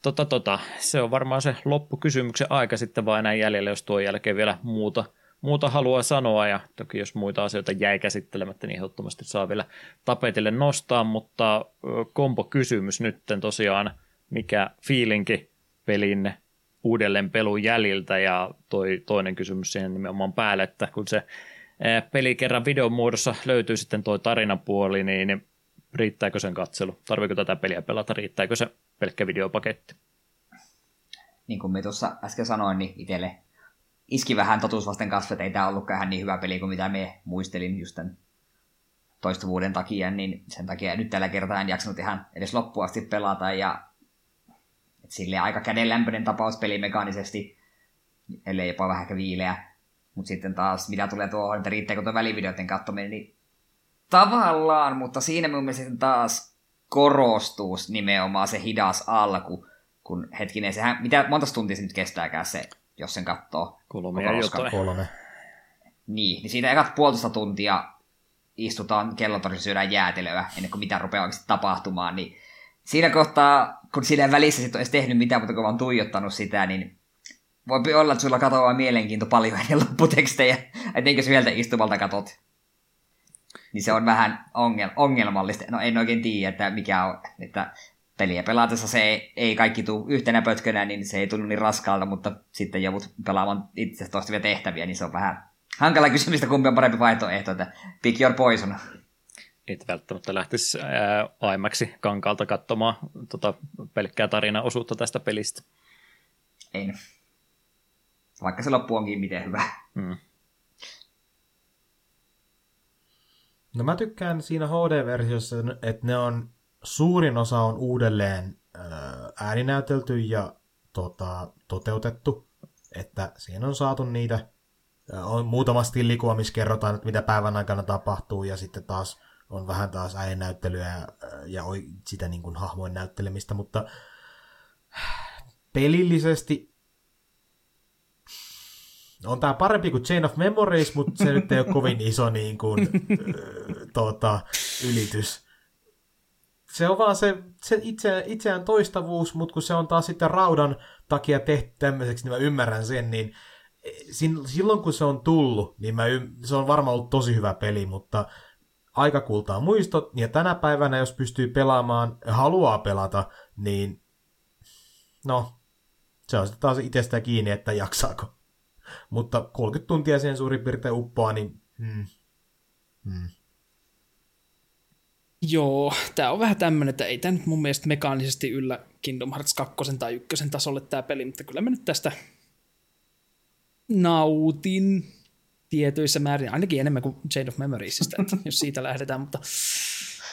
Tota, tota, se on varmaan se loppukysymyksen aika sitten vaan enää jäljellä, jos tuo jälkeen vielä muuta, muuta haluaa sanoa, ja toki jos muita asioita jäi käsittelemättä, niin ehdottomasti saa vielä tapetille nostaa, mutta kompo kysymys nyt tosiaan, mikä fiilinki pelin uudelleen pelun jäljiltä, ja toi toinen kysymys siihen nimenomaan päälle, että kun se peli kerran videon muodossa löytyy sitten toi tarinapuoli, niin riittääkö sen katselu? Tarviiko tätä peliä pelata? Riittääkö se pelkkä videopaketti? Niin kuin me tuossa äsken sanoin, niin itselle iski vähän totuusvasten kasvet, ei tämä ollutkaan ihan niin hyvä peli kuin mitä me muistelin just tämän toistuvuuden takia, niin sen takia nyt tällä kertaa en jaksanut ihan edes loppuun asti pelata, ja et silleen aika kädenlämpöinen tapaus pelimekaanisesti, ellei jopa vähän viileä. Mutta sitten taas, mitä tulee tuohon, että riittääkö tuo välivideoiden katsominen, niin tavallaan, mutta siinä mun mielestä taas korostuu nimenomaan se hidas alku, kun hetkinen, sehän, mitä monta tuntia se nyt kestääkään se, jos sen katsoo? Kolme ja jotain. Kolme. Niin, niin siitä ekat puolitoista tuntia istutaan kellotorissa syödään jäätelöä ennen kuin mitään rupeaa oikeasti tapahtumaan, niin siinä kohtaa, kun siinä välissä sitten edes tehnyt mitään, mutta kun vaan tuijottanut sitä, niin voi olla, että sulla katoaa mielenkiinto paljon ennen lopputekstejä, sä sieltä istumalta katot niin se on vähän ongel, ongelmallista. No en oikein tiedä, että mikä on, että peliä pelaatessa se ei, ei kaikki tule yhtenä pötkönä, niin se ei tunnu niin raskaalta, mutta sitten joudut pelaamaan itse toistavia tehtäviä, niin se on vähän hankala kysymys, kumpi on parempi vaihtoehto, että pick your poison. Et välttämättä lähtisi aiemmaksi kankalta katsomaan tota pelkkää tarinaosuutta tästä pelistä. Ei. Vaikka se loppu onkin miten hyvä. Hmm. No mä tykkään siinä HD-versiossa, että ne on, suurin osa on uudelleen ääninäytelty ja tota, toteutettu, että siinä on saatu niitä, on muutama stillikua, missä kerrotaan, että mitä päivän aikana tapahtuu, ja sitten taas on vähän taas ääninäyttelyä ja, ja sitä niin kuin hahmojen näyttelemistä, mutta pelillisesti on tämä parempi kuin Chain of Memories, mutta se nyt ei ole kovin iso niin kuin, tuota, ylitys. Se on vaan se, se itse, itseään toistavuus, mutta kun se on taas sitten raudan takia tehty tämmöiseksi, niin mä ymmärrän sen, niin e, silloin kun se on tullut, niin mä se on varmaan ollut tosi hyvä peli, mutta aika kultaa muistot, ja tänä päivänä, jos pystyy pelaamaan, haluaa pelata, niin no, se on sitten taas itsestä kiinni, että jaksaako. Mutta 30 tuntia sen suurin piirtein uppoaa, niin hmm. Hmm. Joo, tämä on vähän tämmöinen, että ei tämä nyt mun mielestä mekaanisesti yllä Kingdom Hearts 2 tai 1 tasolle tämä peli, mutta kyllä mä nyt tästä nautin tietyissä määrin, ainakin enemmän kuin Chain of Memoriesista, jos siitä lähdetään, mutta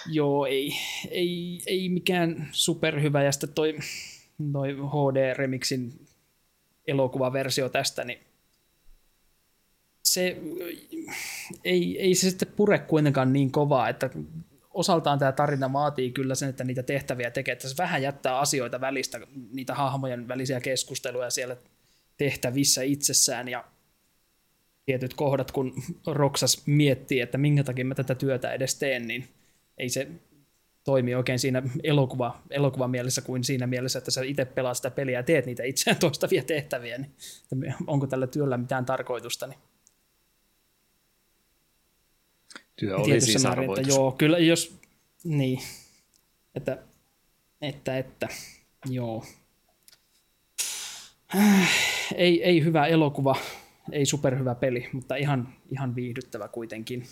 joo, ei, ei, ei mikään superhyvä, ja sitten toi, toi HD-remixin elokuvaversio tästä, niin se ei, ei se sitten pure kuitenkaan niin kovaa, että osaltaan tämä tarina vaatii kyllä sen, että niitä tehtäviä tekee, että se vähän jättää asioita välistä, niitä hahmojen välisiä keskusteluja siellä tehtävissä itsessään. Ja tietyt kohdat, kun Roksas miettii, että minkä takia mä tätä työtä edes teen, niin ei se toimii oikein siinä elokuva, elokuvan mielessä kuin siinä mielessä, että sä itse pelaat sitä peliä ja teet niitä itseään toistavia tehtäviä, niin onko tällä työllä mitään tarkoitusta, niin Työ oli siis määrin, että joo, kyllä jos, niin, että, että, että, joo. Ei, ei hyvä elokuva, ei superhyvä peli, mutta ihan, ihan viihdyttävä kuitenkin.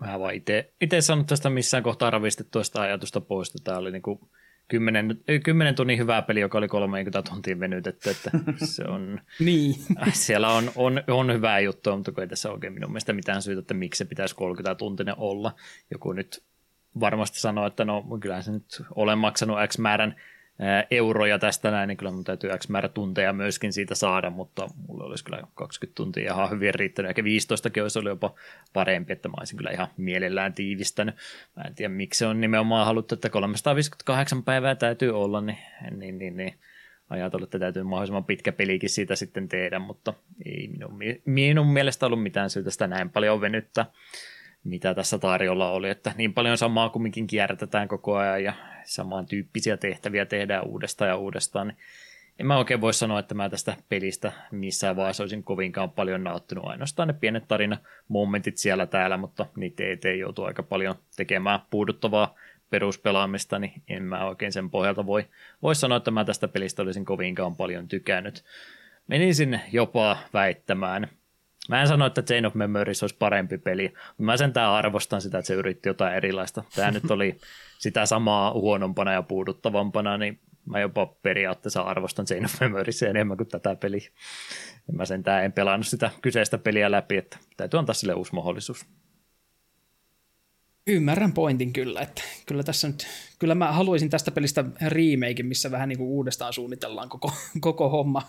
Mä vaan itse sanonut tästä missään kohtaa ravistettua sitä ajatusta pois, että tämä oli niinku 10, 10 tunnin hyvää peli, joka oli 30 tuntia venytetty, että se on, niin. siellä on, on, on hyvää juttua, mutta ei tässä oikein minun mielestä mitään syytä, että miksi se pitäisi 30 tuntinen olla. Joku nyt varmasti sanoo, että no kyllähän se nyt olen maksanut X määrän euroja tästä näin, niin kyllä mun täytyy X määrä tunteja myöskin siitä saada, mutta mulla olisi kyllä 20 tuntia ihan hyvin riittänyt, ehkä 15 olisi ollut jopa parempi, että mä olisin kyllä ihan mielellään tiivistänyt. Mä en tiedä, miksi se on nimenomaan haluttu, että 358 päivää täytyy olla, niin, niin, niin, niin ajatellut, että täytyy mahdollisimman pitkä pelikin siitä sitten tehdä, mutta ei minun, minun mielestä ollut mitään syytä sitä näin paljon venyttää mitä tässä tarjolla oli, että niin paljon samaa kumminkin kierrätetään koko ajan ja samantyyppisiä tehtäviä tehdään uudestaan ja uudestaan, niin en mä oikein voi sanoa, että mä tästä pelistä missään vaiheessa olisin kovinkaan paljon nauttinut. Ainoastaan ne pienet tarina-momentit siellä täällä, mutta niitä eteen joutuu aika paljon tekemään puuduttavaa peruspelaamista, niin en mä oikein sen pohjalta voi, voi sanoa, että mä tästä pelistä olisin kovinkaan paljon tykännyt. Menisin jopa väittämään, Mä en sano, että Chain of Memories olisi parempi peli, mutta mä sentään arvostan sitä, että se yritti jotain erilaista. Tämä nyt oli sitä samaa huonompana ja puuduttavampana, niin mä jopa periaatteessa arvostan Chain of Memoriesia enemmän kuin tätä peliä. Mä sentään en pelannut sitä kyseistä peliä läpi, että täytyy antaa sille uusi mahdollisuus. Ymmärrän pointin kyllä, että kyllä tässä nyt, kyllä mä haluaisin tästä pelistä remake, missä vähän niin kuin uudestaan suunnitellaan koko, koko homma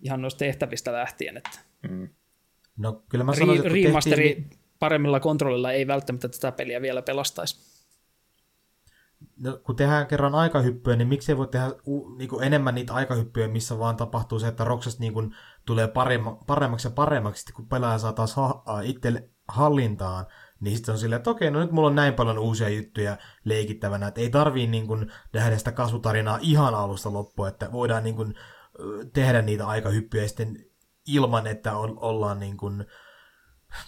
ihan noista tehtävistä lähtien, että mm. No kyllä mä sanoisin, Re- remasteri tehtiin... paremmilla kontrollilla ei välttämättä tätä peliä vielä pelastaisi. No, kun tehdään kerran aikahyppyä, niin miksi ei voi tehdä u, niin kuin enemmän niitä aikahyppyjä, missä vaan tapahtuu se, että Roksas niin kuin tulee paremma, paremmaksi ja paremmaksi, sitten kun pelaaja saa taas ha, itse hallintaan, niin sitten on silleen, että okei, no nyt mulla on näin paljon uusia juttuja leikittävänä, että ei tarvii niin kuin tehdä sitä kasvutarinaa ihan alusta loppuun, että voidaan niin kuin tehdä niitä aikahyppyjä ja sitten ilman, että on, ollaan niin kuin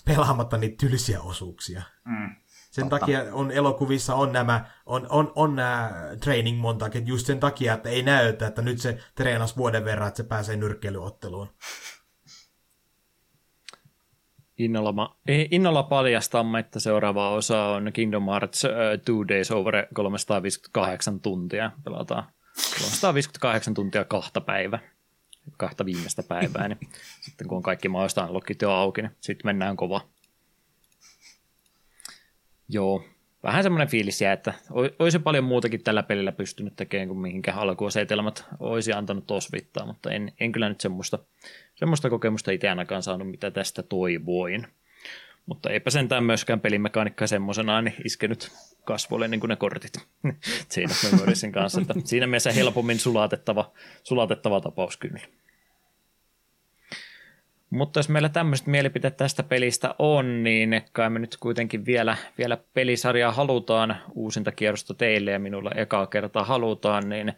pelaamatta niitä tylsiä osuuksia. Mm, sen totta. takia on elokuvissa on nämä, on, on, on nämä training montaket just sen takia, että ei näytä, että nyt se treenas vuoden verran, että se pääsee nyrkkeilyotteluun. Innolla, innolla paljastamme, että seuraava osa on Kingdom Hearts uh, Two Days Over 358 tuntia. Pelataan 358 tuntia kahta päivää kahta viimeistä päivää, niin sitten kun on kaikki mahdollista unlockit jo auki, niin sitten mennään kova. Joo, vähän semmoinen fiilis jää, että olisi paljon muutakin tällä pelillä pystynyt tekemään kuin mihinkä alkuasetelmat olisi antanut osvittaa, mutta en, en kyllä nyt semmoista, semmoista kokemusta itse ainakaan saanut, mitä tästä toivoin. Mutta eipä sentään myöskään pelimekaanikka semmoisenaan niin iskenyt kasvoille niin kuin ne kortit siinä Memoriesin kanssa. Että siinä mielessä helpommin sulatettava, sulatettava tapaus kyllä. Mutta jos meillä tämmöiset mielipiteet tästä pelistä on, niin kai me nyt kuitenkin vielä, vielä pelisarjaa halutaan, uusinta kierrosta teille ja minulla ekaa kertaa halutaan, niin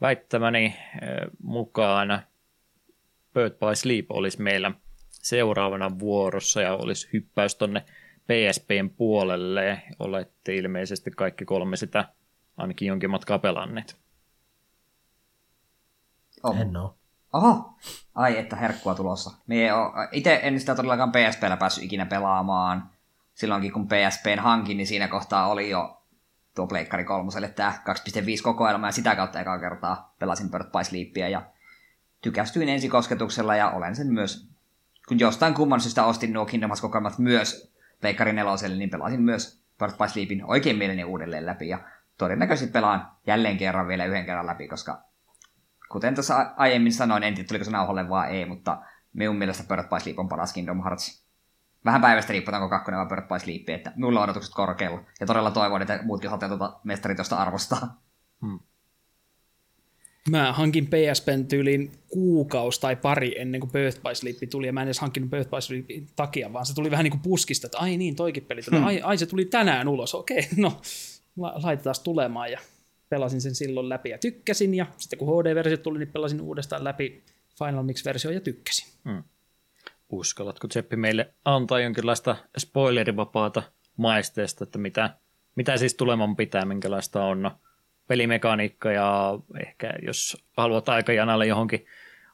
väittämäni eh, mukaan Bird by Sleep olisi meillä seuraavana vuorossa ja olisi hyppäys tonne PSPn puolelle. Olette ilmeisesti kaikki kolme sitä ainakin jonkin matkaa pelanneet. Oh. En oo. Oho! Ai, että herkkua tulossa. Itse en sitä todellakaan PSPllä päässyt ikinä pelaamaan. Silloinkin kun PSPn hankin, niin siinä kohtaa oli jo tuo Pleikkari kolmoselle tämä 2.5 kokoelma, ja sitä kautta ekaa kertaa pelasin Bird by Sleepia, ja tykästyin ensikosketuksella, ja olen sen myös, kun jostain kumman syystä ostin nuo Kingdom kokoelmat myös Pleikkari neloselle, niin pelasin myös Bird by Sleepin oikein mieleni uudelleen läpi, ja todennäköisesti pelaan jälleen kerran vielä yhden kerran läpi, koska kuten tuossa aiemmin sanoin, en tiedä tuliko se nauhalle vaan ei, mutta minun mielestä Bird by Sleep on paras Kingdom Hearts. Vähän päivästä riippuu, onko kakkonen vai Bird by Sleep, että minulla on odotukset korkealla. Ja todella toivon, että muutkin saatte tuota mestari tuosta arvostaa. Hmm. Mä hankin PSPn tyyliin kuukausi tai pari ennen kuin Birth by Sleep tuli, ja mä en edes hankkinut Birth by Sleepin takia, vaan se tuli vähän niin kuin puskista, että ai niin, toikin peli tuli, hmm. ai, ai se tuli tänään ulos, okei, no la- laitetaan tulemaan, ja pelasin sen silloin läpi ja tykkäsin, ja sitten kun HD-versio tuli, niin pelasin uudestaan läpi Final Mix-versio ja tykkäsin. Hmm. Uskallatko Tseppi meille antaa jonkinlaista spoilerivapaata maisteesta, että mitä, mitä siis tuleman pitää, minkälaista on pelimekaniikka ja ehkä jos haluat aikajanalle johonkin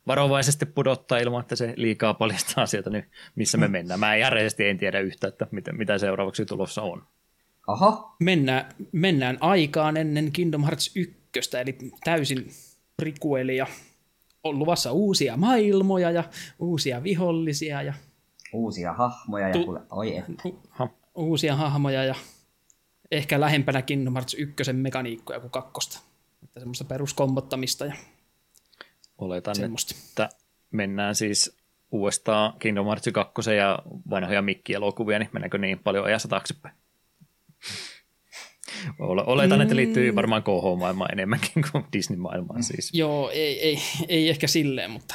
varovaisesti pudottaa ilman, että se liikaa paljastaa asioita, niin missä me mennään. Mä järjesti en tiedä yhtä, että mitä, mitä seuraavaksi tulossa on. Oho. Mennään, mennään aikaan ennen Kingdom Hearts 1, eli täysin prikuelia. On luvassa uusia maailmoja ja uusia vihollisia ja Uusia hahmoja ja Tu- kuule, oi et. Ha. uusia hahmoja ja ehkä lähempänä Kingdom Hearts 1 mekaniikkoja kuin kakkosta. Että semmoista peruskombottamista ja Oletan, semmoista. että mennään siis uudestaan Kingdom Hearts 2 ja vanhoja Mikki-elokuvia, niin mennäänkö niin paljon ajassa taaksepäin? Ole- Oletan, että liittyy varmaan KH-maailmaan enemmänkin kuin Disney-maailmaan siis. Joo, ei, ei, ei ehkä silleen, mutta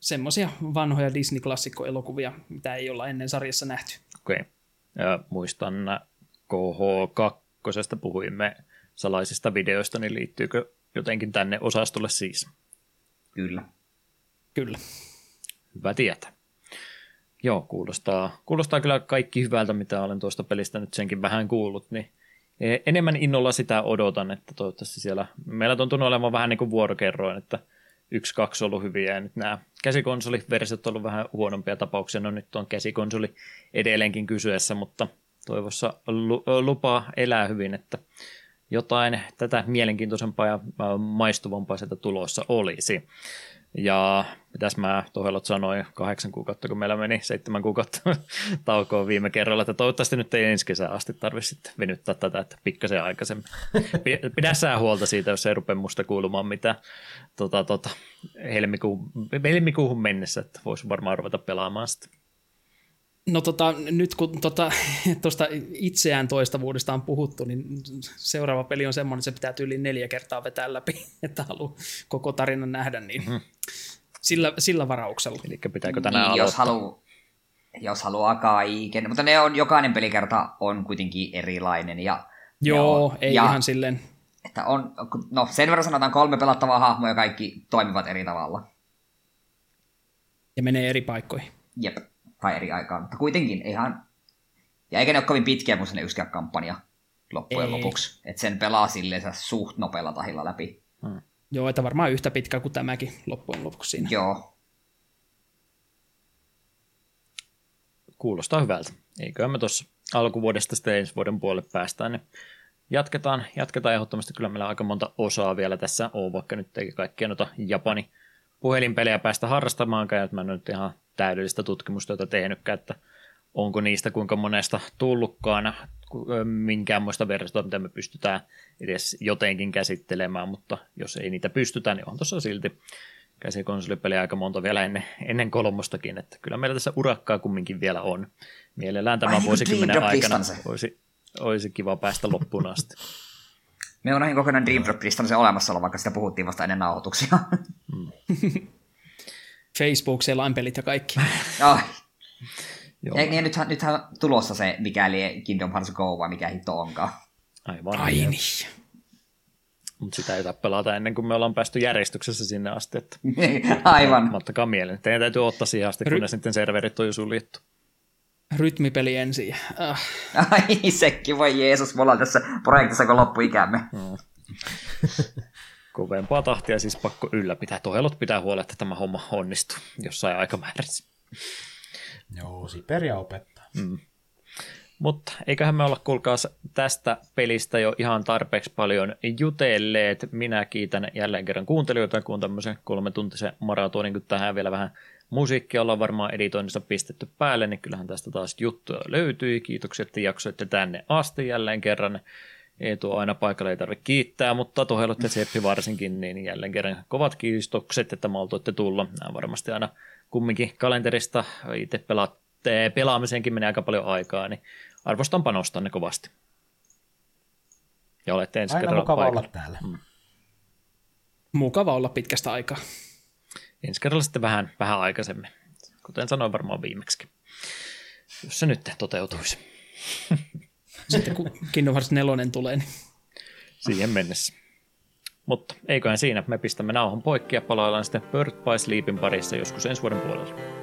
semmoisia vanhoja Disney-klassikkoelokuvia, mitä ei olla ennen sarjassa nähty. Okei. Ja muistan KH2 puhuimme salaisista videoista, niin liittyykö jotenkin tänne osastolle siis? Kyllä. Kyllä. Hyvä tietää. Joo, kuulostaa, kuulostaa kyllä kaikki hyvältä, mitä olen tuosta pelistä nyt senkin vähän kuullut, niin e, enemmän innolla sitä odotan, että toivottavasti siellä, meillä tuntuu olemaan vähän niin kuin vuorokerroin, että yksi, kaksi on ollut hyviä ja nyt nämä käsikonsoliversiot on ollut vähän huonompia tapauksia, no nyt on käsikonsoli edelleenkin kysyessä, mutta toivossa lu- lupaa elää hyvin, että jotain tätä mielenkiintoisempaa ja maistuvampaa sieltä tulossa olisi. Ja mitäs mä Tohelot sanoin, kahdeksan kuukautta, kun meillä meni seitsemän kuukautta taukoon viime kerralla, että toivottavasti nyt ei ensi kesään asti tarvitse sitten venyttää tätä, että pikkasen aikaisemmin. Pi- Pidä sä huolta siitä, jos ei rupea musta kuulumaan mitään tota, tota, helmikuun, helmikuuhun mennessä, että voisi varmaan ruveta pelaamaan sitä. No tota, nyt kun tuosta tota, itseään toistavuudesta on puhuttu, niin seuraava peli on semmoinen, että se pitää tyyliin neljä kertaa vetää läpi, että haluaa koko tarinan nähdä, niin Mhm. sillä, sillä varauksella. Eli pitääkö tänään Niin, jos aloittaa? haluaa jos haluaa kaiken, mutta ne on, jokainen pelikerta on kuitenkin erilainen. Ja Joo, on, ei ja, ihan silleen. Että on, no sen verran sanotaan kolme pelattavaa hahmoa ja kaikki toimivat eri tavalla. Ja menee eri paikkoihin. Jep, tai eri aikaan, mutta kuitenkin ihan... Ja eikä ne ole kovin pitkiä kuin sinne yksikään kampanja loppujen Ei. lopuksi. Että sen pelaa silleen suht nopealla tahilla läpi. Joo, että varmaan yhtä pitkä kuin tämäkin loppujen lopuksi siinä. Joo. Kuulostaa hyvältä. Eiköhän me tuossa alkuvuodesta sitten ensi vuoden puolelle päästään, niin jatketaan, jatketaan ehdottomasti. Kyllä meillä aika monta osaa vielä tässä on, vaikka nyt ei kaikkia noita Japani puhelinpelejä päästä harrastamaankaan, että mä en nyt ihan täydellistä tutkimustyötä tehnytkään, että onko niistä kuinka monesta tullutkaan minkäänmoista versiota, mitä me pystytään edes jotenkin käsittelemään, mutta jos ei niitä pystytä, niin on tuossa silti käsikonsolipeliä aika monta vielä ennen, ennen kolmostakin, että kyllä meillä tässä urakkaa kumminkin vielä on. Mielellään tämän kuin vuosikymmenen aikana olisi, olisi kiva päästä loppuun asti. Me on näihin kokonaan Dream Drop Distance olemassaolo, vaikka sitä puhuttiin vasta ennen nauhoituksia. Facebook, selainpelit ja kaikki. Ai. Joo, Ja, ja nythän, nythän tulossa se, mikäli Kingdom Hearts Go vai mikä hitto onkaan. aivan. Ai niin. Mutta sitä ei pelata ennen kuin me ollaan päästy järjestyksessä sinne asti, että Aivan. ottakaa mieleen. Teidän täytyy ottaa siihen asti, Ry- ne sitten serverit on jo suljettu. Rytmipeli ensin. Äh, Ai sekin, voi Jeesus, me ollaan tässä projektissa kun loppuikämme. Kovempaa tahtia siis pakko ylläpitää. Tohelot pitää huolella, että tämä homma onnistuu jossain aikamäärässä. Joo, Siperia opettaa. Mutta eiköhän me olla kuulkaas tästä pelistä jo ihan tarpeeksi paljon jutelleet. Minä kiitän jälleen kerran kuuntelijoita, kun tämmöisen kolmetuntisen maratonin, kun tähän vielä vähän musiikkia ollaan varmaan editoinnissa pistetty päälle, niin kyllähän tästä taas juttuja löytyi. Kiitokset, että jaksoitte tänne asti jälleen kerran. Eetu on aina paikalla, ei tarvitse kiittää, mutta Tohelot ja Seppi varsinkin, niin jälleen kerran kovat kiitokset, että maltoitte tulla. Nämä varmasti aina kumminkin kalenterista itse pelaatte, pelaamiseenkin menee aika paljon aikaa, niin arvostan panostanne kovasti. Ja olette ensi Aina kerralla mukava paikalla. olla täällä. mukava olla pitkästä aikaa. Ensi kerralla sitten vähän, vähän aikaisemmin, kuten sanoin varmaan viimeksi. Jos se nyt toteutuisi. Sitten kun Kingdom Hearts 4 tulee, niin siihen mennessä. Mutta eiköhän siinä, me pistämme nauhan poikki ja palaillaan sitten Bird by Sleepin parissa joskus ensi vuoden puolella.